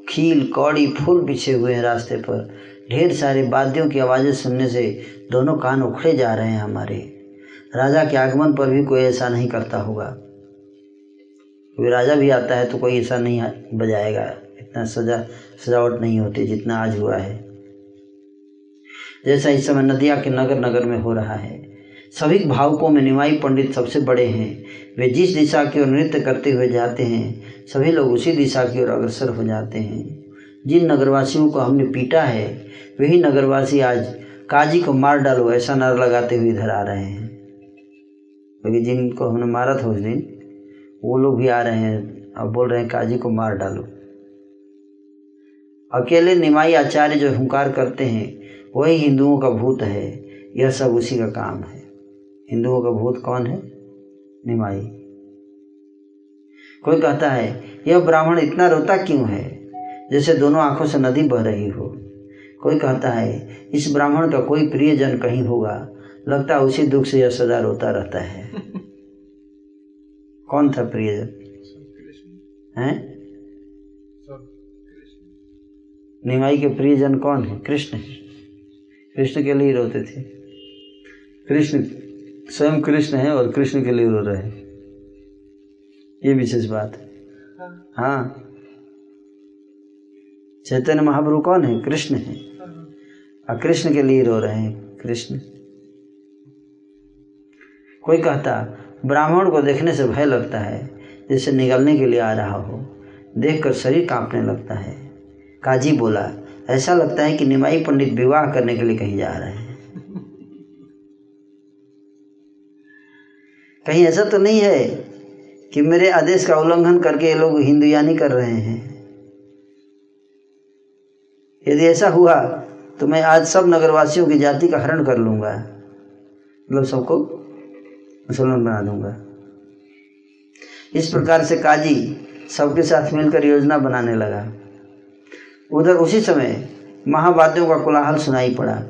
खील, कौड़ी, फूल बिछे हुए हैं रास्ते पर। ढेर सारे वाद्यों की आवाज़ें सुनने से दोनों कान उखड़े जा रहे हैं हमारे। राजा के आगमन पर भी कोई ऐसा नहीं करता होगा। कोई राजा भी आता है तो कोई ऐसा नहीं बजाएगा। इतना सजा, सजावट नहीं होती जितना आज हुआ है। जैसा इस समय नदिया के नगर नगर में हो रहा है। सभी भावुकों में निमाई पंडित सबसे बड़े हैं। वे जिस दिशा की ओर नृत्य करते हुए जाते हैं, सभी लोग उसी दिशा की ओर अग्रसर हो जाते हैं। जिन नगरवासियों को हमने पीटा है वही नगरवासी आज काजी को मार डालो, ऐसा नारा लगाते हुए इधर आ रहे हैं। क्योंकि जिनको हमने मारा था उस दिन, वो लोग भी आ रहे हैं अब बोल रहे हैं, काजी को मार डालो। अकेले निमाई आचार्य जो हुंकार करते हैं, वही हिंदुओं का भूत है, यह सब उसी का काम है। हिंदुओं का भूत कौन है? निमाई। कोई कहता है, यह ब्राह्मण इतना रोता क्यों है? जैसे दोनों आँखों से नदी बह रही हो। कोई कहता है इस ब्राह्मण का कोई प्रियजन कहीं होगा? लगता है उसी दुख से यह सदा रोता रहता है। कौन था प्रियजन हैं? निमाई के प्रियजन कौन है? कृष्ण। कृष्ण के लिए रोते थे। कृष्ण स्वयं कृष्ण है और कृष्ण के लिए रो रहे हैं। ये विशेष बात। है। हाँ। चैतन्य महाप्रभु कौन है? कृष्ण है। और कृष्ण के लिए रो रहे हैं। कृष्ण। कोई कहता, ब्राह्मण को देखने से भय लगता है, जैसे निगलने के लिए आ रहा हो। देखकर शरीर कांपने लगता है। काजी बोला, ऐसा लगता है कि निमाई पंडित विवाह करने के लिए कहीं जा रहे हैं। कहीं ऐसा तो नहीं है कि मेरे आदेश का उल्लंघन करके ये लोग हिंदुयानी कर रहे हैं। यदि ऐसा हुआ तो मैं आज सब नगरवासियों की जाति का हरण कर लूँगा। मतलब सबको मुसलमान बना दूँगा। इस प्रकार से काजी सबके साथ मिलकर योजना बनाने लगा। उधर उसी समय महावाद्यों का कोलाहल सुनाई पड़ा।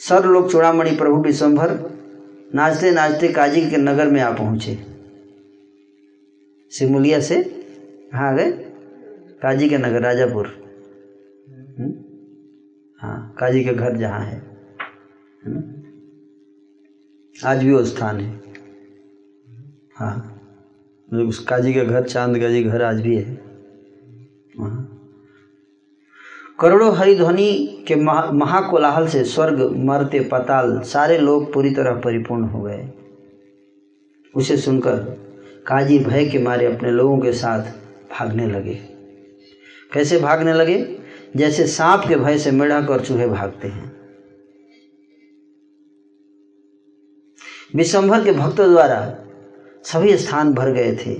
सब लोग चूड़ामणि प्रभु विश्वभर नाचते नाचते काजी के नगर में आ पहुँचे। सिमुलिया से कहाँ गए काजी के नगर, राजापुर? हाँ काजी के घर जहाँ है है ना? आज भी वो स्थान है। हाँ मतलब उस काजी का घर, चाँद काजी घर आज भी है। वहाँ करोड़ों हरिध्वनि के महा, महाकोलाहल से स्वर्ग मरते पताल, सारे लोग पूरी तरह परिपूर्ण हो गए। उसे सुनकर काजी भय के मारे अपने लोगों के साथ भागने लगे। कैसे भागने लगे? जैसे सांप के भय से मेढक और चूहे भागते हैं। विश्वभर के भक्तों द्वारा सभी स्थान भर गए थे।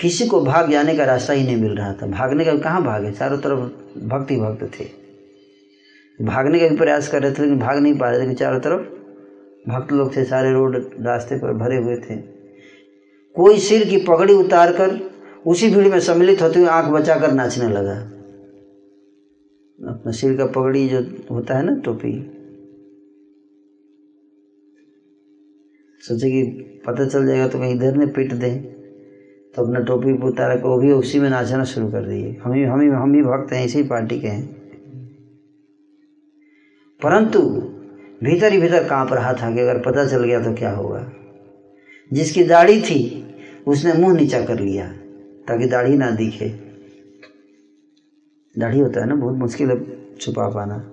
किसी को भाग जाने का रास्ता ही नहीं मिल रहा था। भागने का कहाँ भागे चारों तरफ़ भक्ति भक्त थे। भागने का भी प्रयास कर रहे थे, लेकिन भाग नहीं पा रहे थे चारों तरफ़ भक्त लोग थे, सारे रोड रास्ते पर भरे हुए थे। कोई सिर की पगड़ी उतार कर उसी भीड़ में सम्मिलित होते हुए आँख बचाकर नाचने लगा। अपना सिर का पगड़ी जो होता है ना टोपी। सोचे कि पता चल जाएगा तो कहीं इधर ने पीट दें। तो अपना टोपी उतारा को भी उसी में नाचना शुरू कर दिए। हम ही हम ही हम ही भक्त हैं, इसी पार्टी के हैं। परंतु भीतर ही भीतर काँप रहा था कि अगर पता चल गया तो क्या होगा। जिसकी दाढ़ी थी, उसने मुँह नीचा कर लिया, ताकि दाढ़ी ना दिखे। दाढ़ी होता है ना, बहुत मुश्किल है छुपा पाना।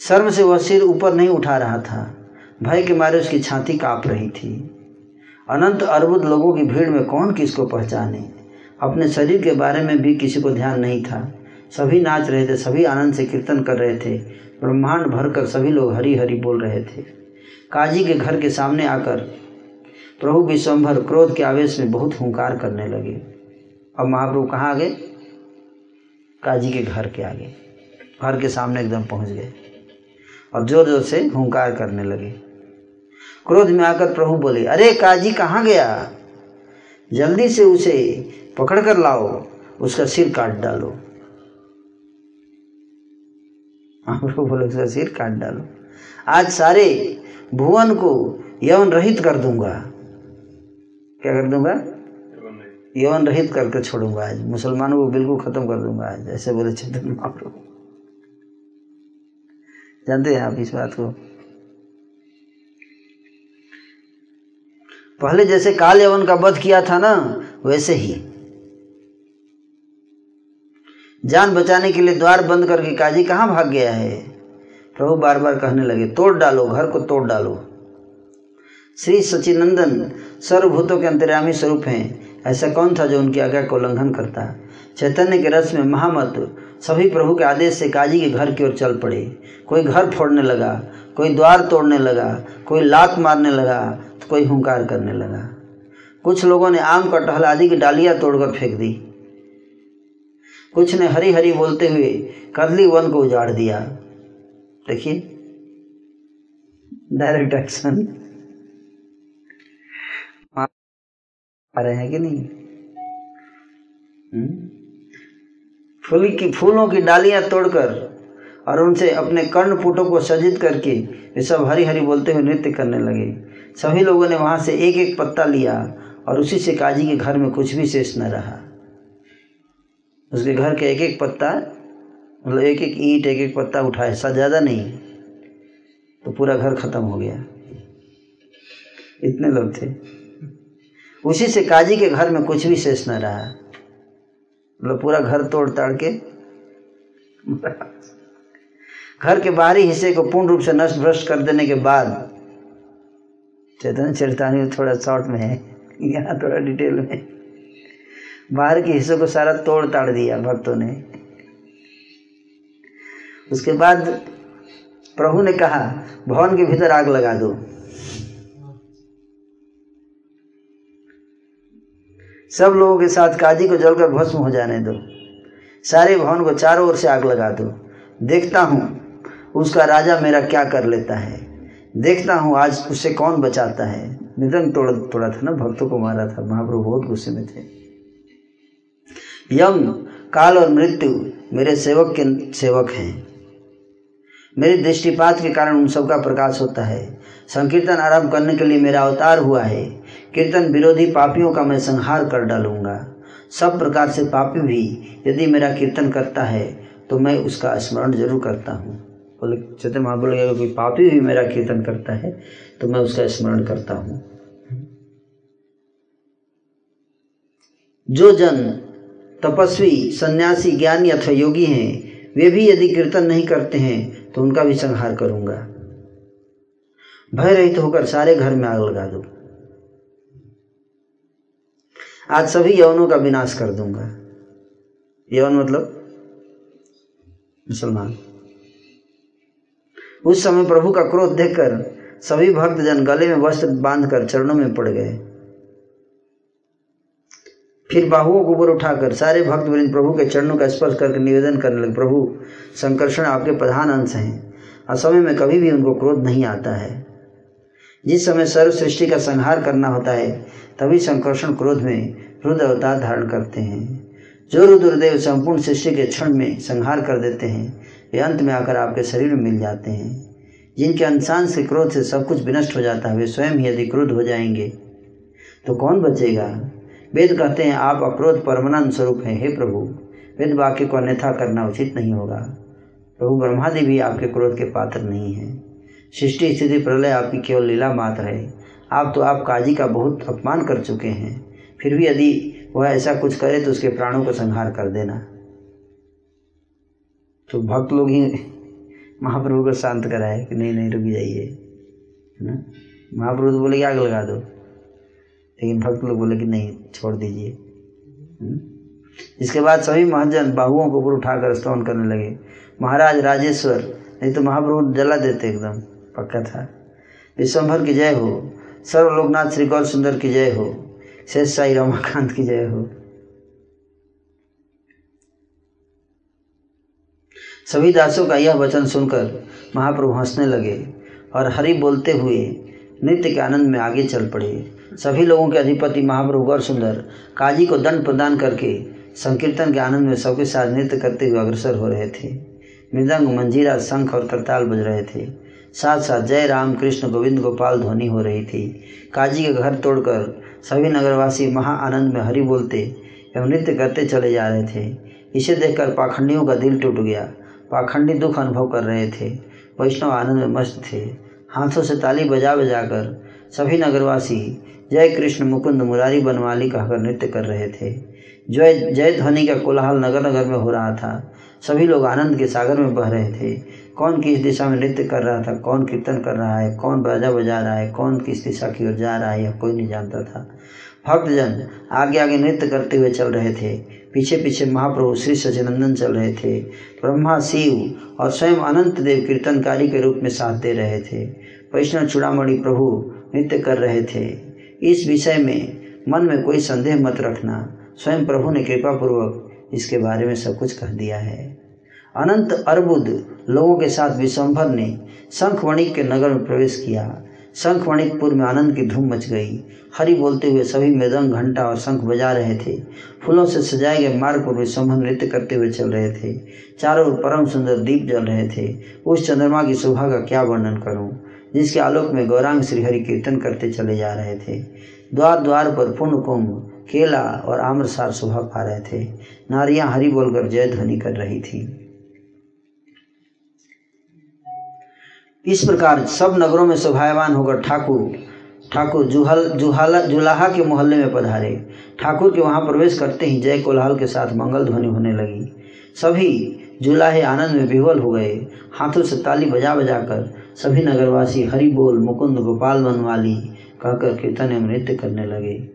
शर्म से वह सिर ऊपर नहीं उठा रहा था। भय के मारे उसकी छाती काँप रही थी। अनंत अर्बुद लोगों की भीड़ में कौन किसको पहचाने? अपने शरीर के बारे में भी किसी को ध्यान नहीं था। सभी नाच रहे थे, सभी आनंद से कीर्तन कर रहे थे। ब्रह्मांड भर कर सभी लोग हरी हरी बोल रहे थे। काजी के घर के सामने आकर प्रभु विश्वम्भर क्रोध के आवेश में बहुत हुंकार करने लगे। अब महाप्रभु कहाँ आ गए? काजी के घर के आगे। घर के सामने एकदम पहुँच गए। और ज़ोर ज़ोर से हुंकार करने लगे। क्रोध में आकर प्रभु बोले, अरे काजी, कहाँ गया? जल्दी से उसे पकड़ कर लाओ, उसका सिर काट डालो। प्रभु बोले, उसका सिर काट डालो। आज सारे भुवन को यवन रहित कर दूँगा। क्या कर दूँगा? यवन रहित करके छोड़ूँगा आज। मुसलमानों को बिल्कुल खत्म कर दूँगा आज, ऐसे बोले चैतन्य महाप्रभु जानते हैं आप इस बात को? पहले जैसे काल यवन का वध किया था ना, वैसे ही। जान बचाने के लिए द्वार बंद करके काजी कहाँ भाग गया है? प्रभु बार बार कहने लगे, तोड़ डालो, घर को तोड़ डालो। श्री सचिनंदन सर्वभूतों के अंतर्यामी स्वरूप हैं। ऐसा कौन था जो उनकी आज्ञा का उल्लंघन करता? चैतन्य के रस में महामत, सभी प्रभु के आदेश से काजी के घर की ओर चल पड़े। कोई घर फोड़ने लगा, कोई द्वार तोड़ने लगा, कोई लात मारने लगा तो कोई हुंकार करने लगा। कुछ लोगों ने आम कटहल आदि की डालियाँ तोड़कर फेंक दी। कुछ ने हरी हरी बोलते हुए कदली वन को उजाड़ दिया। देखिए डायरेक्ट एक्शन आ रहे हैं कि नहीं? फूल की, फूलों की डालियाँ तोड़कर और उनसे अपने कर्णपुटों को सजित करके वे सब हरी हरी बोलते हुए नृत्य करने लगे। सभी लोगों ने वहाँ से एक एक पत्ता लिया और उसी से काजी के घर में कुछ भी शेष न रहा। उसके घर के एक एक पत्ता मतलब एक एक ईंट एक एक पत्ता उठाए सा ज़्यादा नहीं। तो पूरा घर खत्म हो गया। इतने लोग थे। उसी से काजी के घर में कुछ भी शेष न रहा। मतलब पूरा घर तोड़ ताड़ के घर के बाहरी हिस्से को पूर्ण रूप से नष्ट भ्रष्ट कर देने के बाद चैतन्य चरितानी थोड़ा शॉर्ट में है, यहाँ थोड़ा डिटेल में। बाहर के हिस्सों को सारा तोड़ ताड़ दिया भक्तों ने। उसके बाद प्रभु ने कहा, भवन के भीतर आग लगा दो। सब लोगों के साथ काजी को जलकर भस्म हो जाने दो। सारे भवन को चारों ओर से आग लगा दो। देखता हूँ, उसका राजा मेरा क्या कर लेता है। देखता हूँ, आज उससे कौन बचाता है। निधन तोड़ तोड़ा था ना, भक्तों को मारा था। महाप्रभु बहुत गुस्से में थे। यम, काल और मृत्यु मेरे सेवक के सेवक हैं। मेरे दृष्टिपात के कारण उन सबका प्रकाश होता है। संकीर्तन आरंभ करने के लिए मेरा अवतार हुआ है। कीर्तन विरोधी पापियों का मैं संहार कर डालूँगा। सब प्रकार से पापी भी यदि मेरा कीर्तन करता है तो मैं उसका स्मरण ज़रूर करता हूँ। बोले चैतन्य महाप्रभु बोले कोई पापी भी मेरा कीर्तन करता है तो मैं उसका स्मरण करता हूँ। जो जन तपस्वी, सन्यासी, ज्ञानी अथवा योगी हैं, वे भी यदि कीर्तन नहीं करते हैं तो उनका भी संहार करूँगा। भय रहित होकर सारे घर में आग लगा दो। आज सभी यवनों का विनाश कर दूँगा। यवन मतलब मुसलमान। उस समय प्रभु का क्रोध देखकर सभी भक्त जन गले में वस्त्र बांधकर चरणों में पड़ गए। फिर बाहुओं को ऊपर उठाकर सारे भक्त वृंद प्रभु के चरणों का स्पर्श करके निवेदन करने लगे, प्रभु, संकर्षण आपके प्रधान अंश हैं। असमय में कभी भी उनको क्रोध नहीं आता है। जिस समय सर्व सृष्टि का संहार करना होता है, तभी संकर्षण क्रोध में रुद्र अवतार धारण करते हैं। जो रुद्रदेव संपूर्ण सृष्टि के क्षण में संहार कर देते हैं, वे अंत में आकर आपके शरीर में मिल जाते हैं। जिनके अंशांश के क्रोध से सब कुछ विनष्ट हो जाता है, वे स्वयं ही यदि क्रोध हो जाएँगे तो कौन बचेगा? वेद कहते हैं, आप अक्रोध परमानंद स्वरूप हैं, हे प्रभु। वेद वाक्य को अन्यथा करना उचित नहीं होगा। प्रभु ब्रह्मादि भी आपके क्रोध के पात्र नहीं हैं। सृष्टि, स्थिति, प्रलय आपकी केवल लीला मात्र है। आप तो आप काजी का बहुत अपमान कर चुके हैं। फिर भी यदि वह ऐसा कुछ करे तो उसके प्राणों को संहार कर देना। तो भक्त लोग ही महाप्रभु को शांत कराए कि नहीं नहीं, रुक जाइए, है ना? महाप्रभु तो बोले कि आग लगा दो। लेकिन भक्त लोग बोले कि नहीं, छोड़ दीजिए? इसके बाद सभी महाजन बाहुओं को ऊपर उठाकर स्तवन करने लगे। महाराज राजेश्वर, नहीं तो महाप्रभु जला देते एकदम। पक्का था। विश्वभर की जय हो। सर्वलोकनाथ श्री गौर सुंदर की जय हो। शेष साई रमाकांत की जय हो। सभी दासों का यह वचन सुनकर महाप्रभु हंसने लगे और हरि बोलते हुए नृत्य के आनंद में आगे चल पड़े। सभी लोगों के अधिपति महाप्रभु गौर सुंदर काजी को दंड प्रदान करके संकीर्तन के आनंद में सबके साथ नृत्य करते हुए अग्रसर हो रहे थे। मृदंग मंजीरा शंख और करताल बज रहे थे। साथ साथ जय राम कृष्ण गोविंद गोपाल ध्वनि हो रही थी। काजी के घर तोड़कर सभी नगरवासी महा आनंद में हरि बोलते एवं नृत्य करते चले जा रहे थे। इसे देखकर पाखंडियों का दिल टूट गया। पाखंडी दुख अनुभव कर रहे थे। वैष्णव आनंद में मस्त थे। हाथों से ताली बजा बजा कर सभी नगरवासी जय कृष्ण मुकुंद मुरारी बनवाली कहकर नृत्य कर रहे थे। जय जय ध्वनि का कोलाहल नगर नगर में हो रहा था। सभी लोग आनंद के सागर में बह रहे थे। कौन किस दिशा में नृत्य कर रहा था, कौन कीर्तन कर रहा है, कौन बाजा बजा रहा है, कौन किस दिशा की ओर जा रहा है, यह कोई नहीं जानता था। भक्तजन आगे आगे नृत्य करते हुए चल रहे थे, पीछे पीछे महाप्रभु श्री सचिनंदन चल रहे थे, ब्रह्मा, शिव और स्वयं अनंत देव कीर्तनकारी के रूप में साथ दे रहे थे। वैष्णव चूड़ामणि प्रभु नृत्य कर रहे थे। इस विषय में मन में कोई संदेह मत रखना। स्वयं प्रभु ने कृपा पूर्वक इसके बारे में सब कुछ कह दिया है। अनंत अर्बुद लोगों के साथ विश्वम्भर ने शंखवणिक के नगर में प्रवेश किया। शंखवणिकपुर में आनंद की धूम मच गई। हरि बोलते हुए सभी मृदंग, घंटा और शंख बजा रहे थे। फूलों से सजाए गए मार्ग पर विश्वम्भर नृत्य करते हुए चल रहे थे। चारों ओर परम सुंदर दीप जल रहे थे। उस चंद्रमा की शोभा का क्या वर्णन करूँ? जिसके आलोक में गौरांग श्रीहरि कीर्तन करते चले जा रहे थे। द्वार द्वार पर पूर्ण कुंभ, केला और आम्रसार शोभा पा रहे थे। नारियाँ हरी बोलकर जय ध्वनि कर रही थी। इस प्रकार सब नगरों में शोभायमान होकर ठाकुर ठाकुर जुहल, जुहाला, जुलाहा के मोहल्ले में पधारे। ठाकुर के वहाँ प्रवेश करते ही जय कोलाहल के साथ मंगल ध्वनि होने लगी। सभी जुलाहे आनंद में विह्वल हो गए। हाथों से ताली बजा बजा कर सभी नगरवासी हरि बोल, मुकुंद, गोपाल बनवाली कहकर कीर्तन एवं नृत्य करने लगे।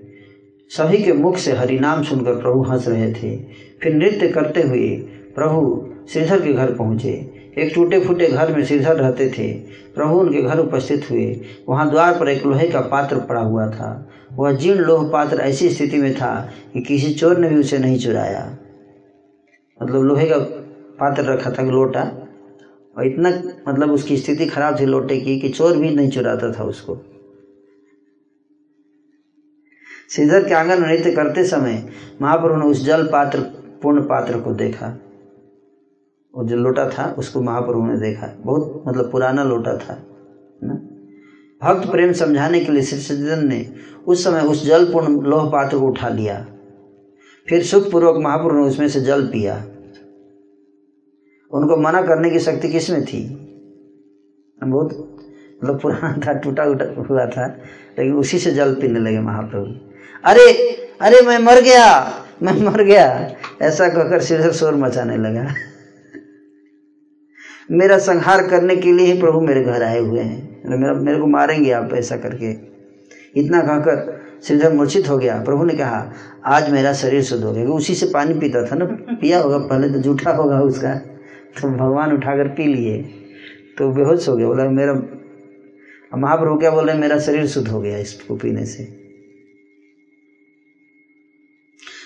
सभी के मुख से हरि नाम सुनकर प्रभु हंस रहे थे। फिर नृत्य करते हुए प्रभु श्रीधर के घर पहुँचे। एक टूटे फूटे घर में श्रीधर रहते थे। प्रभु उनके घर उपस्थित हुए। वहाँ द्वार पर एक लोहे का पात्र पड़ा हुआ था। वह जीर्ण लोह पात्र ऐसी स्थिति में था कि किसी चोर ने भी उसे नहीं चुराया। मतलब लोहे का पात्र रखा था लोटा। और इतना मतलब उसकी स्थिति खराब थी लोटे की कि चोर भी नहीं चुराता था उसको। श्रीधर के आँगन नृत्य करते समय महाप्रभु ने उस जल पात्र, पूर्ण पात्र को देखा। वो जो लोटा था, उसको महाप्रभु ने देखा। बहुत मतलब पुराना लोटा था ना? भक्त प्रेम समझाने के लिए श्री सज्जन ने उस समय उस जल पूर्ण लोह पात्र को उठा लिया। फिर सुखपूर्वक महाप्रभु ने उसमें से जल पिया। उनको मना करने की शक्ति किसमें थी? बहुत मतलब पुराना था टूटा हुआ था, लेकिन उसी से जल पीने लगे महाप्रभु। अरे अरे मैं मर गया, मैं मर गया, ऐसा कहकर श्रीधर शोर मचाने लगा। मेरा संहार करने के लिए ही प्रभु मेरे घर आए हुए हैं। मेरा मेरे को मारेंगे आप ऐसा करके। इतना कहकर श्रीधर मूर्छित हो गया। प्रभु ने कहा, आज मेरा शरीर शुद्ध हो गया। उसी से पानी पीता था ना। पिया होगा, पहले तो जूठा होगा उसका। तो भगवान उठाकर पी लिए। तो बेहोश हो गया। बोला, मेरा महाप्रभु क्या बोल रहे मेरा शरीर शुद्ध हो गया इसको पीने से।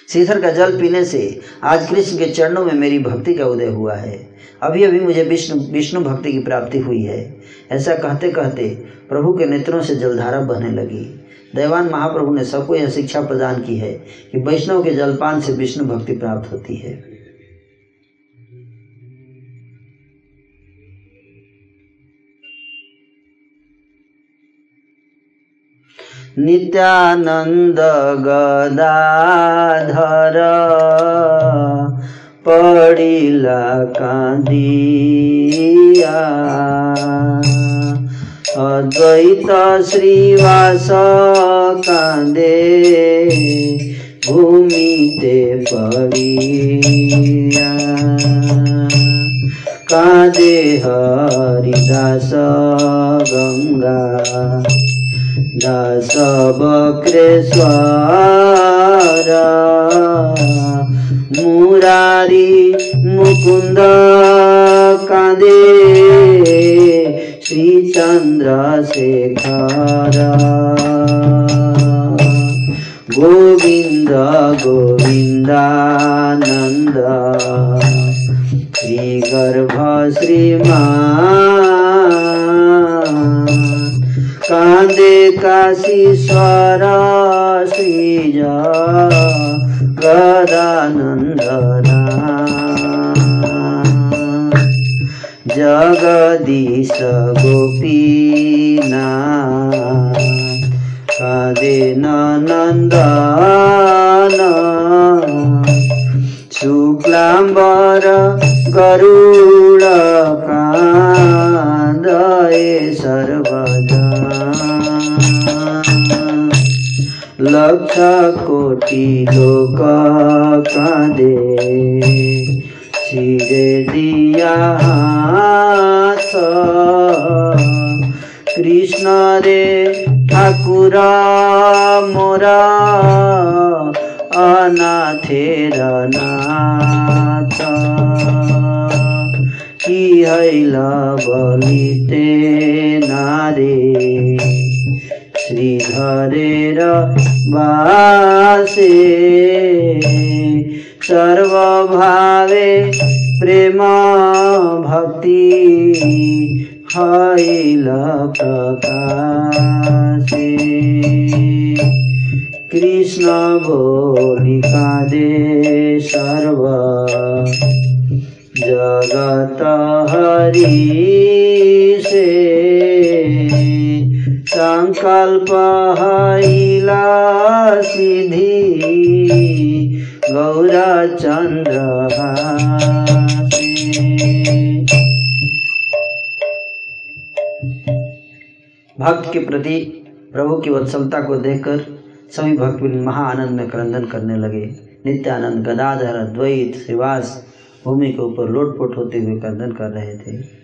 श्रीधर का जल पीने से आज कृष्ण के चरणों में मेरी भक्ति का उदय हुआ है। अभी अभी मुझे विष्णु विष्णु भक्ति की प्राप्ति हुई है। ऐसा कहते कहते प्रभु के नेत्रों से जलधारा बहने लगी। दैवान महाप्रभु ने सबको यह शिक्षा प्रदान की है कि वैष्णव के जलपान से विष्णु भक्ति प्राप्त होती है। नित्यानंद गदाधर। पडिला काँदिया अद्वैत श्रीवास काँदे भूमिते पडिया। काँदे हरिदास गङ्गा दास बक्रेश्वर मुरारी मुकुन्द काँदे श्री चन्द्रशेखर गोविन्द गोविन्दानन्द श्रीगर्भ श्रीमान कान्दे काशी स्वर श्रीज गदानन्दना जगदीश गोपीना काँदे नन्दन। शुक्लाम्बर गरुड कान्दे सर्व लक्ष कोटि लोक काँदे। सिरे दिया कृष्ण रे ठाकुर मोरा। अनाथेर नाथ कि हैल बलिते नारे? श्रीधरेर वासे। सर्वभावे प्रेम भक्ति हैल प्रकाशे। कृष्ण बोली कादे सर्व जगत हरि से संकल्प हैला गौरचन्द्र हासे। भक्त के प्रति प्रभु की वत्सलता को देखकर सभी भक्त भी महाआनंद में क्रंदन करने लगे नित्यानंद गदाधर, अद्वैत, श्रीवास भूमि के ऊपर लोटपोट होते हुए क्रंदन कर रहे थे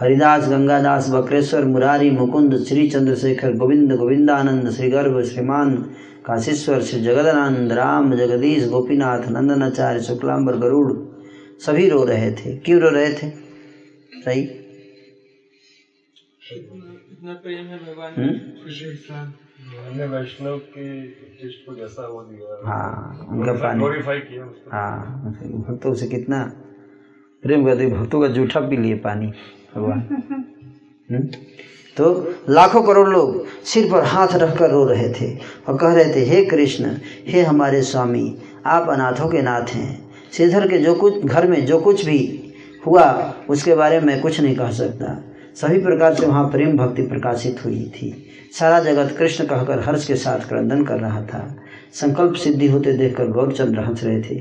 हरिदास गंगादास बक्रेश्वर मुरारी मुकुंद श्री चंद्रशेखर गोविंद गोविंदानंद श्री गर्भ श्रीमान काशीश्वर श्री जगदानंद राम जगदीश गोपीनाथ नंदनाचार्य शुक्लाम्बर गरुड़ सभी रो रहे थे। क्यों रो रहे थे? सही इतना प्रेम है भगवान हम्म? हमने वैष्णव के टेस्ट को जैसा वो दिया। हाँ उनका पानी। ग्लोरीफाई किया उसको। हाँ भक्तों से कितना प्रेम करते भक्तों का जूठा पी लिए पानी। भगवान। हम्म? तो लाखों करोड़ लोग सिर पर हाथ रखकर रो रहे थे और कह रहे थे हे कृष्ण हे हमारे स्वामी आप अनाथों के नाथ हैं। श्रीधर के जो कुछ घर में जो कुछ भी हुआ उसके बारे में मैं कुछ नहीं कह सकता। सभी प्रकार से वहाँ प्रेम भक्ति प्रकाशित हुई थी। सारा जगत कृष्ण कहकर हर्ष के साथ क्रंदन कर रहा था। संकल्प सिद्धि होते देखकर गौरचंद्र हंस रहे थे।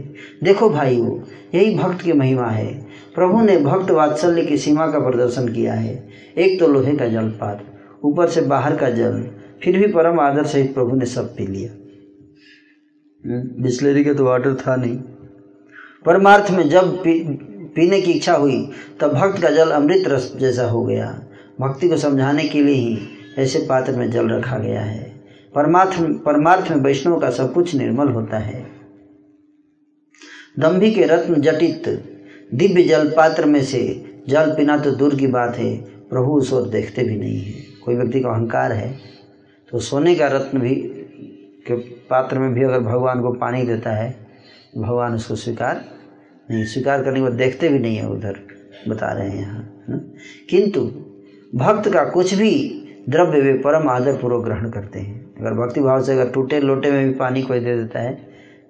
देखो भाई वो यही भक्त की महिमा है। प्रभु ने भक्त वात्सल्य की सीमा का प्रदर्शन किया है। एक तो लोहे का जल जलपात ऊपर से बाहर का जल फिर भी परम आदर सहित प्रभु ने सब पी लिया। बिस्लेरी के तो वाटर था नहीं। परमार्थ में जब पी, पीने की इच्छा हुई तब भक्त का जल अमृत रस जैसा हो गया। भक्ति को समझाने के लिए ही ऐसे पात्र में जल रखा गया है। परमार्थ परमार्थ में वैष्णव का सब कुछ निर्मल होता है। दम्भी के रत्न जटित दिव्य जल पात्र में से जल पीना तो दूर की बात है, प्रभु उस ओर देखते भी नहीं है कोई व्यक्ति का अहंकार है तो सोने का रत्न भी के पात्र में भी अगर भगवान को पानी देता है, भगवान उसको स्वीकार नहीं, स्वीकार करने के बाद देखते भी नहीं है उधर, बता रहे हैं यहाँ, है ना? किंतु भक्त का कुछ भी द्रव्य वे परम आदर पूर्वक ग्रहण करते हैं अगर भक्ति भाव से अगर टूटे लोटे में भी पानी कोई दे देता है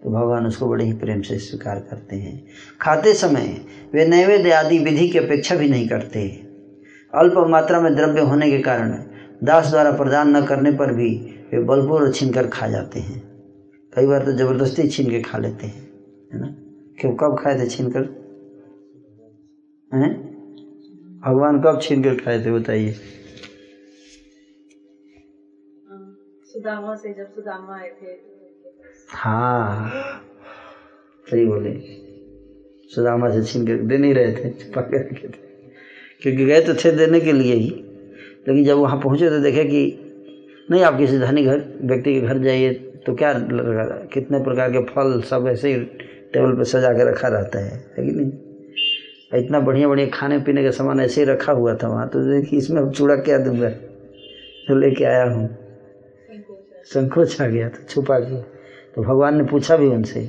तो भगवान उसको बड़े ही प्रेम से स्वीकार करते हैं। खाते समय वे नैवेद्य आदि विधि की अपेक्षा भी नहीं करते। अल्प मात्रा में द्रव्य होने के कारण दास द्वारा प्रदान न करने पर भी वे बलपूर्वक छीन कर खा जाते हैं। कई बार तो ज़बरदस्ती छीन के खा लेते हैं, है ना? क्यों, कब खाए थे छीन कर? हैं? भगवान कब छीन कर खाए थे, बताइए? सुदामा से जब सुदामा आए थे हाँ। सही बोले। सुदामा से छीन कर दे नहीं रहे थे, छुपा के रखे थे। क्योंकि गए तो थे देने के लिए ही। लेकिन जब वहाँ पहुँचे तो देखे कि, नहीं, आप किसी धनी घर, व्यक्ति के घर जाइए तो क्या लगा कितने प्रकार के फल सब ऐसे ही टेबल पर सजा के रखा रहता है कि नहीं? इतना बढ़िया बढ़िया खाने पीने का सामान ऐसे ही रखा हुआ था वहाँ तो देखिए इसमें अब चूड़ा क्या दूँगा? जो लेके आया हूँ। संकोच आ गया था, छुपा के तो भगवान ने पूछा भी उनसे,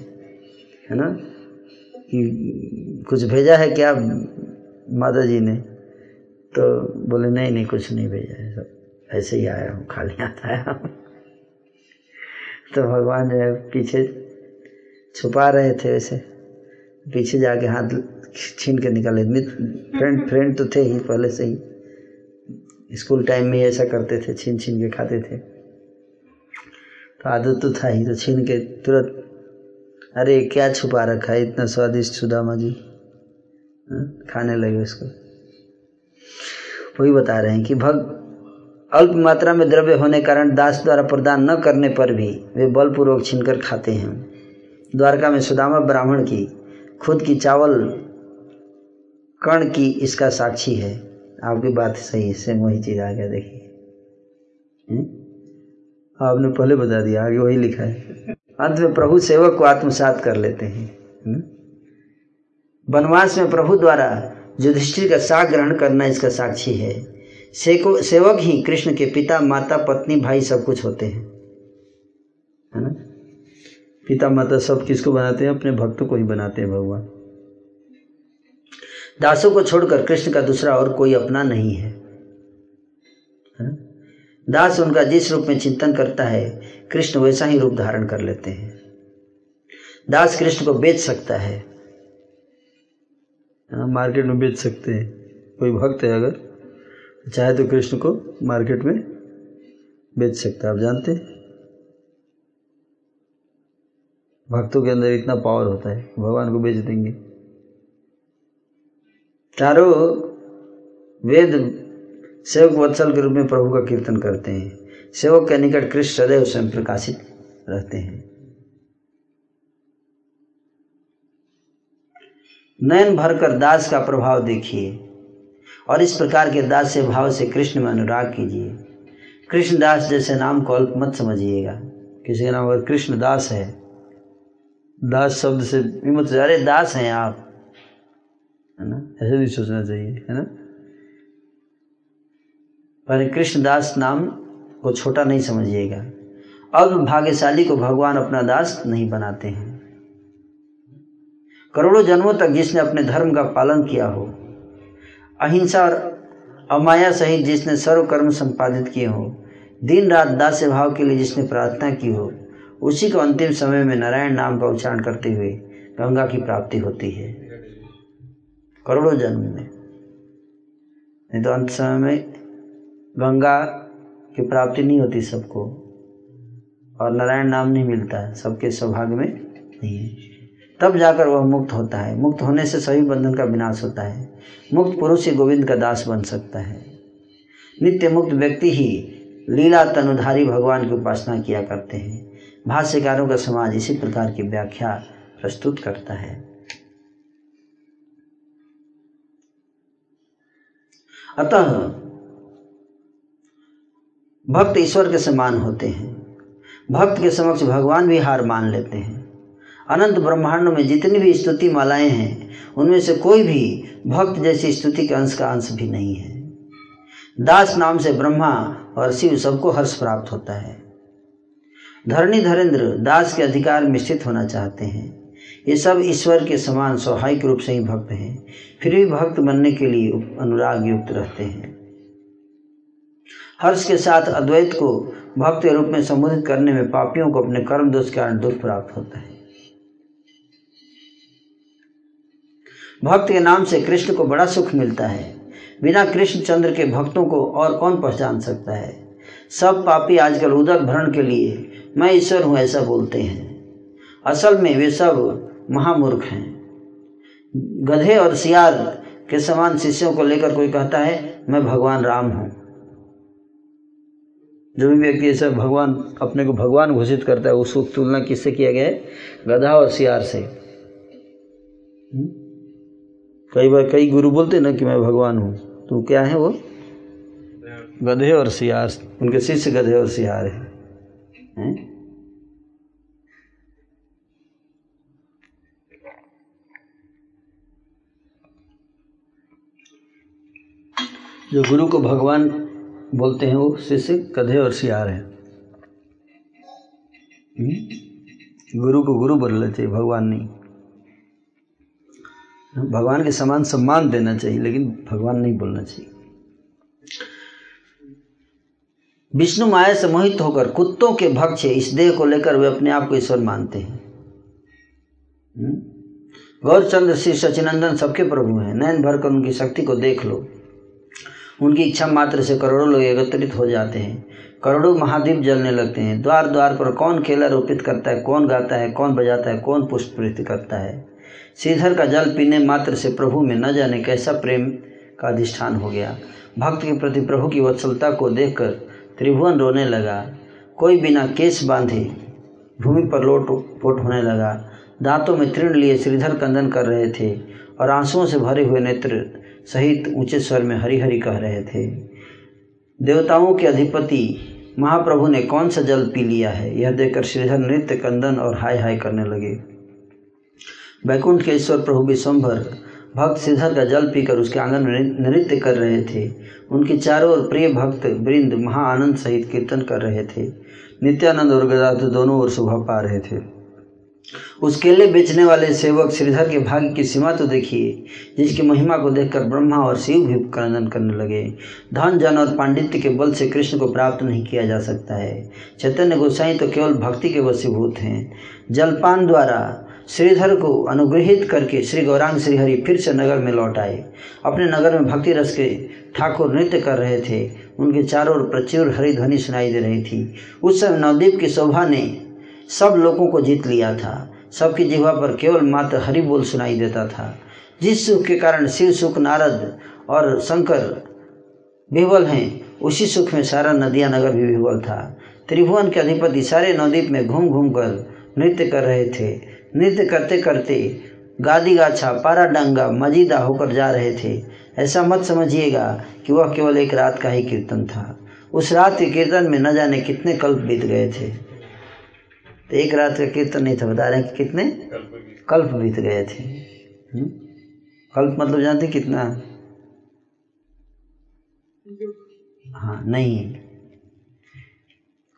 है ना, कि कुछ भेजा है क्या माता जी ने? तो बोले, नहीं नहीं, कुछ नहीं भेजा है, सब ऐसे ही आया हूँ, खाली हाथ आया हूँ। तो भगवान जो है पीछे छुपा रहे थे वैसे पीछे जाके हाथ छीन के निकाले। फ्रेंड फ्रेंड तो थे ही पहले से ही, स्कूल टाइम में ऐसा करते थे छीन छीन के खाते थे। तो आदत तो था ही तो छीन के तुरंत अरे क्या छुपा रखा है इतना स्वादिष्ट सुदामा जी? हाँ, खाने लगे उसको। वही बता रहे हैं कि भग अल्प मात्रा में द्रव्य होने कारण दास द्वारा प्रदान न करने पर भी वे बलपूर्वक छीनकर खाते हैं। द्वारका में सुदामा ब्राह्मण की खुद की चावल कर्ण की इसका साक्षी है। आपकी बात सही है सेम वही चीज़ आ गया देखिए। हम्म? आपने पहले बता दिया, आगे वही लिखा है। अंत में प्रभु सेवक को आत्मसात कर लेते हैं। हम्म? वनवास में प्रभु द्वारा युधिष्ठिर का साग ग्रहण करना इसका साक्षी है। सेको, सेवक ही कृष्ण के पिता, माता, पत्नी, भाई सब कुछ होते हैं। है ना? पिता, माता सब किसको बनाते हैं? अपने भक्तों को ही बनाते हैं भगवान। दासों को छोड़कर कृष्ण का दूसरा और कोई अपना नहीं है। है? दास उनका जिस रूप में चिंतन करता है कृष्ण वैसा ही रूप धारण कर लेते हैं। दास कृष्ण को बेच सकता है। हाँ, मार्केट में बेच सकते हैं। कोई भक्त है अगर चाहे तो कृष्ण को मार्केट में बेच सकता है। आप जानते हैं? भक्तों के अंदर इतना पावर होता है भगवान को बेच देंगे। चारों वेद सेवक वत्सल के रूप में प्रभु का कीर्तन करते हैं। सेवक के निकट कृष्ण सदैव स्वयं प्रकाशित रहते हैं। नयन भरकर दास का प्रभाव देखिए और इस प्रकार के दास से भाव से कृष्ण में अनुराग कीजिए। कृष्ण दास जैसे नाम को अल्प मत समझिएगा। किसी का नाम अगर कृष्ण दास है, दास शब्द से भी मत अरे दास हैं आप, है ना? ऐसे भी सोचना चाहिए, है ना? पर कृष्ण दास नाम को छोटा नहीं समझिएगा। अब भाग्यशाली को भगवान अपना दास नहीं बनाते हैं। करोड़ों जन्मों तक जिसने अपने धर्म का पालन किया हो, अहिंसा और अमाया सहित जिसने सर्व कर्म संपादित किए हो दिन रात दास्य भाव के लिए जिसने प्रार्थना की हो, उसी को अंतिम समय में नारायण नाम का उच्चारण करते हुए गंगा की प्राप्ति होती है। करोड़ों जन्म में। नहीं तो अंत समय में गंगा की प्राप्ति नहीं होती सबको, और नारायण नाम नहीं मिलता है सबके सौभाग्य में नहीं है। तब जाकर वह मुक्त होता है। मुक्त होने से सभी बंधन का विनाश होता है। मुक्त पुरुष ही गोविंद का दास बन सकता है। नित्य मुक्त व्यक्ति ही लीला तनुधारी भगवान की उपासना किया करते हैं। भाष्यकारों का समाज इसी प्रकार की व्याख्या प्रस्तुत करता है। अतः भक्त ईश्वर के समान होते हैं। भक्त के समक्ष भगवान भी हार मान लेते हैं। अनंत ब्रह्मांड में जितनी भी स्तुति मालाएँ हैं, उनमें से कोई भी भक्त जैसी स्तुति के अंश का अंश भी नहीं है। दास नाम से ब्रह्मा और शिव सबको हर्ष प्राप्त होता है। धरणी धरेंद्र दास के अधिकार में स्थित होना चाहते हैं। ये सब ईश्वर के समान स्वाभाविक रूप से ही भक्त हैं। फिर भी भक्त बनने के लिए अनुराग युक्त रहते हैं। हर्ष के साथ अद्वैत को भक्त के रूप में संबोधित करने में पापियों को अपने कर्म दोष के कारण दुख प्राप्त होता है। भक्त के नाम से कृष्ण को बड़ा सुख मिलता है। बिना कृष्ण चंद्र के भक्तों को और कौन पहचान सकता है? सब पापी आजकल उदर भरण के लिए, मैं ईश्वर हूँ ऐसा बोलते हैं। असल में वे सब महामूर्ख हैं। गधे और सियार के समान शिष्यों को लेकर कोई कहता है, मैं भगवान राम हूँ। जो भी व्यक्ति ऐसा भगवान, अपने को भगवान घोषित करता है, उसको तुलना किससे किया गया है गधा और सियार से हम्म? कई बार कई गुरु बोलते ना कि मैं भगवान हूँ तो क्या है वो गधे और सियार, उनके शिष्य गधे और सियार है हैं? जो गुरु को भगवान बोलते हैं वो, शिष्य गधे और सियार है। हम्म? गुरु को गुरु बोलना चाहिए भगवान नहीं। भगवान के समान सम्मान देना चाहिए, लेकिन भगवान नहीं बोलना चाहिए। विष्णु माया से मोहित होकर कुत्तों के भक्ष इस देह को लेकर वे अपने आप को ईश्वर मानते हैं। हम्म? गौरचंद्र, श्री सचिनंदन सबके प्रभु हैं। नयन भर कर उनकी शक्ति को देख लो। उनकी इच्छा मात्र से करोड़ों लोग एकत्रित हो जाते हैं। करोड़ों महाद्वीप जलने लगते हैं। द्वार द्वार पर कौन खेला रोपित करता है, कौन गाता है, कौन बजाता है, कौन पुष्प प्रीति करता है? श्रीधर का जल पीने मात्र से प्रभु में न जाने कैसा प्रेम का अधिष्ठान हो गया। भक्त के प्रति प्रभु की वत्सलता को देखकर त्रिभुवन रोने लगा। कोई बिना केस बांधे भूमि पर लोट पोट होने लगा। दांतों में तृण लिए श्रीधर कंदन कर रहे थे और आंसुओं से भरे हुए नेत्र सहित ऊँचे स्वर में हरि हरि कह रहे थे, देवताओं के अधिपति, महाप्रभु ने कौन सा जल पी लिया है? यह देखकर श्रीधर नृत्य, कंदन और हाय हाय करने लगे। वैकुंठ के ईश्वर प्रभु विश्वम्भर भक्त श्रीधर का जल पीकर उसके आँगन में नृत्य कर रहे थे। उनके चारों ओर प्रिय भक्त, वृंद महा आनंद सहित कीर्तन कर रहे थे। नित्यानंद और गदाधर दोनों ओर शोभा पा रहे थे। उस केले बेचने वाले सेवक श्रीधर के भाग्य की सीमा तो देखिए, जिसकी महिमा को देखकर ब्रह्मा और शिव भी क्रंदन करने लगे। धन जन और पांडित्य के बल से कृष्ण को प्राप्त नहीं किया जा सकता है। चैतन्य गोसाई तो केवल भक्ति के वशीभूत हैं। जलपान द्वारा श्रीधर को अनुग्रहित करके श्री गौरांग श्रीहरि फिर से नगर में लौट आए। अपने नगर में भक्ति रस के ठाकुर नृत्य कर रहे थे। उनके चारों ओर प्रचुर हरि ध्वनि सुनाई दे रही थी। उस समय नवदीप की शोभा ने सब लोगों को जीत लिया था। सबकी जिह्वा पर केवल मात्र हरि बोल सुनाई देता था। जिस सुख के कारण शिव, सुख, नारद और शंकर विह्वल हैं, उसी सुख में सारा नदिया नगर भी विह्वल था। त्रिभुवन के अधिपति सारे नवदीप में घूम घूम कर नृत्य कर रहे थे। नृत्य करते करते गादी गाछा पारा डंगा मजीदा होकर जा रहे थे। ऐसा मत समझिएगा कि वह केवल एक रात का ही कीर्तन था। उस रात के कीर्तन में न जाने कितने कल्प बीत गए थे। तो एक रात का कीर्तन नहीं था, बता रहे हैं कि कितने? कल्प बीत गए थे। हुँ? कल्प मतलब जानते कितना? हाँ नहीं।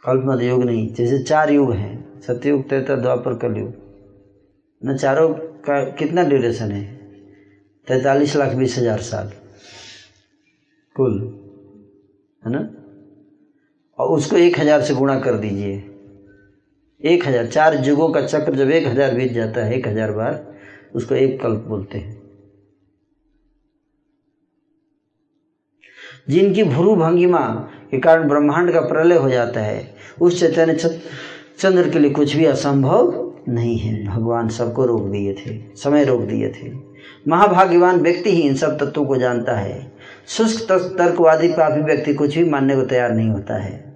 कल्प मतलब योग नहीं, जैसे चार युग हैं, सतयुग, त्रेता, द्वापर, कलयुग। न चारों का कितना ड्यूरेशन है? तैतालीस लाख बीस हज़ार साल। कुल। है ना? और उसको एक हज़ार से गुणा कर दीजिए। एक हज़ार, चार युगों का चक्र जब एक हज़ार बीत जाता है, एक हज़ार बार, उसको एक कल्प बोलते हैं। जिनकी भुरु भंगिमा के कारण ब्रह्मांड का प्रलय हो जाता है, उस चैतन्य चंद्र के लिए कुछ भी असंभव नहीं है। भगवान सबको रोक दिए थे, समय रोक दिए थे। महाभाग्यवान व्यक्ति ही इन सब तत्वों को जानता है। शुष्क, तर्कवादी, पापी व्यक्ति कुछ भी मानने को तैयार नहीं होता है।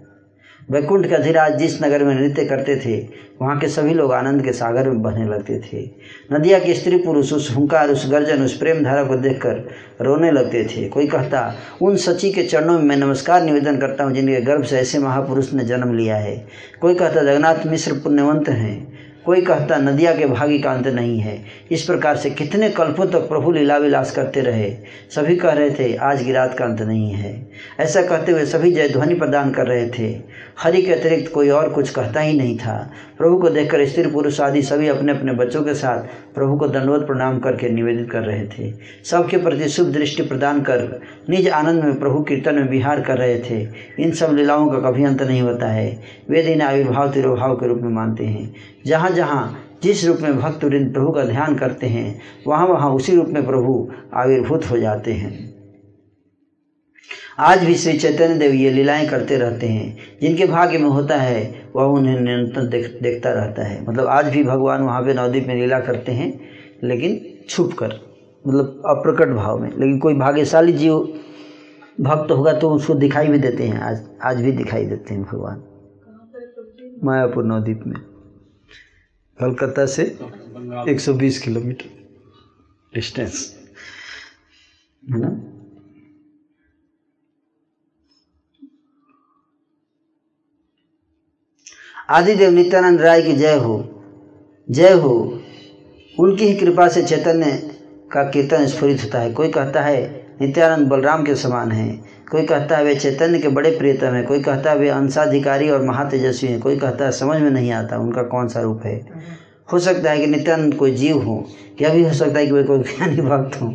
वैकुंठ के अधिराज जिस नगर में नृत्य करते थे, वहाँ के सभी लोग आनंद के सागर में बहने लगते थे। नदिया के स्त्री पुरुष उस हुंकार, उस गर्जन, उस प्रेम धारा को देखकर रोने लगते थे। कोई कहता, उन सची के चरणों में मैं नमस्कार निवेदन करता हूँ, जिनके गर्भ से ऐसे महापुरुष ने जन्म लिया है। कोई कहता, जगन्नाथ मिश्र पुण्यवंत हैं। कोई कहता, नदिया के भागी का अंत नहीं है। इस प्रकार से कितने कल्पों तक तो प्रभु लीला विलास करते रहे। सभी कह रहे थे, आज की रात का अंत नहीं है। ऐसा कहते हुए सभी जय ध्वनि प्रदान कर रहे थे। हरि के अतिरिक्त कोई और कुछ कहता ही नहीं था। प्रभु को देखकर स्त्री पुरुष आदि सभी अपने अपने बच्चों के साथ प्रभु को दंडवत प्रणाम करके निवेदित कर रहे थे। सबके प्रति शुभ दृष्टि प्रदान कर निज आनंद में प्रभु कीर्तन में विहार कर रहे थे। इन सब लीलाओं का कभी अंत नहीं होता है। वे दिन आविर्भाव, तिरुभाव के रूप में मानते हैं। जहाँ जहाँ जिस रूप में भक्त प्रभु का ध्यान करते हैं वहाँ वहाँ उसी रूप में प्रभु आविर्भूत हो जाते हैं। आज भी श्री चैतन्य देव ये लीलाएँ करते रहते हैं। जिनके भाग्य में होता है, वह उन्हें निरंतर देख, देखता रहता है। मतलब आज भी भगवान वहाँ पे नवद्वीप में लीला करते हैं, लेकिन छुप कर मतलब अप्रकट भाव में। लेकिन कोई भाग्यशाली जीव भक्त होगा तो उसको दिखाई भी देते हैं। आज आज भी दिखाई देते हैं भगवान। मायापुर नवद्वीप में। कलकत्ता से 120 किलोमीटर डिस्टेंस। है ना? आदिदेव नित्यानंद राय की जय हो। जय हो। उनकी ही कृपा से चैतन्य का कीर्तन स्फुरित होता है। कोई कहता है, नित्यानंद बलराम के समान हैं। कोई कहता है, वे चैतन्य के बड़े प्रियतम हैं। कोई कहता है, वे अंशाधिकारी और महातेजस्वी हैं। कोई कहता है, समझ में नहीं आता उनका कौन सा रूप है। हो सकता है कि नित्यानंद कोई जीव हो। यह भी हो सकता है कि वे कोई ज्ञानी भक्त हों।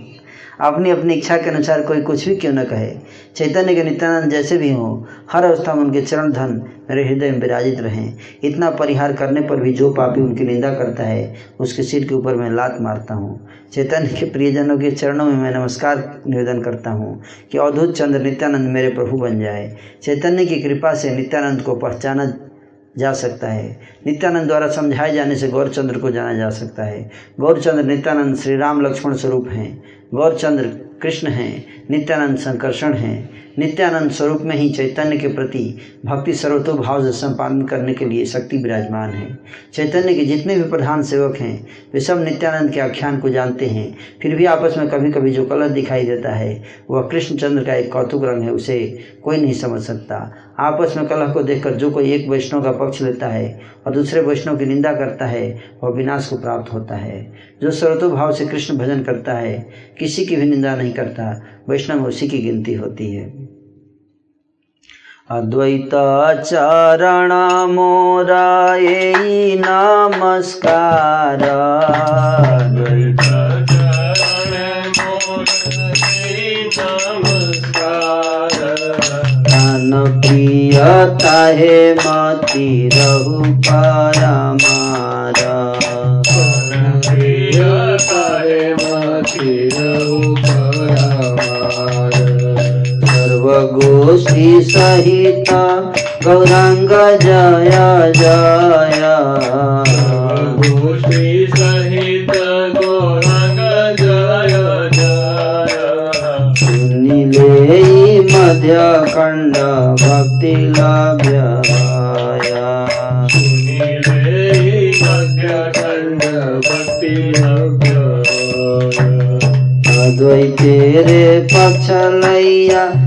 अपनी अपनी इच्छा के अनुसार कोई कुछ भी क्यों न कहे। चैतन्य के नित्यानंद जैसे भी हों, हर अवस्था में उनके चरण धन मेरे हृदय में विराजित रहें। इतना परिहार करने पर भी जो पापी उनकी निंदा करता है, उसके सिर के ऊपर मैं लात मारता हूँ। चैतन्य के प्रियजनों के चरणों में मैं नमस्कार निवेदन करता हूँ कि अवधूत चंद्र नित्यानंद मेरे प्रभु बन जाए। चैतन्य की कृपा से नित्यानंद को पहचाना जा सकता है। नित्यानंद द्वारा समझाए जाने से गौरचंद्र को जाना जा सकता है। गौरचंद्र नित्यानंद श्री राम लक्ष्मण स्वरूप हैं। गौरचंद्र कृष्ण हैं। नित्यानंद संकर्षण है। नित्यानंद स्वरूप में ही चैतन्य के प्रति भक्ति सर्वतोभाव से संपादन करने के लिए शक्ति विराजमान है। चैतन्य के जितने भी प्रधान सेवक हैं, वे सब नित्यानंद के आख्यान को जानते हैं। फिर भी आपस में कभी कभी जो कलह दिखाई देता है, वह कृष्णचंद्र का एक कौतुक रंग है, उसे कोई नहीं समझ सकता। आपस में कलह को देखकर जो कोई एक वैष्णव का पक्ष लेता है और दूसरे वैष्णव की निंदा करता है, वह विनाश को प्राप्त होता है। जो सर्वतोभाव से कृष्ण भजन करता है, किसी की भी निंदा नहीं करता। वैष्णव उसी की गिनती होती है। अद्वैताचरण मोरा ये नमस्कार अद्वैत धन प्रियता हे मति रहु सर्वगोष्ठी सहित गौरांग जय जय। सुनिले मध्य खंड भक्ति लभ्य। अद्वैते रे पक्ष लैया।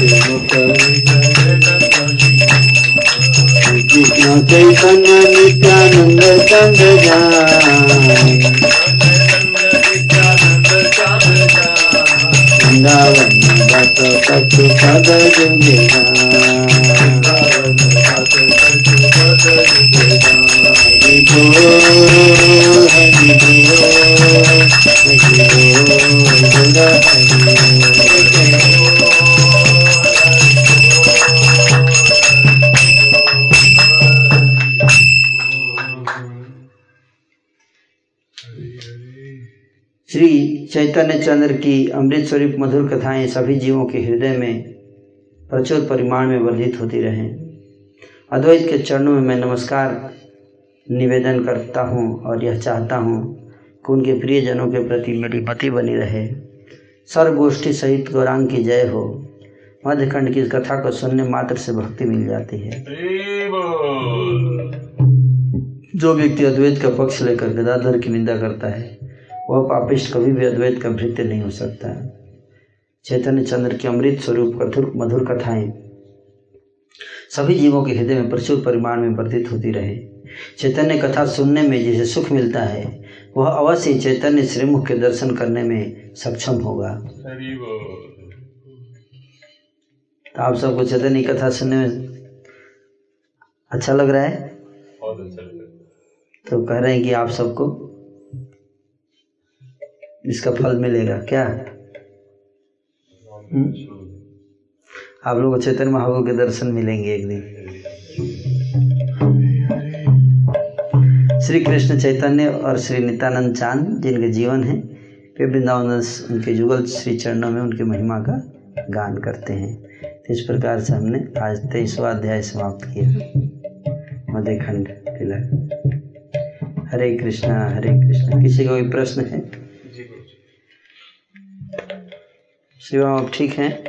कृष्ण चैतन्य नित्यानंद जान वृंदावन बस कछु पद जुगेगा हरि बोल हरि बोल हरि बोल हरि चैतन्य चंद्र की अमृत स्वरूप मधुर कथाएँ सभी जीवों के हृदय में प्रचुर परिमाण में वर्धित होती रहें। अद्वैत के चरणों में मैं नमस्कार निवेदन करता हूँ और यह चाहता हूँ कि उनके प्रियजनों के प्रति मेरी मति बनी रहे। सर्वगोष्ठी सहित गौरांग की जय हो। मध्यखंड की इस कथा को सुनने मात्र से भक्ति मिल जाती है। जो व्यक्ति अद्वैत का पक्ष लेकर गदाधर की निंदा करता है वह पापिष्ट कभी भी अद्वैत का भृत्य नहीं हो सकता। चैतन्य चंद्र की अमृत स्वरूप कथुर मधुर कथाएँ सभी जीवों के हृदय में प्रचुर परिमाण में वर्धित होती रहे। चैतन्य कथा सुनने में जिसे सुख मिलता है वह अवश्य चैतन्य श्रीमुख के दर्शन करने में सक्षम होगा। तो आप सबको चैतन्य कथा सुनने में अच्छा लग रहा है? अच्छा तो कह रहे हैं कि आप सबको इसका फल मिलेगा क्या? हम्म? आप लोग चैतन्य महाप्रभु के दर्शन मिलेंगे एक दिन। श्री कृष्ण चैतन्य और श्री नित्यानंद चाँद जिनके जीवन है वे वृंदावन उनके जुगल श्री चरणों में उनकी महिमा का गान करते हैं। तो इस प्रकार से हमने आज तेईसवा अध्याय समाप्त किया। मध्यखंड किला हरे कृष्णा हरे कृष्णा। किसी का कोई प्रश्न है? शिवम आप ठीक हैं?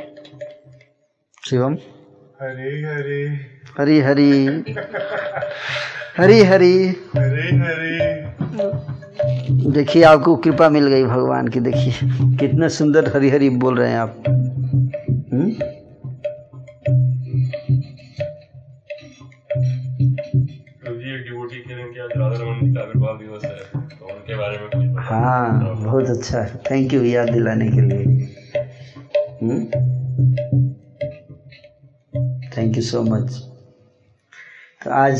शिवम? हरी हरी। हरी हरी। हरी हरी। हरे हरे। देखिए आपको कृपा मिल गई भगवान की देखिए। कितना सुंदर हरी हरी बोल रहे हैं आप। हम्म? हैं है तो उनके बारे में कुछ बताएँ। हाँ बहुत अच्छा। थैंक यू याद दिलाने के लिए। थैंक यू सो मच तो आज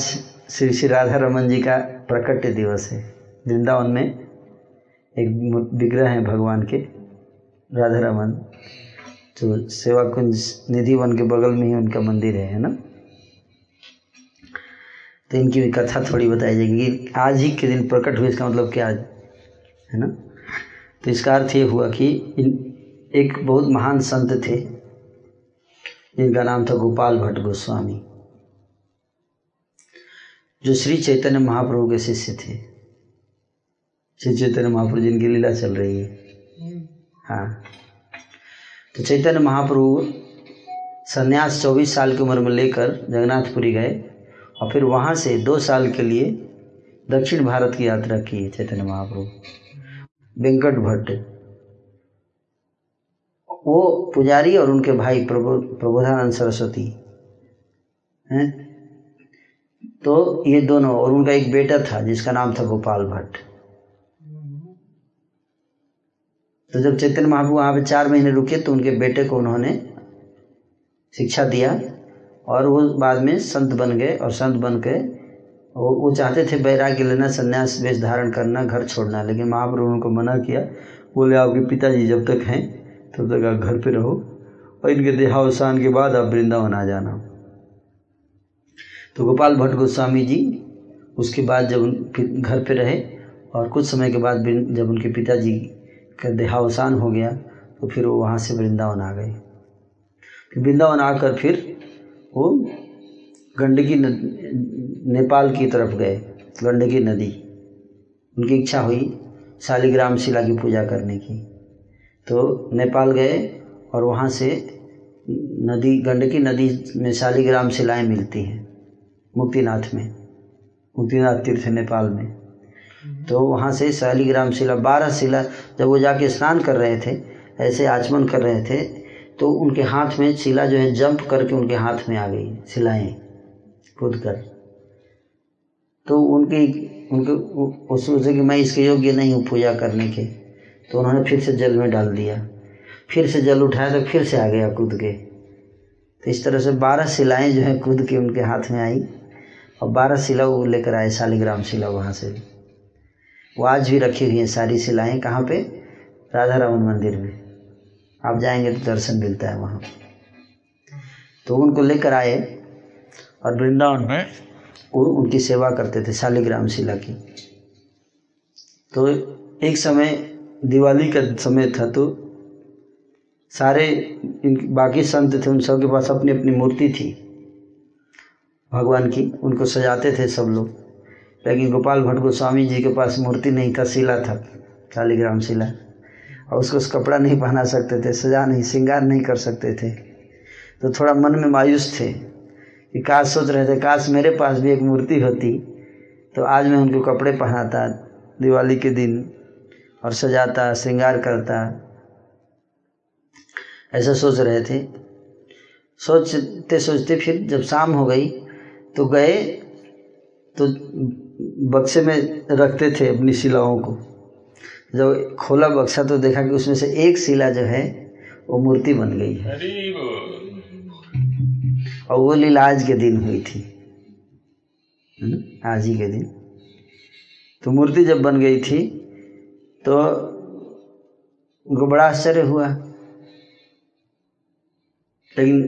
श्री श्री राधा रमन जी का प्रकट दिवस है। वृंदावन में एक विग्रह है भगवान के राधा रमन जो सेवा कुंज निधि वन के बगल में ही उनका मंदिर है है ना? तो इनकी भी कथा थोड़ी बताई जाएगी आज ही के दिन प्रकट हुए, इसका मतलब क्या है ना? तो इसका अर्थ ये हुआ कि इन एक बहुत महान संत थे, जिनका नाम था गोपाल भट्ट गोस्वामी, जो श्री चैतन्य महाप्रभु के शिष्य थे। श्री चैतन्य महाप्रभु जिनकी लीला चल रही है। हाँ। तो चैतन्य महाप्रभु संन्यास चौबीस साल की उम्र में लेकर जगन्नाथपुरी गए और फिर वहाँ से दो साल के लिए दक्षिण भारत की यात्रा की चैतन्य महाप्रभु। वेंकट भट्ट। वो पुजारी और उनके भाई प्रभु प्रबोधानंद सरस्वती हैं। तो ये दोनों, और उनका एक बेटा था, जिसका नाम था गोपाल भट्ट। तो जब चैतन्य महाप्रभु वहाँ पे चार महीने रुके तो उनके बेटे को उन्होंने शिक्षा दिया, और वो बाद में संत बन गए, और संत बन के वो वो चाहते थे वैराग्य लेना, संन्यास वेश धारण करना, घर छोड़ना, लेकिन महाप्रभु उनको मना किया। बोले, आपके पिताजी जब तक हैं तब तक आप घर पे रहो और इनके देहावसान के बाद आप वृंदावन आ जाना। तो गोपाल भट्ट गोस्वामी जी, उसके बाद जब उन घर पे रहे और कुछ समय के बाद जब उनके पिताजी का देहावसान हो गया तो फिर वो वहाँ से वृंदावन आ गए। फिर वृंदावन आकर फिर वो गंडकी नेपाल की तरफ़ गए, गंडकी नदी। उनकी इच्छा हुई शालिग्राम शिला की पूजा करने की। तो नेपाल गए और वहाँ से नदी, गंडकी नदी में शालिग्राम शिलाएँ मिलती हैं, मुक्तिनाथ में, मुक्तिनाथ तीर्थ नेपाल में। तो वहाँ से शालीग्राम शिला, बारह शिला जब वो जाके स्नान कर रहे थे, ऐसे आचमन कर रहे थे तो उनके हाथ में शिला जो है, जंप करके उनके हाथ में आ गई शिलाएँ कूद कर तो उनकी, उनके वो सोचे कि मैं इसके योग्य नहीं हूँ पूजा करने के। तो उन्होंने फिर से जल में डाल दिया। फिर से जल उठाया तो फिर से आ गया कूद के। तो इस तरह से बारह शिलाएँ जो है कूद के उनके हाथ में आई और बारह शिला वो लेकर आए, शालिग्राम शिला वहाँ से। वो आज भी रखी हुई हैं सारी शिलाएँ कहाँ पे? राधा रमन मंदिर में। आप जाएँगे तो दर्शन मिलता है वहाँ। तो उनको लेकर आए और वृंदावन में वो उनकी सेवा करते थे, शालिग्राम शिला की। तो एक समय दिवाली का समय था तो सारे बाकी संत थे, उन सब के पास अपनी अपनी मूर्ति थी। भगवान की, उनको सजाते थे सब लोग। लेकिन गोपाल भट्ट गोस्वामी जी के पास मूर्ति नहीं था, शिला था, शालिग्राम शिला। और उसको उस कपड़ा नहीं पहना सकते थे, सजा नहीं, श्रृंगार नहीं कर सकते थे। तो थोड़ा मन में मायूस थे कि काश सोच रहे थे, काश मेरे पास भी एक मूर्ति होती तो आज मैं उनको कपड़े पहनाता दिवाली के दिन। और सजाता श्रृंगार करता। ऐसा सोच रहे थे। सोचते सोचते फिर जब शाम हो गई तो गए तो बक्से में रखते थे अपनी शिलाओं को। जब खोला बक्सा तो देखा कि उसमें से एक शिला जो है वो मूर्ति बन गई है। और वो लीला आज के दिन हुई थी। हम्म, आज ही के दिन। तो मूर्ति जब बन गई थी तो उनको बड़ा आश्चर्य हुआ। लेकिन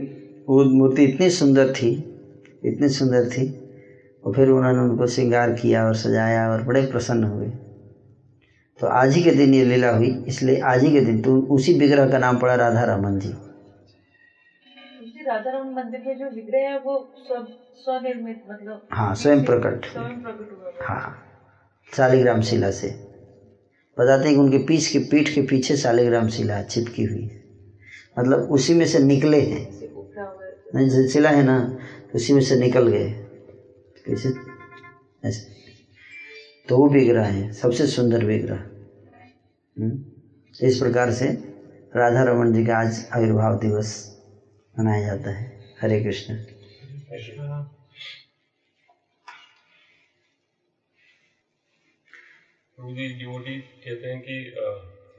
वो मूर्ति इतनी सुंदर थी इतनी सुंदर थी और फिर उन्होंने उनको श्रृंगार किया और सजाया और बड़े प्रसन्न हुए। तो आज ही के दिन ये लीला हुई इसलिए आज ही के दिन तो उसी विग्रह का नाम पड़ा राधा रमन जी। राधा रमन मंदिर के जो विग्रह है वो सब स्वनिर्मित मतलब हाँ स्वयं प्रकट। है। हाँ शालिग्राम शिला से। बताते हैं कि उनके पीछ के पीठ के पीछे शालिग्राम शिला चिपकी हुई है। मतलब उसी में से निकले हैं। नहीं शिला है ना, उसी में से निकल गए। कैसे? ऐसे। तो वो विग्रह है, सबसे सुंदर विग्रह हम्म? इस प्रकार से राधा रमन जी का आज आविर्भाव दिवस मनाया जाता है। हरे कृष्ण। जी कहते हैं कि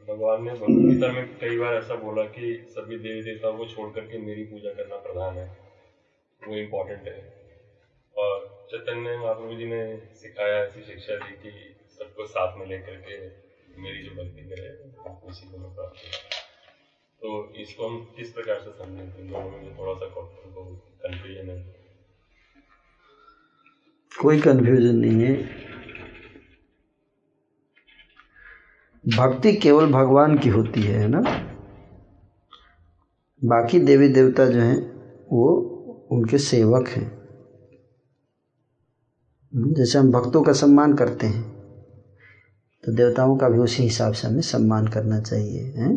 भगवान ने भगवद गीता में कई बार ऐसा बोला कि सभी देवी देवताओं को छोड़ करके मेरी पूजा करना प्रधान है। वो इम्पोर्टेंट है। और चैतन्य महाप्रभु जी ने सिखाया, ऐसी शिक्षा दी कि सबको साथ में लेकर के मेरी जो भक्ति करे उसी को मैं प्राप्त तो इसको हम किस प्रकार से समझें? इन दोनों में थोड़ा सा कंफ्यूजन है। कोई कंफ्यूजन नहीं है। भक्ति केवल भगवान की होती है है ना? बाकी देवी देवता जो हैं, वो उनके सेवक हैं। जैसे हम भक्तों का सम्मान करते हैं तो देवताओं का भी उसी हिसाब से हमें सम्मान करना चाहिए, हैं?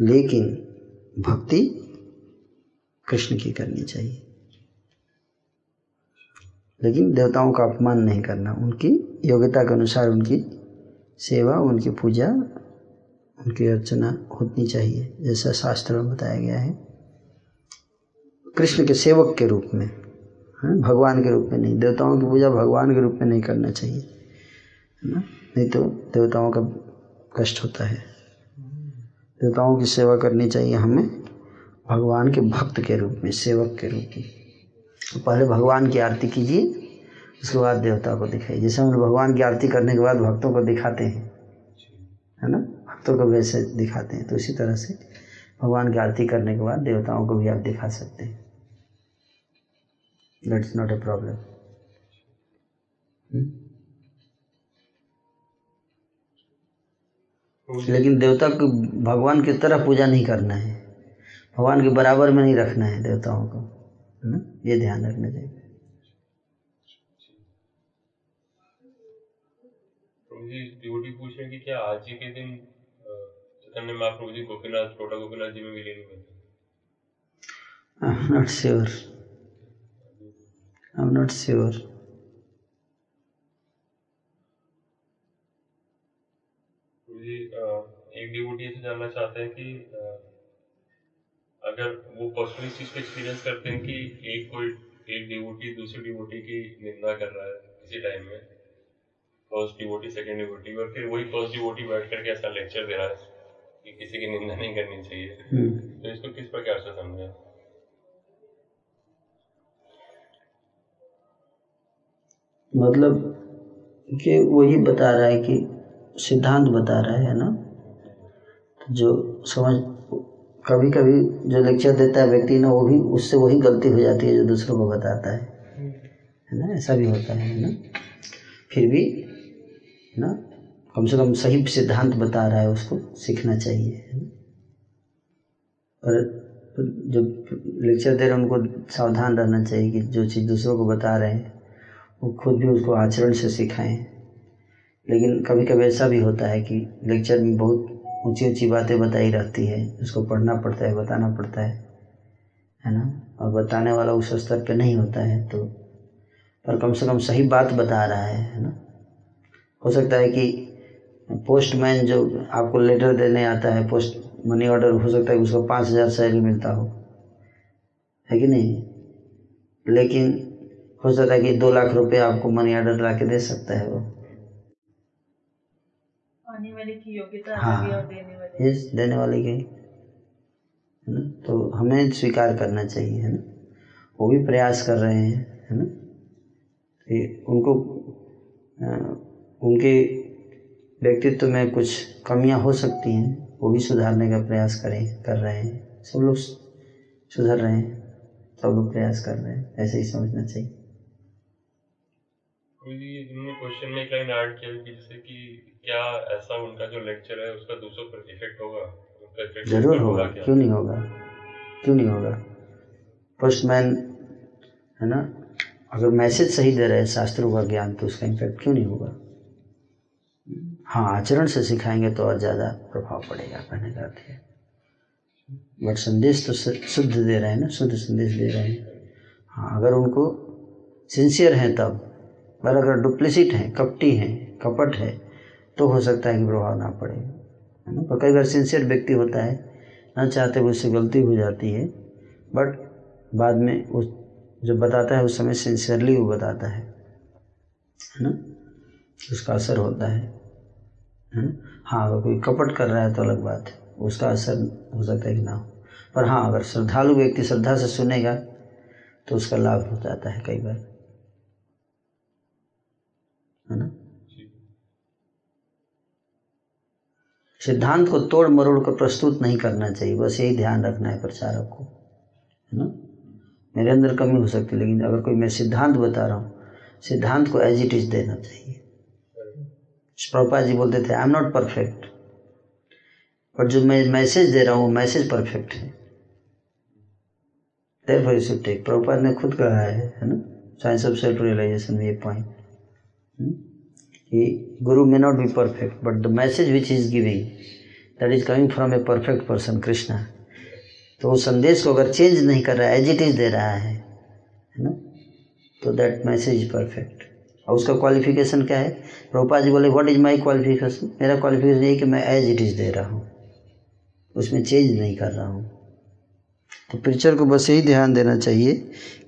लेकिन भक्ति कृष्ण की करनी चाहिए। लेकिन देवताओं का अपमान नहीं करना, उनकी योग्यता के अनुसार उनकी सेवा उनकी पूजा उनकी अर्चना होनी चाहिए जैसा शास्त्र में बताया गया है। कृष्ण के सेवक के रूप में हाँ, भगवान के रूप में नहीं देवताओं की पूजा भगवान के रूप में नहीं करना चाहिए है ना? नहीं तो देवताओं का कष्ट होता है। देवताओं की सेवा करनी चाहिए हमें भगवान के भक्त के रूप में सेवक के रूप में। तो पहले भगवान की आरती कीजिए। उसके बाद देवता को दिखाई। जैसे हम भगवान की आरती करने के बाद भक्तों को दिखाते हैं, है ना? भक्तों को वैसे दिखाते हैं। तो इसी तरह से भगवान की आरती करने के बाद देवताओं को भी आप दिखा सकते हैं। दैट्स नॉट ए प्रॉब्लम लेकिन देवता को भगवान की तरह पूजा नहीं करना है। भगवान के बराबर में नहीं रखना है देवताओं को। है ना? ये ध्यान रखना चाहिए। जी डिवोटी पूछ रहे हैं कि क्या आज ही के दिन चैतन्य महाप्रभु जी गोपीनाथ छोटा गोपीनाथ जी में विलीन हुए थे? I am not sure I am not sure जी एक डिवोटी से जानना चाहते हैं कि अगर वो पर्सनली चीज़ को एक्सपीरियंस करते हैं कि एक कोई एक डिवोटी दूसरी डिवोटी की निंदा कर रहा है किसी टाइम में फ़र्स्ट डिवोटी सेकंड डिवोटी और फिर वही फ़र्स्ट डिवोटी बैठ करके ऐसा लेक्चर दे रहा है कि किसी की निंदा नहीं करनी चाहिए। हम्म। तो इसको किस प्रकार से समझें? मतलब कि वही बता रहा है कि सिद्धांत बता रहा है ना? जो समझ कभी कभी जो लेक्चर देता है व्यक्ति ना वो भी उससे वही गलती हो जाती है जो दूसरों को बताता है। है ना? ऐसा भी होता है ना? फिर भी ना? कम से कम सही सिद्धांत बता रहा है उसको, सीखना चाहिए, है ना? और जो लेक्चर दे रहे हैं, उनको सावधान रहना चाहिए कि जो चीज़ दूसरों को बता रहे हैं, वो खुद भी उसको आचरण से सिखाएँ। लेकिन कभी कभी ऐसा भी होता है कि लेक्चर में बहुत ऊँची ऊँची बातें बताई रहती है, उसको पढ़ना पड़ता है, बताना पड़ता है है ना? और बताने वाला उस स्तर पे नहीं होता है तो पर कम से कम सही बात बता रहा है है ना? हो सकता है कि पोस्टमैन जो आपको लेटर देने आता है पोस्ट मनी ऑर्डर हो सकता है कि उसको पाँच हज़ार सैलरी मिलता हो। है कि नहीं? लेकिन हो सकता है कि दो लाख रुपए आपको मनी ऑर्डर ला के दे सकता है वो। आने वाले की योग्यता हाँ। देने वाले यस देने वाले के। है ना? तो हमें स्वीकार करना चाहिए है ना? वो भी प्रयास कर रहे हैं है ना? तो उनको अ, उनके व्यक्तित्व में कुछ कमियाँ हो सकती हैं वो भी सुधारने का प्रयास करें कर रहे हैं। सब लोग सुधर रहे हैं सब लोग प्रयास कर रहे हैं ऐसे ही समझना चाहिए। क्वेश्चन में एक लाइन ऐड किया कि जैसे कि क्या ऐसा उनका जो लेक्चर है उसका दूसरों पर इफ़ेक्ट होगा? उनका ज़रूर होगा क्यों? नहीं होगा? क्यों नहीं होगा? पोस्टमैन है ना? अगर मैसेज सही दे रहे हैं शास्त्रों का ज्ञान तो उसका इम्पैक्ट क्यों नहीं होगा? हाँ आचरण से सिखाएँगे तो और ज़्यादा प्रभाव पड़ेगा कहने का अर्थ है। बट संदेश तो शुद्ध दे रहे हैं ना, शुद्ध संदेश दे रहे हैं। हाँ अगर उनको सिंसियर हैं तब, पर अगर डुप्लिसिट हैं, कपटी हैं, कपट है तो हो सकता है कि प्रभाव ना पड़े, है ना? पर कई बार सिंसियर व्यक्ति होता है, ना चाहते हुए उससे गलती हो जाती है बट बाद में उस जब बताता है, उस समय सिंसियरली वो बताता है है ना? उसका असर होता है। है ना हाँ अगर कोई कपट कर रहा है तो अलग बात है। उसका असर हो सकता है कि ना हो। पर हाँ अगर श्रद्धालु व्यक्ति श्रद्धा से सुनेगा तो उसका लाभ हो जाता है कई बार। है ना? सिद्धांत को तोड़ मरोड़ कर प्रस्तुत नहीं करना चाहिए बस यही ध्यान रखना है प्रचारक को। है ना? मेरे अंदर कमी हो सकती है लेकिन अगर कोई मैं सिद्धांत बता रहा हूँ सिद्धांत को एज इट इज़ देना चाहिए। प्रभुपा जी बोलते थे आई एम नॉट परफेक्ट पर जो मैं मैसेज दे रहा हूँ, वो मैसेज परफेक्ट है। Therefore, you should take. Prabhupada ने खुद कहा है है ना? साइंस ऑफ़ सेल्फ रियलाइजेशन में ये पॉइंट कि गुरु may not be perfect but the message which is giving that is coming from a perfect person Krishna तो वो संदेश को अगर चेंज नहीं कर रहा है एज इट इज़ दे रहा है है ना? तो दैट मैसेज इज़ परफेक्ट और उसका क्वालिफिकेशन क्या है? प्रभुपाद जी बोले व्हाट इज़ माई क्वालिफिकेशन मेरा क्वालिफिकेशन ये कि मैं एज इट इज़ दे रहा हूँ। उसमें चेंज नहीं कर रहा हूँ। तो पिक्चर को बस यही ध्यान देना चाहिए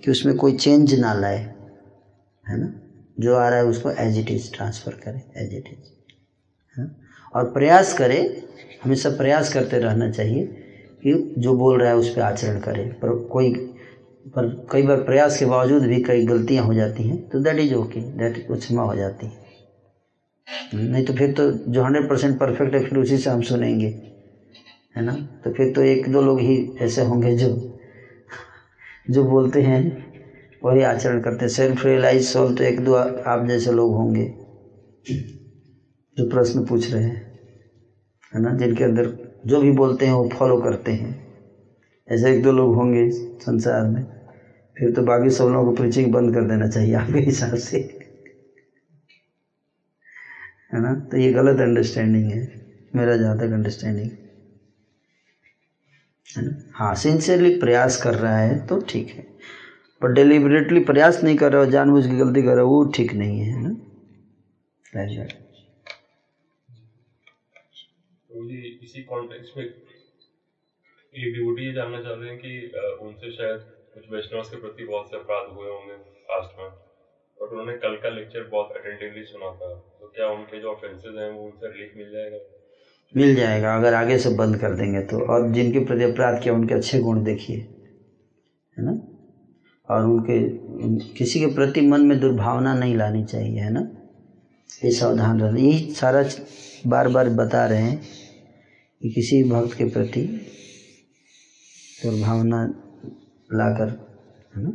कि उसमें कोई चेंज ना लाए, है ना? जो आ रहा है उसको एज इट इज़ ट्रांसफ़र करें एज इट इज़ है ना? और प्रयास करें, हमेशा प्रयास करते रहना चाहिए कि जो बोल रहा है उस पर आचरण करें। पर कोई पर कई बार प्रयास के बावजूद भी कई गलतियाँ हो जाती हैं तो दैट इज़ ओके दैट क्षमा हो जाती है। नहीं तो फिर तो जो हंड्रेड परसेंट परफेक्ट है, फिर उसी से हम सुनेंगे, है ना? तो फिर तो एक दो लोग ही ऐसे होंगे जो जो बोलते हैं वही आचरण करते हैं। सेल्फ रियलाइज़ सोल तो एक दो आप जैसे लोग होंगे, जो प्रश्न पूछ रहे हैं, है ना? जिनके अंदर जो भी बोलते हैं, वो फॉलो करते हैं। ऐसे एक दो लोग होंगे संसार में। फिर तो बाकी सब लोगों को प्रीचिंग बंद कर देना चाहिए आपके हिसाब से। है ना? तो ये गलत अंडरस्टैंडिंग है। मेरा जहाँ तक अंडरस्टैंडिंग है ना? हाँ सिंसियरली प्रयास कर रहा है तो ठीक है। पर डिलिबरेटली प्रयास नहीं कर रहा हो जानबूझ की गलती कर रहा हो, वो ठीक नहीं है ना. तो इसी कॉन्टेक्स्ट में ये जानना चाह रहे हैं कि उनसे शायद कुछ वैष्णव के प्रति बहुत से अपराध हुए होंगे पास्ट में। बट उन्होंने कल का लेक्चर बहुत अटेंटिवली सुना था। तो क्या उनके जो ऑफेंसेस हैं वो उनसे रिलीफ मिल जाएगा? मिल जाएगा, अगर आगे से बंद कर देंगे तो। और जिनके प्रति अपराध किया, उनके अच्छे गुण देखिए, है ना? और उनके किसी के प्रति मन में दुर्भावना नहीं लानी चाहिए, है ना? ये सावधान रहना। यही सारा बार बार बता रहे हैं कि किसी भक्त के प्रति दुर्भावना लाकर, है ना?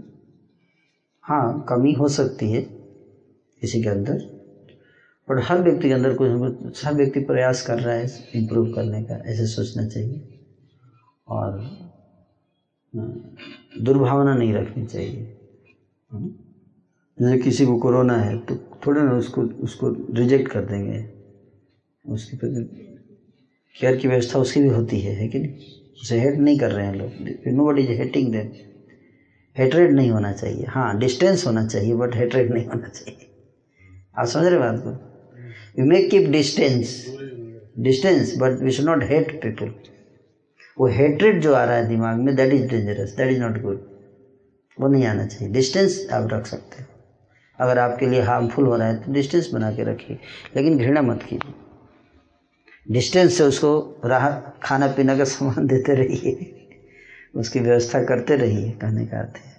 हाँ कमी हो सकती है किसी के अंदर। बट हर व्यक्ति के अंदर कुछ हर व्यक्ति प्रयास कर रहा है इम्प्रूव करने का, ऐसे सोचना चाहिए। और दुर्भावना नहीं रखनी चाहिए? जैसे किसी को कोरोना है तो थोड़े ना उसको उसको रिजेक्ट कर देंगे। उसके प्रति केयर की व्यवस्था उसकी भी होती है है कि नहीं? उसे हेट नहीं कर रहे हैं लोग। No but is hating them hatred नहीं होना चाहिए। हाँ डिस्टेंस होना चाहिए बट हेटरेड नहीं होना चाहिए। आप समझ रहे बात को? You may keep distance distance but we should not hate people वो हेटरेड जो आ रहा है दिमाग में that is dangerous that is not good वो नहीं आना चाहिए। डिस्टेंस आप रख सकते हो। अगर आपके लिए हार्मफुल हो रहा है तो डिस्टेंस बना के रखिए। लेकिन घृणा मत कीजिए। डिस्टेंस से उसको राह खाना पीना का सामान देते रहिए। उसकी व्यवस्था करते रहिए, कहने का अर्थ है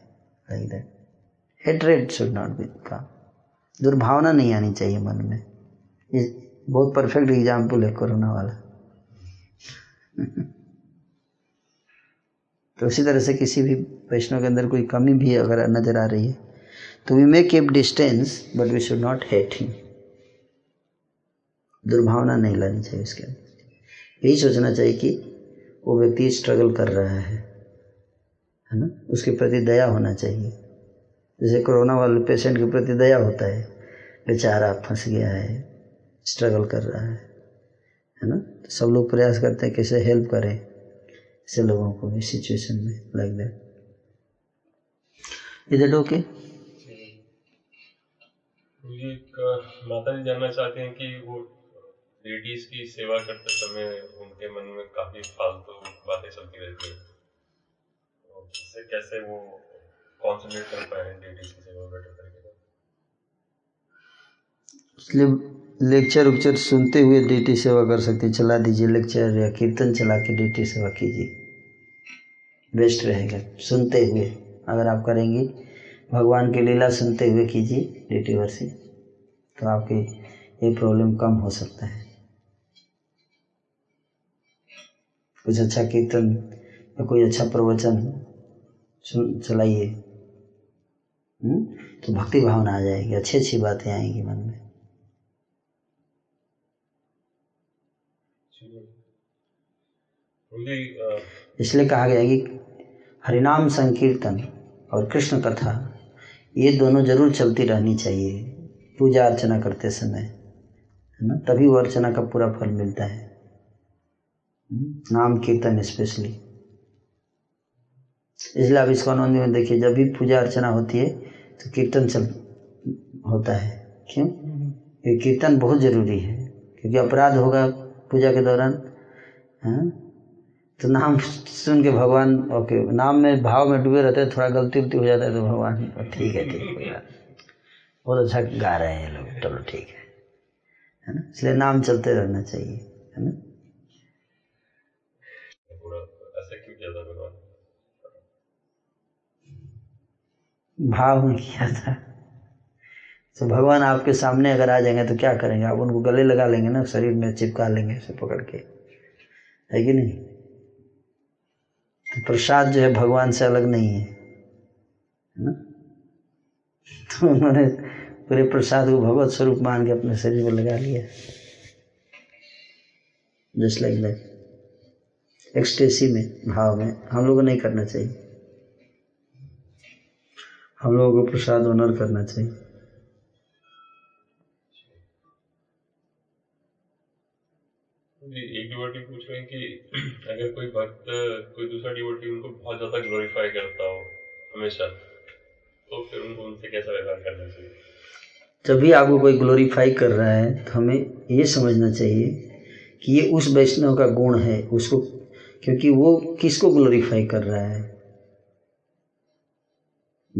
like that hatred should not be काम दुर्भावना नहीं आनी चाहिए मन में। ये बहुत परफेक्ट एग्ज़ाम्पल है कोरोना वाला। तो उसी तरह से किसी भी वैष्णव के अंदर कोई कमी भी अगर नज़र आ रही है तो we may keep distance but we should not hate him दुर्भावना नहीं लानी चाहिए उसके अंदर। यही सोचना चाहिए कि वो व्यक्ति स्ट्रगल कर रहा है है ना? उसके प्रति दया होना चाहिए। जैसे कोरोना वाले पेशेंट के प्रति दया होता है, बेचारा फंस गया है स्ट्रगल कर रहा है है ना? तो सब लोग प्रयास करते हैं कैसे हेल्प करें ऐसे लोगों को इस सिचुएशन में लाइक दैट इधर ओके माता जी जानना चाहते हैं कि वो लेडीज़ की सेवा करते समय उनके मन में काफ़ी फालतू बातें चलती रहती है। इससे कैसे वो कॉन्सेंट्रेट कर पाए लेडीज़ की सेवा बेटर तरीके लेक्चर उक्चर सुनते हुए ड्यूटी सेवा कर सकते हैं। चला दीजिए लेक्चर या कीर्तन चला के ड्यूटी सेवा कीजिए। बेस्ट रहेगा। सुनते हुए अगर आप करेंगी, भगवान की लीला सुनते हुए कीजिए ड्यूटी वर्षी तो आपकी ये प्रॉब्लम कम हो सकता है। कुछ अच्छा कीर्तन या कोई अच्छा प्रवचन सुन चलाइए। हम्म? तो भक्ति भावना आ जाएगी अच्छी अच्छी बातें आएँगी मन में। इसलिए कहा गया कि हरिनाम संकीर्तन और कृष्ण कथा ये दोनों ज़रूर चलती रहनी चाहिए। पूजा अर्चना करते समय है ना? तभी वो अर्चना का पूरा फल मिलता है। नाम कीर्तन स्पेशली इसलिए आप इसको आनंद में देखिए, जब भी पूजा अर्चना होती है तो कीर्तन चल होता है। क्यों? ये कीर्तन बहुत ज़रूरी है, क्योंकि अपराध होगा पूजा के दौरान हाँ? तो नाम सुन के भगवान, ओके, नाम में भाव में डूबे रहते हैं, थोड़ा गलती उलती हो जाता है तो भगवान ठीक है ठीक है बहुत अच्छा गा रहे हैं ये लोग, चलो, ठीक है। है ना? इसलिए नाम चलते रहना चाहिए, है ना? भाव में किया था। तो भगवान आपके सामने अगर आ जाएँगे तो क्या करेंगे? आप उनको गले लगा लेंगे ना, शरीर में चिपका लेंगे ऐसे पकड़ के। है कि नहीं? तो प्रसाद जो है भगवान से अलग नहीं है है ना? तो उन्होंने पूरे प्रसाद को भगवत स्वरूप मान के अपने शरीर में लगा लिया। जस्ट लाइक दैट एक्सटेसी में, भाव में, हम लोगों को नहीं करना चाहिए। हम लोगों को प्रसाद ऑनर करना चाहिए। एक डिवोटी पूछ रहे हैं कि अगर कोई भक्त कोई दूसरा डिवोटी उनको बहुत ज़्यादा ग्लोरीफाई करता हो हमेशा तो फिर उनको उनसे कैसा व्यवहार करना चाहिए? जब भी आपको कोई ग्लोरीफाई कर रहा है तो हमें ये समझना चाहिए कि ये उस वैष्णव का गुण है उसको क्योंकि वो किसको ग्लोरीफाई कर रहा है?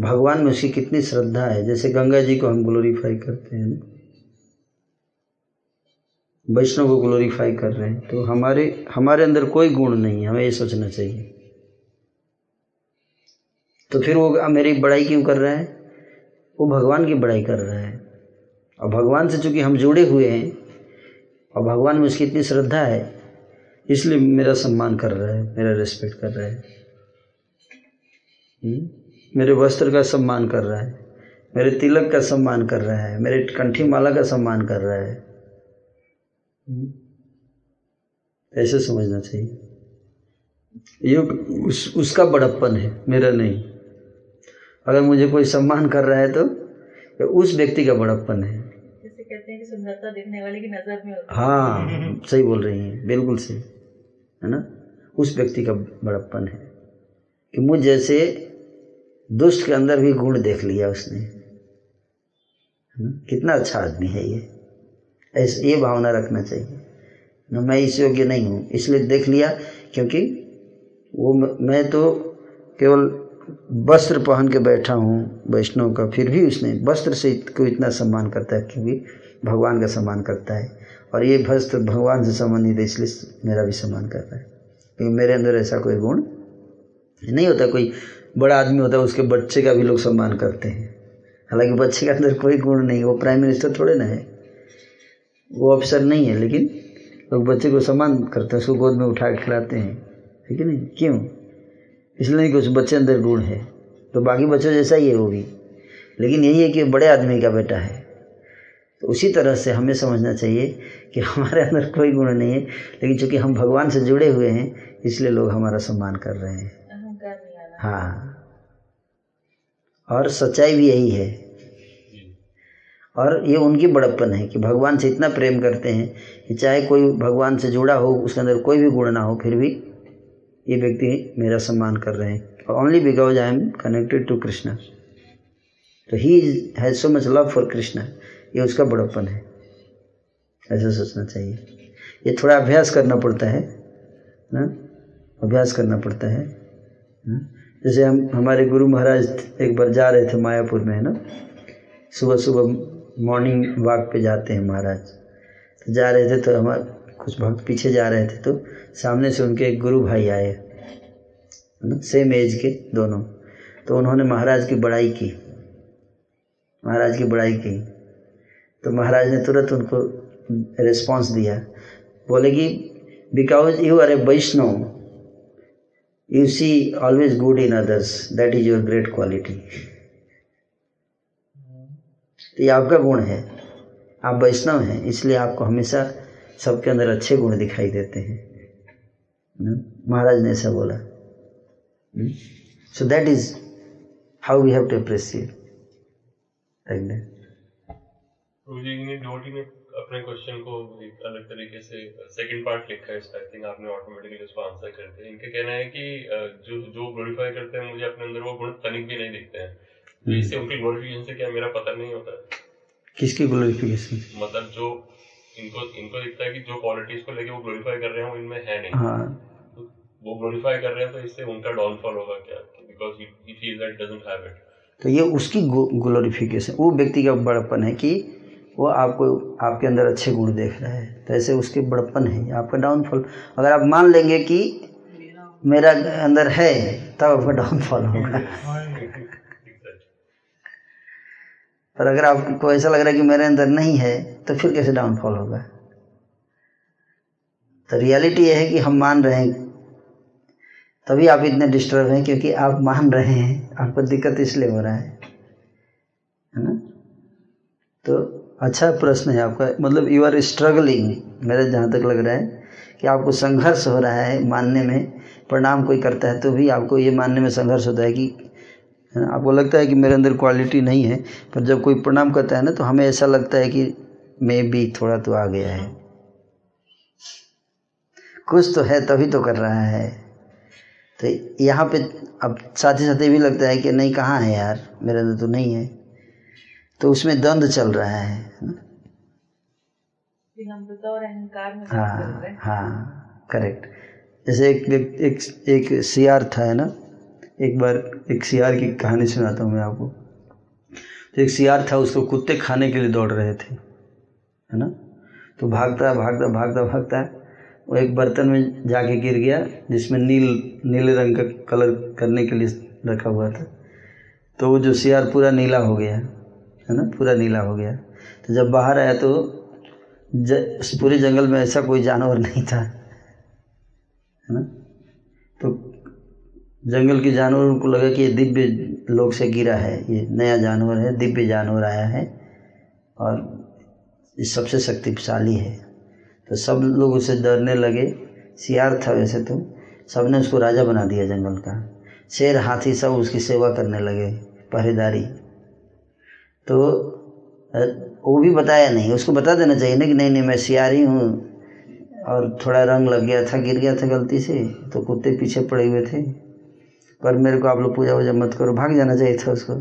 भगवान में उसकी कितनी श्रद्धा है, जैसे गंगा जी को हम ग्लोरीफाई करते हैं वैष्णव को ग्लोरीफाई कर रहे हैं तो हमारे हमारे अंदर कोई गुण नहीं है, हमें ये सोचना चाहिए। तो फिर वो मेरी बड़ाई क्यों कर रहा है? वो भगवान की बड़ाई कर रहा है। और भगवान से चूँकि हम जुड़े हुए हैं, और भगवान में उसकी इतनी श्रद्धा है, इसलिए मेरा सम्मान कर रहा है, मेरा रिस्पेक्ट कर रहा है। हम्म? मेरे वस्त्र का सम्मान कर रहा है मेरे तिलक का सम्मान कर रहा है मेरे कंठी माला का सम्मान कर रहा है? ऐसे समझना चाहिए। ये उस, उसका बड़प्पन है मेरा नहीं। अगर मुझे कोई सम्मान कर रहा है तो उस व्यक्ति का बड़प्पन है। जैसे कहते हैं कि सुंदरता देखने वाले की नज़र में होती है। हाँ सही बोल रही हैं बिल्कुल सही है ना? उस व्यक्ति का बड़प्पन है कि मुझ जैसे दुष्ट के अंदर भी गुण देख लिया उसने। हम्म, कितना अच्छा आदमी है ये। ऐसे ये भावना रखना चाहिए। न मैं इस योग्य नहीं हूँ इसलिए देख लिया क्योंकि वो मैं तो केवल वस्त्र पहन के बैठा हूँ वैष्णव का फिर भी उसने वस्त्र से को इतना सम्मान करता है क्योंकि भगवान का सम्मान करता है। और ये वस्त्र भगवान से संबंधित है इसलिए मेरा भी सम्मान करता है। क्योंकि मेरे अंदर ऐसा कोई गुण नहीं होता कोई बड़ा आदमी होता है, उसके बच्चे का भी लोग सम्मान करते हैं। हालाँकि बच्चे के अंदर कोई गुण नहीं, वो प्राइम मिनिस्टर थोड़े ना है। वो अफसर नहीं है, लेकिन लोग बच्चे को सम्मान करते हैं, उसको गोद में उठा के खिलाते हैं। ठीक है नहीं? क्यों? इसलिए कि उस बच्चे अंदर गुण है। तो बाकी बच्चों जैसा ही है वो भी। लेकिन यही है कि बड़े आदमी का बेटा है। तो उसी तरह से हमें समझना चाहिए कि हमारे अंदर कोई गुण नहीं है, लेकिन चूँकि हम भगवान से जुड़े हुए हैं, इसलिए लोग हमारा सम्मान कर रहे हैं। हाँ। और सच्चाई भी यही है। और ये उनकी बड़प्पन है कि भगवान से इतना प्रेम करते हैं कि चाहे कोई भगवान से जुड़ा हो, उसके अंदर कोई भी गुण ना हो, फिर भी ये व्यक्ति मेरा सम्मान कर रहे हैं। Only because I am connected to Krishna तो he has so much love for Krishna ये उसका बड़प्पन है। ऐसा सोचना चाहिए। ये थोड़ा अभ्यास करना पड़ता है, ना? अभ्यास करना पड़ता है, ना? जैसे हम, हमारे गुरु महाराज एक बार जा रहे थे मायापुर में, है ना? सुबह सुबह मॉर्निंग वॉक पे जाते हैं महाराज। तो जा रहे थे तो हमारे कुछ भक्त पीछे जा रहे थे तो सामने से उनके एक गुरु भाई आए, है ना? सेम एज के दोनों। तो उन्होंने महाराज की बड़ाई की। महाराज की बड़ाई की। तो महाराज ने तुरंत उनको रिस्पांस दिया। बोले कि because you are a Vaishnava you see always good in others that is your great quality तो ये आपका गुण है। आप वैष्णव हैं, इसलिए आपको हमेशा सबके अंदर अच्छे गुण दिखाई देते हैं। महाराज ने ऐसा बोला। So that is how we have to appreciate अपने क्वेश्चन को एक अलग तरीके से सेकंड पार्ट लिखा है इसका आई थिंक आपने ऑटोमेटिकली उसको आंसर कर दिया। इनका कहना है कि जो जो ग्लोरीफाई करते हैं मुझे अपने अंदर वो गुण तनिक भी नहीं दिखते हैं। तो इससे उनकी ग्लोरिफिकेशन से क्या मेरा पता नहीं होता? किसकी ग्लोरिफिकेशन मतलब जो इनको इनको दिखता है कि जो क्वालिटीज को लेके वो ग्लोरीफाई कर रहे हैं वो इनमें है नहीं। हाँ। तो वो ग्लोरीफाई कर रहे हैं तो इससे उनका डाउनफॉल होगा क्या? Because he feel that doesn't have it तो ये उसकी ग्लोरिफिकेशन वो व्यक्ति का बड़प्पन है कि वो आपको, आपके अंदर अच्छे गुण देख रहा है। तो ऐसे उसके बड़प्पन है, आपका डाउनफॉल अगर आप मान लेंगे कि मेरा अंदर है, तब आपका डाउनफॉल होगा। और अगर आपको ऐसा लग रहा है कि मेरे अंदर नहीं है तो फिर कैसे डाउनफॉल होगा? तो रियलिटी यह है कि हम मान रहे हैं, तभी आप इतने डिस्टर्ब हैं, क्योंकि आप मान रहे हैं। आपको दिक्कत इसलिए हो रहा है है ना? तो अच्छा प्रश्न है आपका। मतलब यू आर स्ट्रगलिंग मेरा जहाँ तक लग रहा है कि आपको संघर्ष हो रहा है मानने में, प्रणाम कोई करता है तो भी आपको ये मानने में संघर्ष होता है कि आपको लगता है कि मेरे अंदर क्वालिटी नहीं है, पर जब कोई प्रणाम करता है ना तो हमें ऐसा लगता है कि मैं भी थोड़ा तो आ गया है। कुछ तो है, तभी तो कर रहा है। तो यहाँ पे अब साथ ही साथ ये भी लगता है कि नहीं, कहाँ है यार, मेरे अंदर तो नहीं है। तो उसमें द्वंद्व चल रहा है है रहे हाँ। हाँ करेक्ट जैसे एक व्यक्ति एक एक सियार था है ना? एक बार एक सियार की कहानी सुनाता हूँ मैं आपको। तो एक सियार था उसको कुत्ते खाने के लिए दौड़ रहे थे है ना? तो भागता भागता भागता भागता वो एक बर्तन में जाके गिर गया जिसमें नील नीले रंग का कलर करने के लिए रखा हुआ था। तो वो जो सियार पूरा नीला हो गया। है ना? पूरा नीला हो गया। तो जब बाहर आया तो ज, पूरे जंगल में ऐसा कोई जानवर नहीं था है ना? तो जंगल के जानवरों को लगा कि ये दिव्य लोक से गिरा है ये नया जानवर है दिव्य जानवर आया है और ये सबसे शक्तिशाली है। तो सब लोग उसे डरने लगे। सियार था वैसे तो। सबने उसको राजा बना दिया जंगल का। शेर हाथी सब उसकी सेवा करने लगे। पहरेदारी। तो वो भी बताया नहीं, उसको बता देना चाहिए ना कि नहीं नहीं, मैं सियारी हूँ और थोड़ा रंग लग गया था, गिर गया था गलती से तो कुत्ते पीछे पड़े हुए थे। पर मेरे को आप लोग पूजा वूजा मत करो, भाग जाना चाहिए था उसको।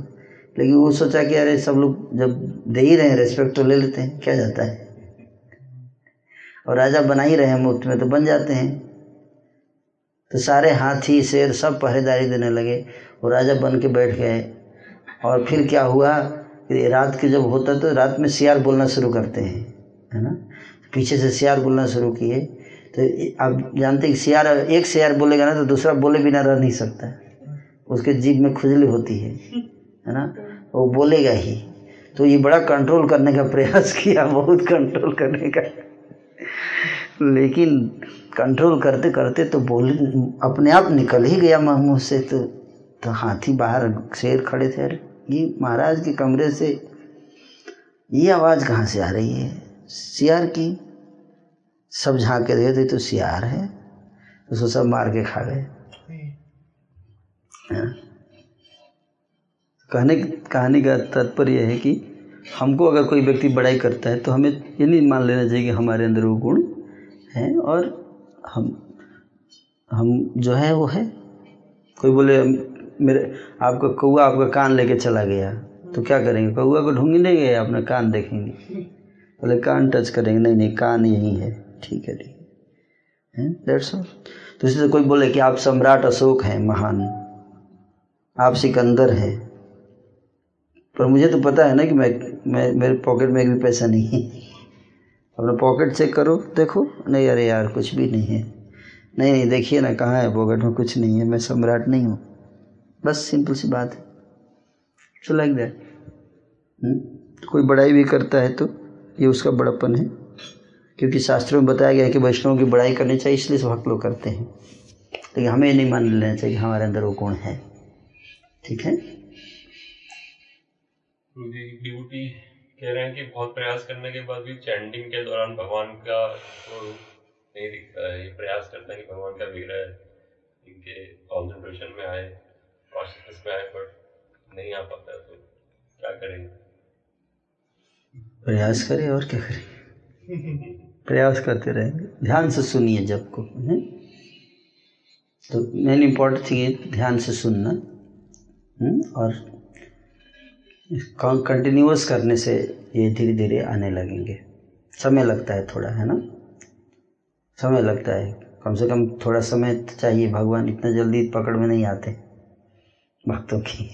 लेकिन वो सोचा कि अरे सब लोग जब दे ही रहे हैं रेस्पेक्ट तो ले लेते हैं, क्या जाता है? और राजा बना ही रहे हैं मुफ़्त में तो बन जाते हैं। तो सारे हाथी, शेर सब पहरेदारी देने लगे, वो राजा बन के बैठ गए। और फिर क्या हुआ? रात के जब होता तो रात में सियार बोलना शुरू करते हैं, है ना? पीछे से सियार बोलना शुरू किए तो आप जानते हैं कि सियार, एक सियार बोलेगा ना तो दूसरा बोले बिना रह नहीं सकता। उसके जीभ में खुजली होती है है ना? वो बोलेगा ही। तो ये बड़ा कंट्रोल करने का प्रयास किया, बहुत कंट्रोल करने का। लेकिन कंट्रोल करते करते तो बोल, अपने आप निकल ही गया मुँह से तो तो हाथी बाहर शेर खड़े थे, अरे। ये महाराज के कमरे से ये आवाज़ कहाँ से आ रही है? सियार की। सब झाँक के देखे तो सियार है। उसको सब मार के खा गए हाँ। कहने कहानी का तात्पर्य है कि हमको अगर कोई व्यक्ति बड़ाई करता है तो हमें ये नहीं मान लेना चाहिए कि हमारे अंदर वो गुण हैं और हम हम जो है वो है। कोई बोले मेरे, आपका कौआ आपका कान लेके चला गया। तो क्या करेंगे? कौआ को ढूँढने गए अपना कान देखेंगे। बोले, कान टच करेंगे। नहीं नहीं, कान यही है। ठीक है ठीक है। दैट्स ऑल तो इससे कोई बोले कि आप सम्राट अशोक हैं, महान। आप सिकंदर हैं। पर मुझे तो पता है ना कि मैं मैं, मेरे पॉकेट में एक भी पैसा नहीं है। अपना पॉकेट चेक करो, देखो। नहीं, अरे यार, कुछ भी नहीं है। नहीं नहीं, देखिए ना, कहाँ है पॉकेट में कुछ नहीं है। मैं सम्राट नहीं हूँ। बस सिंपल सी बात है। सो लाइक दैट कोई बड़ाई भी करता है तो ये उसका बड़प्पन है। क्योंकि शास्त्रों में बताया गया है कि वैष्णवों की बड़ाई करनी चाहिए, इसलिए भक्त लोग करते हैं। लेकिन हमें नहीं मान लेना चाहिए कि हमारे अंदर वो गुण है। ठीक है? ड्यूटी कह रहे हैं कि बहुत प्रयास करने के बाद भी चैंटिंग के दौरान भगवान का तो नहीं दिखता है। ये प्रयास करता है कि भगवान का विग्रह इनके कॉन्सेंट्रेशन में आए। कॉन्शियसनेस में आए बट नहीं आ पाता तो क्या करेंगे प्रयास करें और क्या करें? प्रयास करते रहेंगे। ध्यान से सुनिए जब को, है? तो मेन इम्पोर्टेंट थिंग है ध्यान से सुनना, हुँ? और कंटिन्यूस करने से ये धीरे धीरे आने लगेंगे। समय लगता है थोड़ा, है ना? समय लगता है। कम से कम थोड़ा समय तो चाहिए, भगवान इतना जल्दी पकड़ में नहीं आते। भक्तों की,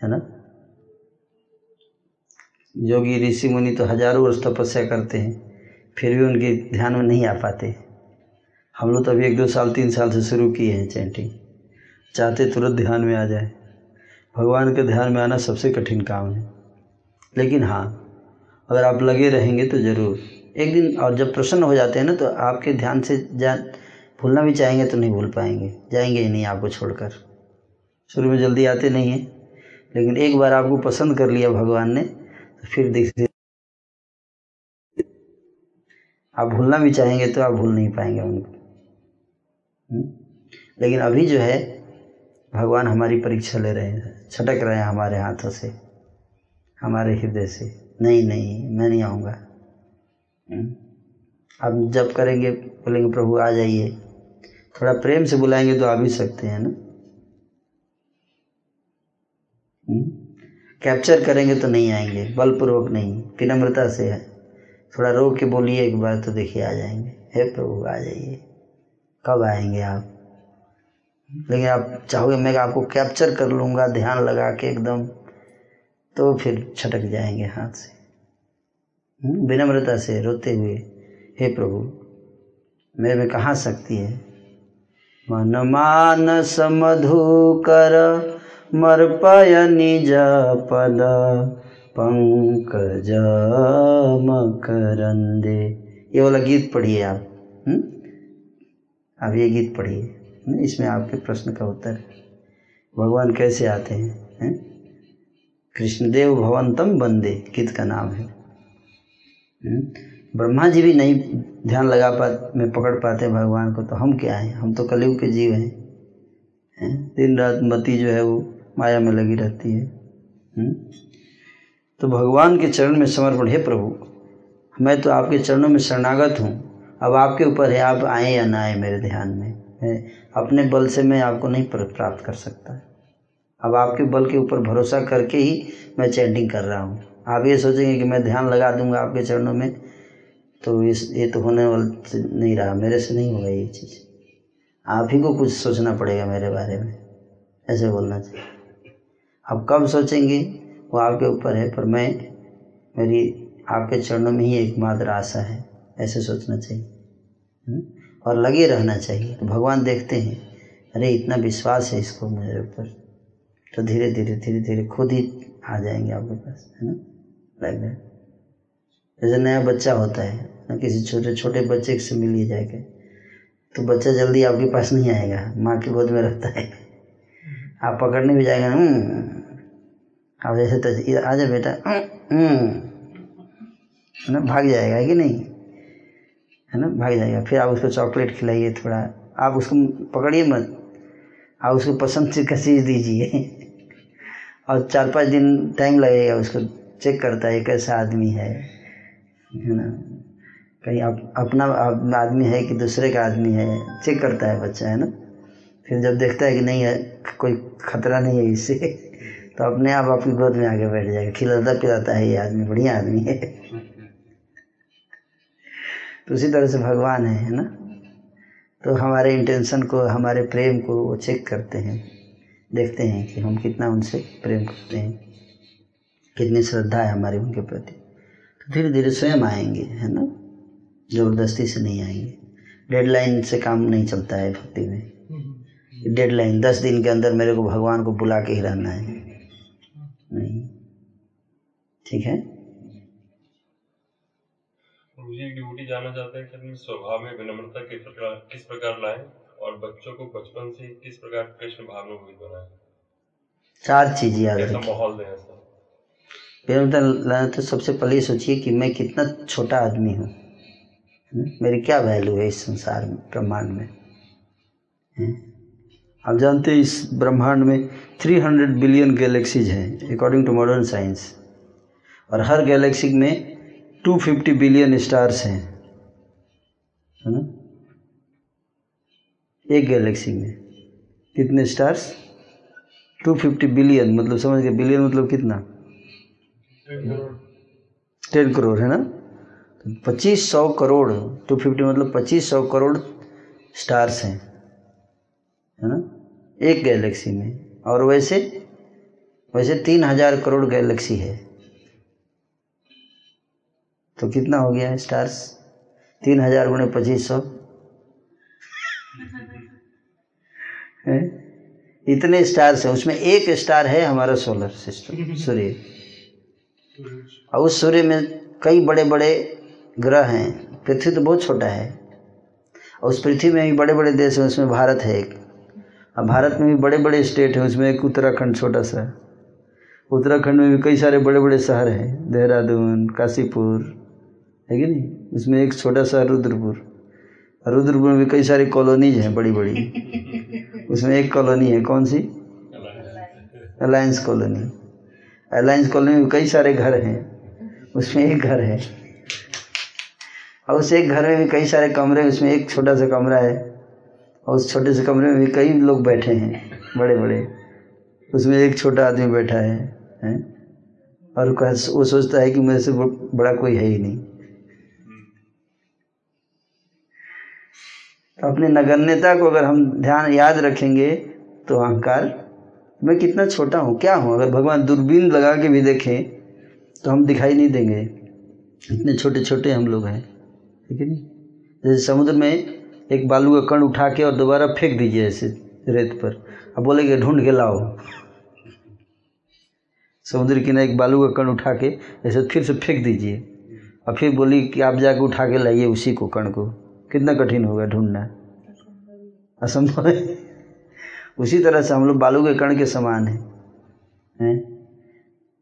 है ना? योगी, ऋषि, मुनि तो हज़ारों वर्ष तपस्या करते हैं, फिर भी उनके ध्यान में नहीं आ पाते हम लोग तो अभी एक दो साल, तीन साल से शुरू किए हैं चैंटिंग चाहते तुरंत ध्यान में आ जाए। भगवान के ध्यान में आना सबसे कठिन काम है। लेकिन हाँ अगर आप लगे रहेंगे तो ज़रूर। एक दिन और जब प्रसन्न हो जाते हैं ना तो आपके ध्यान से जा, भूलना भी चाहेंगे तो नहीं भूल पाएँगे। जाएँगे ही नहीं आपको छोड़कर। शुरू में जल्दी आते नहीं हैं, लेकिन एक बार आपको पसंद कर लिया भगवान ने तो फिर देखते आप भूलना भी चाहेंगे तो आप भूल नहीं पाएँगे उनको। लेकिन अभी जो है, भगवान हमारी परीक्षा ले रहे हैं, छटक रहे हैं हमारे हाथों से, हमारे हृदय से। नहीं नहीं, मैं नहीं आऊँगा। अब जब करेंगे, बोलेंगे, प्रभु आ जाइए। थोड़ा प्रेम से बुलाएँगे तो आ भी सकते हैं ना? कैप्चर करेंगे तो नहीं आएँगे, बलपूर्वक नहीं, विनम्रता से है। थोड़ा रो के बोलिए एक बार तो देखिए आ जाएँगे। हे प्रभु, आ जाइए। कब आएँगे आप? लेकिन आप चाहोगे मैं आपको कैप्चर कर लूँगा, ध्यान लगा के एकदम तो फिर छटक जाएँगे हाथ से। विनम्रता से रोते हुए, हे प्रभु, मेरे में कहाँ शक्ति है? मन मानस मधुकर मर्पय निज पद पंकज मकरंदे ये वाला गीत पढ़िए आप? अब ये गीत पढ़िए इसमें आपके प्रश्न का उत्तर भगवान कैसे आते हैं हैं? कृष्णदेव भवंतम बंदे गीत का नाम है। ब्रह्मा जी भी नहीं ध्यान लगा पा, में पकड़ पाते भगवान को तो हम क्या हैं? हम तो कलयुग के जीव हैं? दिन रात मती जो है वो माया में लगी रहती है। हुँ? तो भगवान के चरण में समर्पण, है प्रभु, मैं तो आपके चरणों में शरणागत हूँ। अब आपके ऊपर है, आप आए या ना आए मेरे ध्यान में? मैं अपने बल से मैं आपको नहीं प्राप्त कर सकता। अब आपके बल के ऊपर भरोसा करके ही मैं चैंटिंग कर रहा हूँ। आप ये सोचेंगे कि मैं ध्यान लगा दूँगा आपके चरणों में तो इस ये तो होने वाला नहीं रहा, मेरे से नहीं होगा ये चीज़। आप ही को कुछ सोचना पड़ेगा मेरे बारे में। ऐसे बोलना चाहिए। अब कब सोचेंगे? वो आपके ऊपर है, पर मैं, मेरी, आपके चरणों में ही एकमात्र आशा है। ऐसे सोचना चाहिए हम्म? और लगे रहना चाहिए। तो भगवान देखते हैं, अरे, इतना विश्वास है इसको मेरे ऊपर। तो धीरे धीरे धीरे धीरे खुद ही आ जाएँगे आपके पास, है ना? लाइक दैट जैसे नया बच्चा होता है, ना किसी छोटे छोटे बच्चे से मिलिए जाएगा। तो बच्चा जल्दी आपके पास नहीं आएगा, माँ की गोद में रहता है। आप पकड़ने भी जाएगा आप जैसे तो आ जा बेटा। "हम्म।" है ना, भाग जाएगा कि नहीं? है ना, भाग जाएगा। फिर आप उसको चॉकलेट खिलाइए थोड़ा। आप उसको पकड़िए मत। आप उसको पसंद से का चीज़ दीजिए। और चार पाँच दिन टाइम लगेगा उसको चेक करता है कैसा आदमी है। है ना? कहीं आप अपना आदमी है कि दूसरे का आदमी है, चेक करता है बच्चा, है ना? फिर जब देखता है कि नहीं है, कोई खतरा नहीं है इससे। तो अपने आप आपकी गोद में आके बैठ जाएगा। खिलाता पिलाता है ये आदमी बढ़िया आदमी है। तो उसी तरह से भगवान है है ना? तो हमारे इंटेंशन को हमारे प्रेम को वो चेक करते हैं। देखते हैं कि हम कितना उनसे प्रेम करते हैं। कितनी श्रद्धा है हमारी उनके प्रति। तो धीरे धीरे स्वयं आएँगे है ना? ज़बरदस्ती से नहीं आएँगे। डेडलाइन से काम नहीं चलता है भक्ति में। डेडलाइन दस दिन के अंदर मेरे को भगवान को बुला के ही रहना है। नहीं। ठीक है? ड्यूटी जानना चाहते हैं कि अपने स्वभाव में विनम्रता किस प्रकार किस प्रकार लाएँ और बच्चों को बचपन से किस प्रकार कृष्ण बनाएँ? चार चीज़ याद माहौल दें विनम्रता लाना तो सबसे पहले सोचिए कि मैं कितना छोटा आदमी हूँ। मेरी क्या वैल्यू है इस संसार में ब्रह्मांड में? आप जानते हैं इस ब्रह्मांड में 300 बिलियन गैलेक्सीज हैं अकॉर्डिंग टू मॉडर्न साइंस और हर गैलेक्सी में 250 बिलियन स्टार्स हैं, है ना? एक गैलेक्सी में कितने स्टार्स 250 बिलियन मतलब समझ गए बिलियन मतलब कितना? टेन करोड़ है ना? तो पच्चीस सौ करोड़ टू फिफ्टी मतलब पच्चीस सौ करोड़ स्टार्स हैं, है ना? एक गैलेक्सी में और वैसे वैसे तीन हज़ार करोड़ गैलेक्सी है। तो कितना हो गया स्टार्स? तीन हज़ार गुणे पच्चीस सौ। इतने स्टार्स है, उसमें एक स्टार है हमारा सोलर सिस्टम, सूर्य। और उस सूर्य में कई बड़े बड़े ग्रह हैं, पृथ्वी तो बहुत छोटा है। और उस पृथ्वी में भी बड़े बड़े देश हैं, उसमें भारत है एक। और भारत में भी बड़े बड़े स्टेट हैं, उसमें एक उत्तराखंड छोटा सा उत्तराखंड में भी कई सारे बड़े बड़े शहर हैं, देहरादून, काशीपुर, है कि नहीं? उसमें एक छोटा सा रुद्रपुर। रुद्रपुर में भी कई सारी कॉलोनीज हैं बड़ी बड़ी उसमें एक कॉलोनी है, कौन सी? अलायंस कॉलोनी अलायंस कॉलोनी में कई सारे घर हैं। उसमें एक घर है। और उस एक घर में भी कई सारे कमरे हैं, उसमें एक छोटा सा कमरा है। और उस छोटे से कमरे में भी कई लोग बैठे हैं बड़े बड़े उसमें एक छोटा आदमी बैठा है, हैं? और वो सोचता है कि मेरे से बड़ा कोई है ही नहीं। तो अपनी नगण्यता को अगर हम ध्यान याद रखेंगे तो अहंकार मैं कितना छोटा हूँ क्या हूँ? अगर भगवान दूरबीन लगा के भी देखें तो हम दिखाई नहीं देंगे। इतने छोटे छोटे हम लोग हैं ठीक है नहीं? जैसे समुद्र में एक बालू का कण उठा के और दोबारा फेंक दीजिए ऐसे रेत पर। अब बोलेंगे ढूंढ के लाओ। समुद्र किनारे एक बालू का कण उठा के ऐसे फिर से फेंक दीजिए। और फिर बोली कि आप जाके उठा के लाइए उसी को कण को। कितना कठिन होगा ढूंढना। असंभव है। उसी तरह से हम लोग बालू के कण के समान हैं। हैं?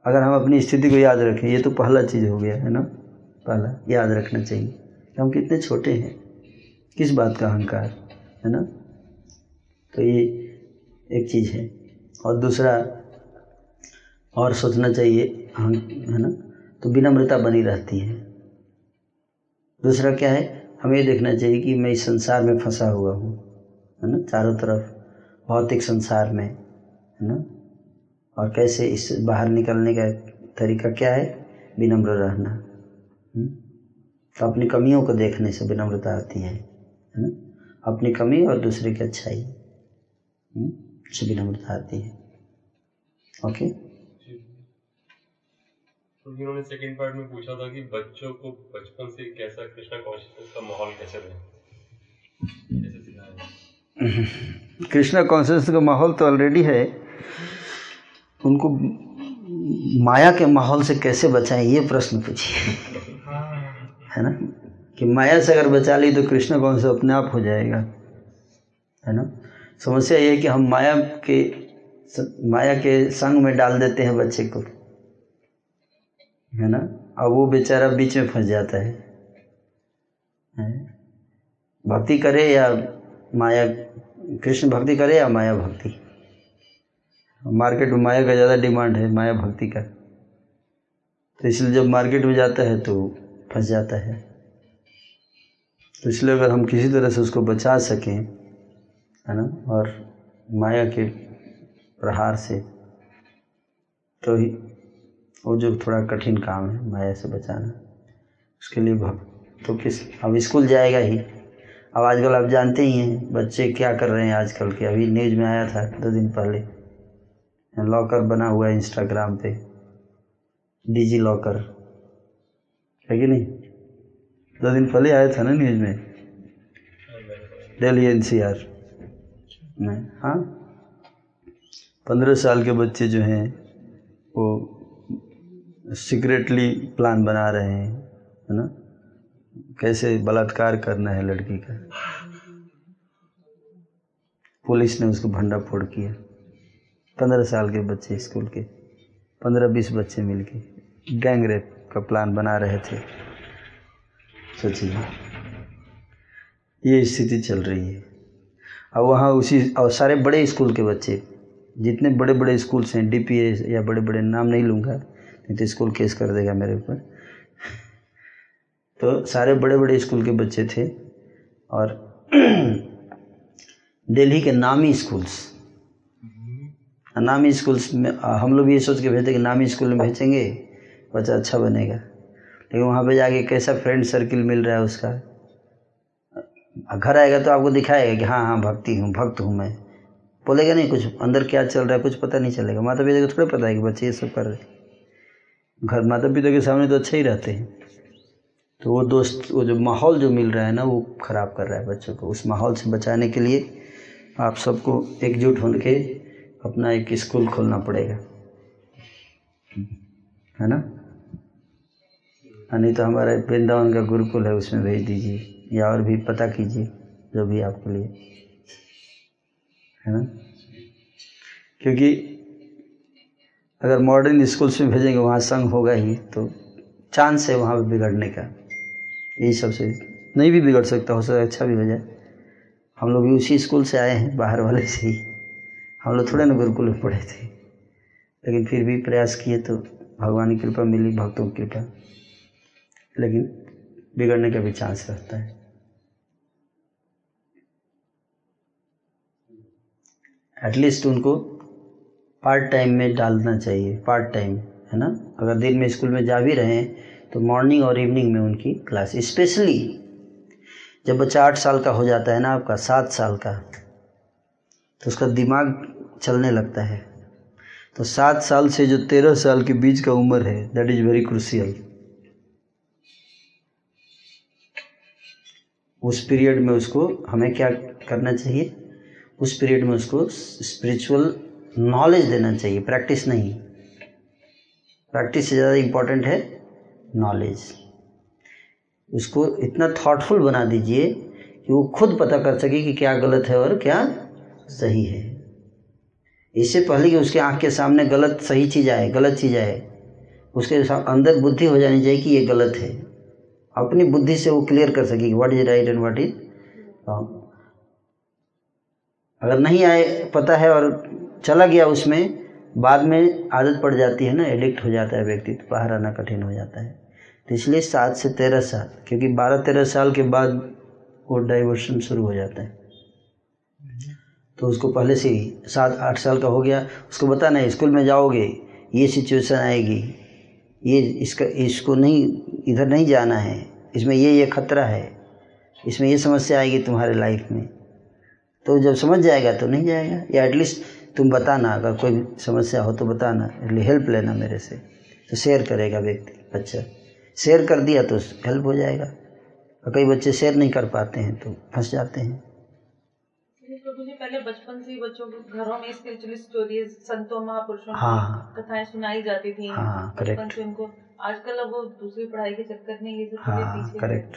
अगर हम अपनी स्थिति को याद रखें, ये तो पहला चीज़ हो गया, है ना? पहला, याद रखना चाहिए। हम कितने छोटे हैं। किस बात का अहंकार? है ना? तो ये एक चीज़ है। और दूसरा, और सोचना चाहिए है ना? तो विनम्रता बनी रहती है। दूसरा क्या है? हमें देखना चाहिए कि मैं इस संसार में फंसा हुआ हूँ, है ना? चारों तरफ़ भौतिक संसार में, है ना? और कैसे इस बाहर निकलने का तरीका क्या है? विनम्र रहना। हम्म? तो अपनी कमियों को देखने से विनम्रता आती है। है ना? अपनी कमी और दूसरे की अच्छाई। हम्म? से विनम्रता आती है। ओके? तो इन्होंने सेकंड पार्ट में पूछा था कि बच्चों को बचपन से कैसा कृष्णा कॉन्शियसनेस का माहौल कैसे कृष्णा कॉन्शियसनेस का माहौल तो ऑलरेडी है। उनको माया के माहौल से कैसे बचाएँ ये प्रश्न पूछिए। है ना? कि माया से अगर बचा ली तो कृष्ण कौन से अपने आप हो जाएगा। है ना? समस्या ये है कि हम माया के माया के संग में डाल देते हैं बच्चे को। है ना? और वो बेचारा बीच में फंस जाता हैं? भक्ति करे या माया, कृष्ण भक्ति करे या माया भक्ति? मार्केट में माया का ज़्यादा डिमांड है, माया भक्ति का। तो इसलिए जब मार्केट में जाता है तो फंस जाता है। तो इसलिए अगर हम किसी तरह से उसको बचा सकें, है ना, और माया के प्रहार से तो ही वो जो थोड़ा कठिन काम है, माया से बचाना, उसके लिए भक्त तो किस, अब स्कूल जाएगा ही। अब आजकल आप जानते ही हैं, बच्चे क्या कर रहे हैं आजकल के। अभी न्यूज़ में आया था दो दिन पहले, लॉकर बना हुआ है इंस्टाग्राम पे, डिजी लॉकर, है कि नहीं? दो दिन पहले आया था ना न्यूज़ में। दिल्ली एनसीआर। में हाँ। पंद्रह साल के बच्चे जो हैं, वो सीक्रेटली प्लान बना रहे हैं, है ना? कैसे बलात्कार करना है लड़की का। पुलिस ने उसको भंडा फोड़ किया। पंद्रह साल के बच्चे स्कूल के, पंद्रह बीस बच्चे मिलके। गैंग रेप का प्लान बना रहे थे। सोचिए ये स्थिति चल रही है। और वहाँ उसी और सारे बड़े स्कूल के बच्चे, जितने बड़े बड़े स्कूल्स हैं डी या बड़े बड़े नाम नहीं लूँगा, नहीं तो स्कूल केस कर देगा मेरे ऊपर। तो सारे बड़े बड़े स्कूल के बच्चे थे और दिल्ली के नामी स्कूल्स। नामी स्कूल्स में, हम लोग ये सोच के भेजते कि नामी स्कूल में भेजेंगे, बच्चा अच्छा बनेगा। लेकिन वहाँ पे जाके कैसा फ्रेंड सर्किल मिल रहा है उसका? घर आएगा तो आपको दिखाएगा कि हाँ हाँ भक्ति हूँ, भक्त हूँ मैं। बोलेगा नहीं कुछ, अंदर क्या चल रहा है, कुछ पता नहीं चलेगा। माता पिता को थोड़ा पता है कि बच्चे ये सब कर रहे घर, माता पिता के सामने तो अच्छे ही रहते हैं। तो वो दोस्त, वो जो माहौल जो मिल रहा है ना, वो ख़राब कर रहा है बच्चों को। उस माहौल से बचाने के लिए आप सबको एकजुट होने के अपना एक स्कूल खोलना पड़ेगा। है ना? नहीं तो हमारा वृंदावन का गुरुकुल है, उसमें भेज दीजिए, या और भी पता कीजिए, जो भी आपके लिए। है ना? क्योंकि अगर मॉडर्न स्कूल्स में भेजेंगे, वहाँ संग होगा ही तो चांस है वहाँ पे बिगड़ने का। यही सबसे नहीं भी बिगड़ सकता, हो सकता अच्छा भी हो जाए। हम लोग भी उसी स्कूल से आए हैं, बाहर वाले से ही। हम लोग थोड़े ना गुरुकुल में पढ़े थे, लेकिन फिर भी प्रयास किए तो भगवान की कृपा मिली, भक्तों की कृपा। लेकिन बिगड़ने का भी चांस रहता है। एटलीस्ट उनको पार्ट टाइम में डालना चाहिए पार्ट टाइम है ना? अगर दिन में स्कूल में जा भी रहे हैं तो मॉर्निंग और इवनिंग में उनकी क्लास स्पेशली जब बच्चा आठ साल का हो जाता है ना आपका, सात साल का तो उसका दिमाग चलने लगता है। तो सात साल से जो तेरह साल के बीच का उम्र है दैट इज़ वेरी क्रूसियल उस पीरियड में उसको हमें क्या करना चाहिए? उस पीरियड में उसको स्पिरिचुअल नॉलेज देना चाहिए। प्रैक्टिस नहीं। प्रैक्टिस से ज़्यादा इम्पोर्टेंट है नॉलेज उसको इतना थॉटफुल बना दीजिए कि वो खुद पता कर सके कि क्या गलत है और क्या सही है। इससे पहले कि उसके आँख के सामने गलत सही चीज़ आए, गलत चीज़ आए, उसके अंदर बुद्धि हो जानी चाहिए कि ये गलत है। अपनी बुद्धि से वो क्लियर कर सके what is right and what is wrong अगर नहीं आए, पता है और चला गया उसमें, बाद में आदत पड़ जाती है ना एडिक्ट हो जाता है व्यक्ति तो बाहर आना कठिन हो जाता है। तो इसलिए सात से तेरह साल, क्योंकि बारह तेरह साल के बाद वो डाइवर्शन शुरू हो जाता है। तो उसको पहले से ही सात आठ साल का हो गया। उसको बताना है, स्कूल में जाओगे, ये सिचुएशन आएगी ये इसका, इसको नहीं, इधर नहीं जाना है। इसमें ये ये खतरा है। इसमें ये समस्या आएगी तुम्हारे लाइफ में। तो जब समझ जाएगा तो नहीं जाएगा। या एटलीस्ट तुम बताना, अगर कोई समस्या हो तो बताना। हेल्प लेना मेरे से। तो शेयर करेगा व्यक्ति, बच्चा। शेयर कर दिया तो हेल्प हो जाएगा। और कई बच्चे शेयर नहीं कर पाते हैं तो फंस जाते हैं। तो मुझे पहले बचपन से ही बच्चों को घरों में स्पिरिचुअल स्टोरीज संतों महापुरुषों की हाँ। कथाएँ सुनाई जाती थी। हाँ, बचपन से उनको आजकल अब वो दूसरी पढ़ाई के चक्कर में ये सब हाँ करेक्ट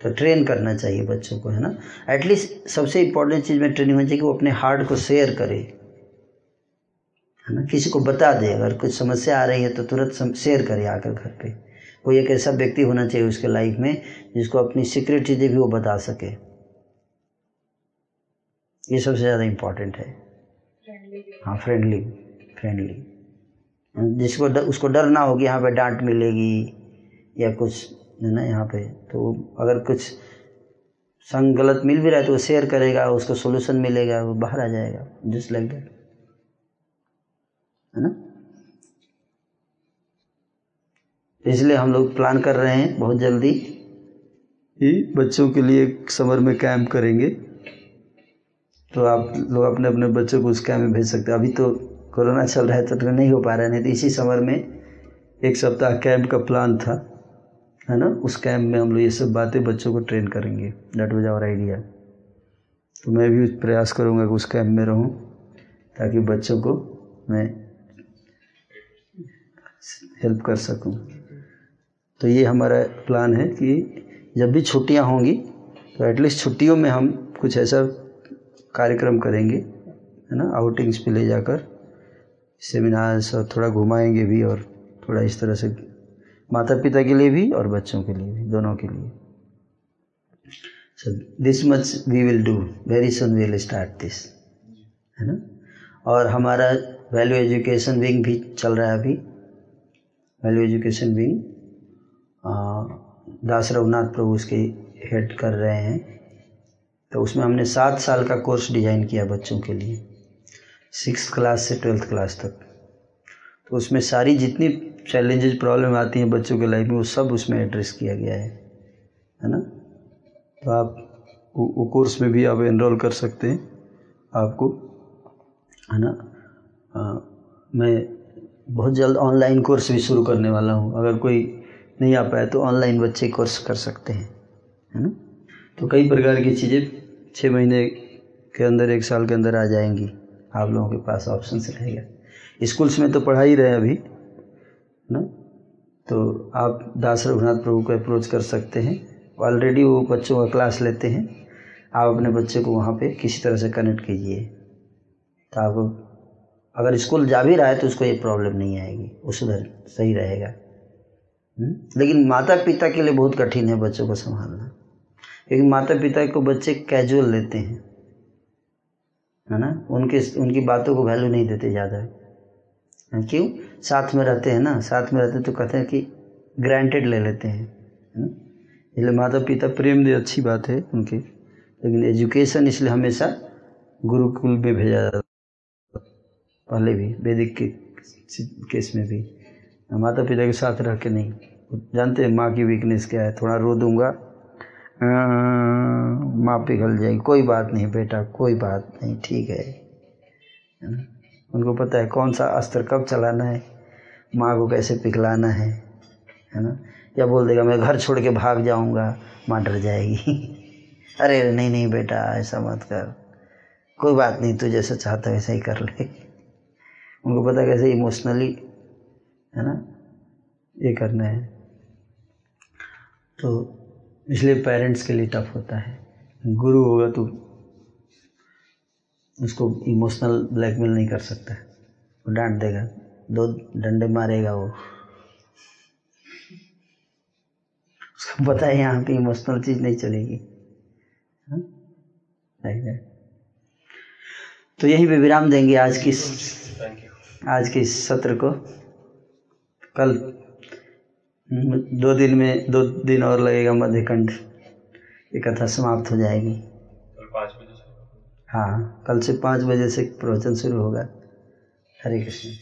तो ट्रेन करना चाहिए बच्चों को है ना? एटलीस्ट सबसे इम्पोर्टेंट चीज़ में ट्रेनिंग होनी चाहिए कि वो अपने हार्ट को शेयर करे। है ना? किसी को बता दे अगर कुछ समस्या आ रही है तो तुरंत शेयर करे आकर घर पे। कोई एक ऐसा व्यक्ति होना चाहिए उसके लाइफ में जिसको अपनी सीक्रेट चीज़ें भी वो बता सके। ये सबसे ज़्यादा इम्पोर्टेंट है। हाँ फ्रेंडली फ्रेंडली जिसको डर, उसको डर ना हो कि यहाँ पे डांट मिलेगी या कुछ है ना यहाँ पे। तो अगर कुछ संग गलत मिल भी रहा है तो वो शेयर करेगा उसको सोल्यूशन मिलेगा वो बाहर आ जाएगा जस्ट लाइक दैट है ना? इसलिए हम लोग प्लान कर रहे हैं बहुत जल्दी। कि बच्चों के लिए एक समर में कैंप करेंगे। तो आप लोग अपने अपने बच्चों को उस कैंप में भेज सकते हैं। अभी तो कोरोना चल रहा है तो तो नहीं हो पा रहा है, नहीं तो इसी समर में एक सप्ताह कैंप का प्लान था, है ना? उस कैंप में हम लोग ये सब बातें बच्चों को ट्रेन करेंगे। दैट वॉज़ आवर आइडिया तो मैं भी प्रयास करूँगा कि उस कैंप में रहूँ, ताकि बच्चों को मैं हेल्प कर सकूँ। तो ये हमारा प्लान है कि जब भी छुट्टियाँ होंगी तो एटलीस्ट छुट्टियों में हम कुछ ऐसा कार्यक्रम करेंगे, है ना? आउटिंग्स पे ले जाकर सेमिनार्स और थोड़ा घुमाएँगे भी और थोड़ा इस तरह से माता पिता के लिए भी और बच्चों के लिए भी, दोनों के लिए। So this much we will do very soon will start this है ना? और हमारा वैल्यू एजुकेशन विंग भी चल रहा है अभी। Value education wing Das Raghunath Prabhu उसके हेड कर रहे हैं। तो उसमें हमने सात साल का कोर्स डिज़ाइन किया बच्चों के लिए सिक्स क्लास से ट्वेल्थ क्लास तक। तो उसमें सारी जितनी चैलेंजेस प्रॉब्लम आती हैं बच्चों के लाइफ में वो सब उसमें एड्रेस किया गया है है ना? तो आप वो, कोर्स में भी आप एनरोल कर सकते हैं आपको है ना? आ, मैं बहुत जल्द ऑनलाइन कोर्स भी शुरू करने वाला हूँ। अगर कोई नहीं आ पाए तो ऑनलाइन बच्चे कोर्स कर सकते हैं है ना? तो कई प्रकार की चीज़ें छः महीने के अंदर, एक साल के अंदर आ जाएँगी। आप लोगों के पास ऑप्शन रहेगा। स्कूल्स में तो पढ़ा ही रहे अभी, ना? तो आप दास रघुनाथ प्रभु को अप्रोच कर सकते हैं। ऑलरेडी वो बच्चों का क्लास लेते हैं। आप अपने बच्चे को वहाँ पे किसी तरह से कनेक्ट कीजिए। तो आप अगर स्कूल जा भी रहा है तो उसको ये प्रॉब्लम नहीं आएगी। वो सुधर सही रहेगा। लेकिन माता पिता के लिए बहुत कठिन है बच्चों को संभालना। क्योंकि माता पिता को बच्चे कैजुअल लेते हैं। है ना? उनके, उनकी बातों को वैल्यू नहीं देते ज़्यादा। क्यों? साथ में रहते हैं ना? साथ में रहते हैं तो कहते हैं कि ग्रांटेड ले लेते हैं। है ना? इसलिए माता पिता प्रेम दे, अच्छी बात है उनके। लेकिन एजुकेशन इसलिए हमेशा गुरुकुल में भेजा जाता पहले भी, वैदिक के, केस में भी। माता पिता के साथ रह के नहीं। जानते हैं माँ की वीकनेस क्या है? थोड़ा रो दूँगा। माँ पिघल जाएगी। कोई बात नहीं बेटा, कोई बात नहीं, ठीक है। है उनको पता है कौन सा अस्त्र कब चलाना है, माँ को कैसे पिघलाना है है ना? या बोल देगा, मैं घर छोड़ के भाग जाऊँगा, माँ डर जाएगी। अरे, नहीं नहीं बेटा, ऐसा मत कर। कोई बात नहीं, तू जैसा चाहता है वैसा ही कर ले। उनको पता है कैसे इमोशनली है ना, ये करना है। तो इसलिए पेरेंट्स के लिए टफ होता है। गुरु होगा तो उसको इमोशनल ब्लैकमेल नहीं कर सकता वो डांट देगा। दो डंडे मारेगा वो। उसको पता है यहाँ पे इमोशनल चीज़ नहीं चलेगी। तो यहीं पे विराम देंगे आज की आज के इस सत्र को। कल दो दिन में दो दिन और लगेगा मध्यखंड। ये कथा समाप्त हो जाएगी। हाँ कल से पाँच बजे से प्रवचन शुरू होगा। हरे कृष्ण।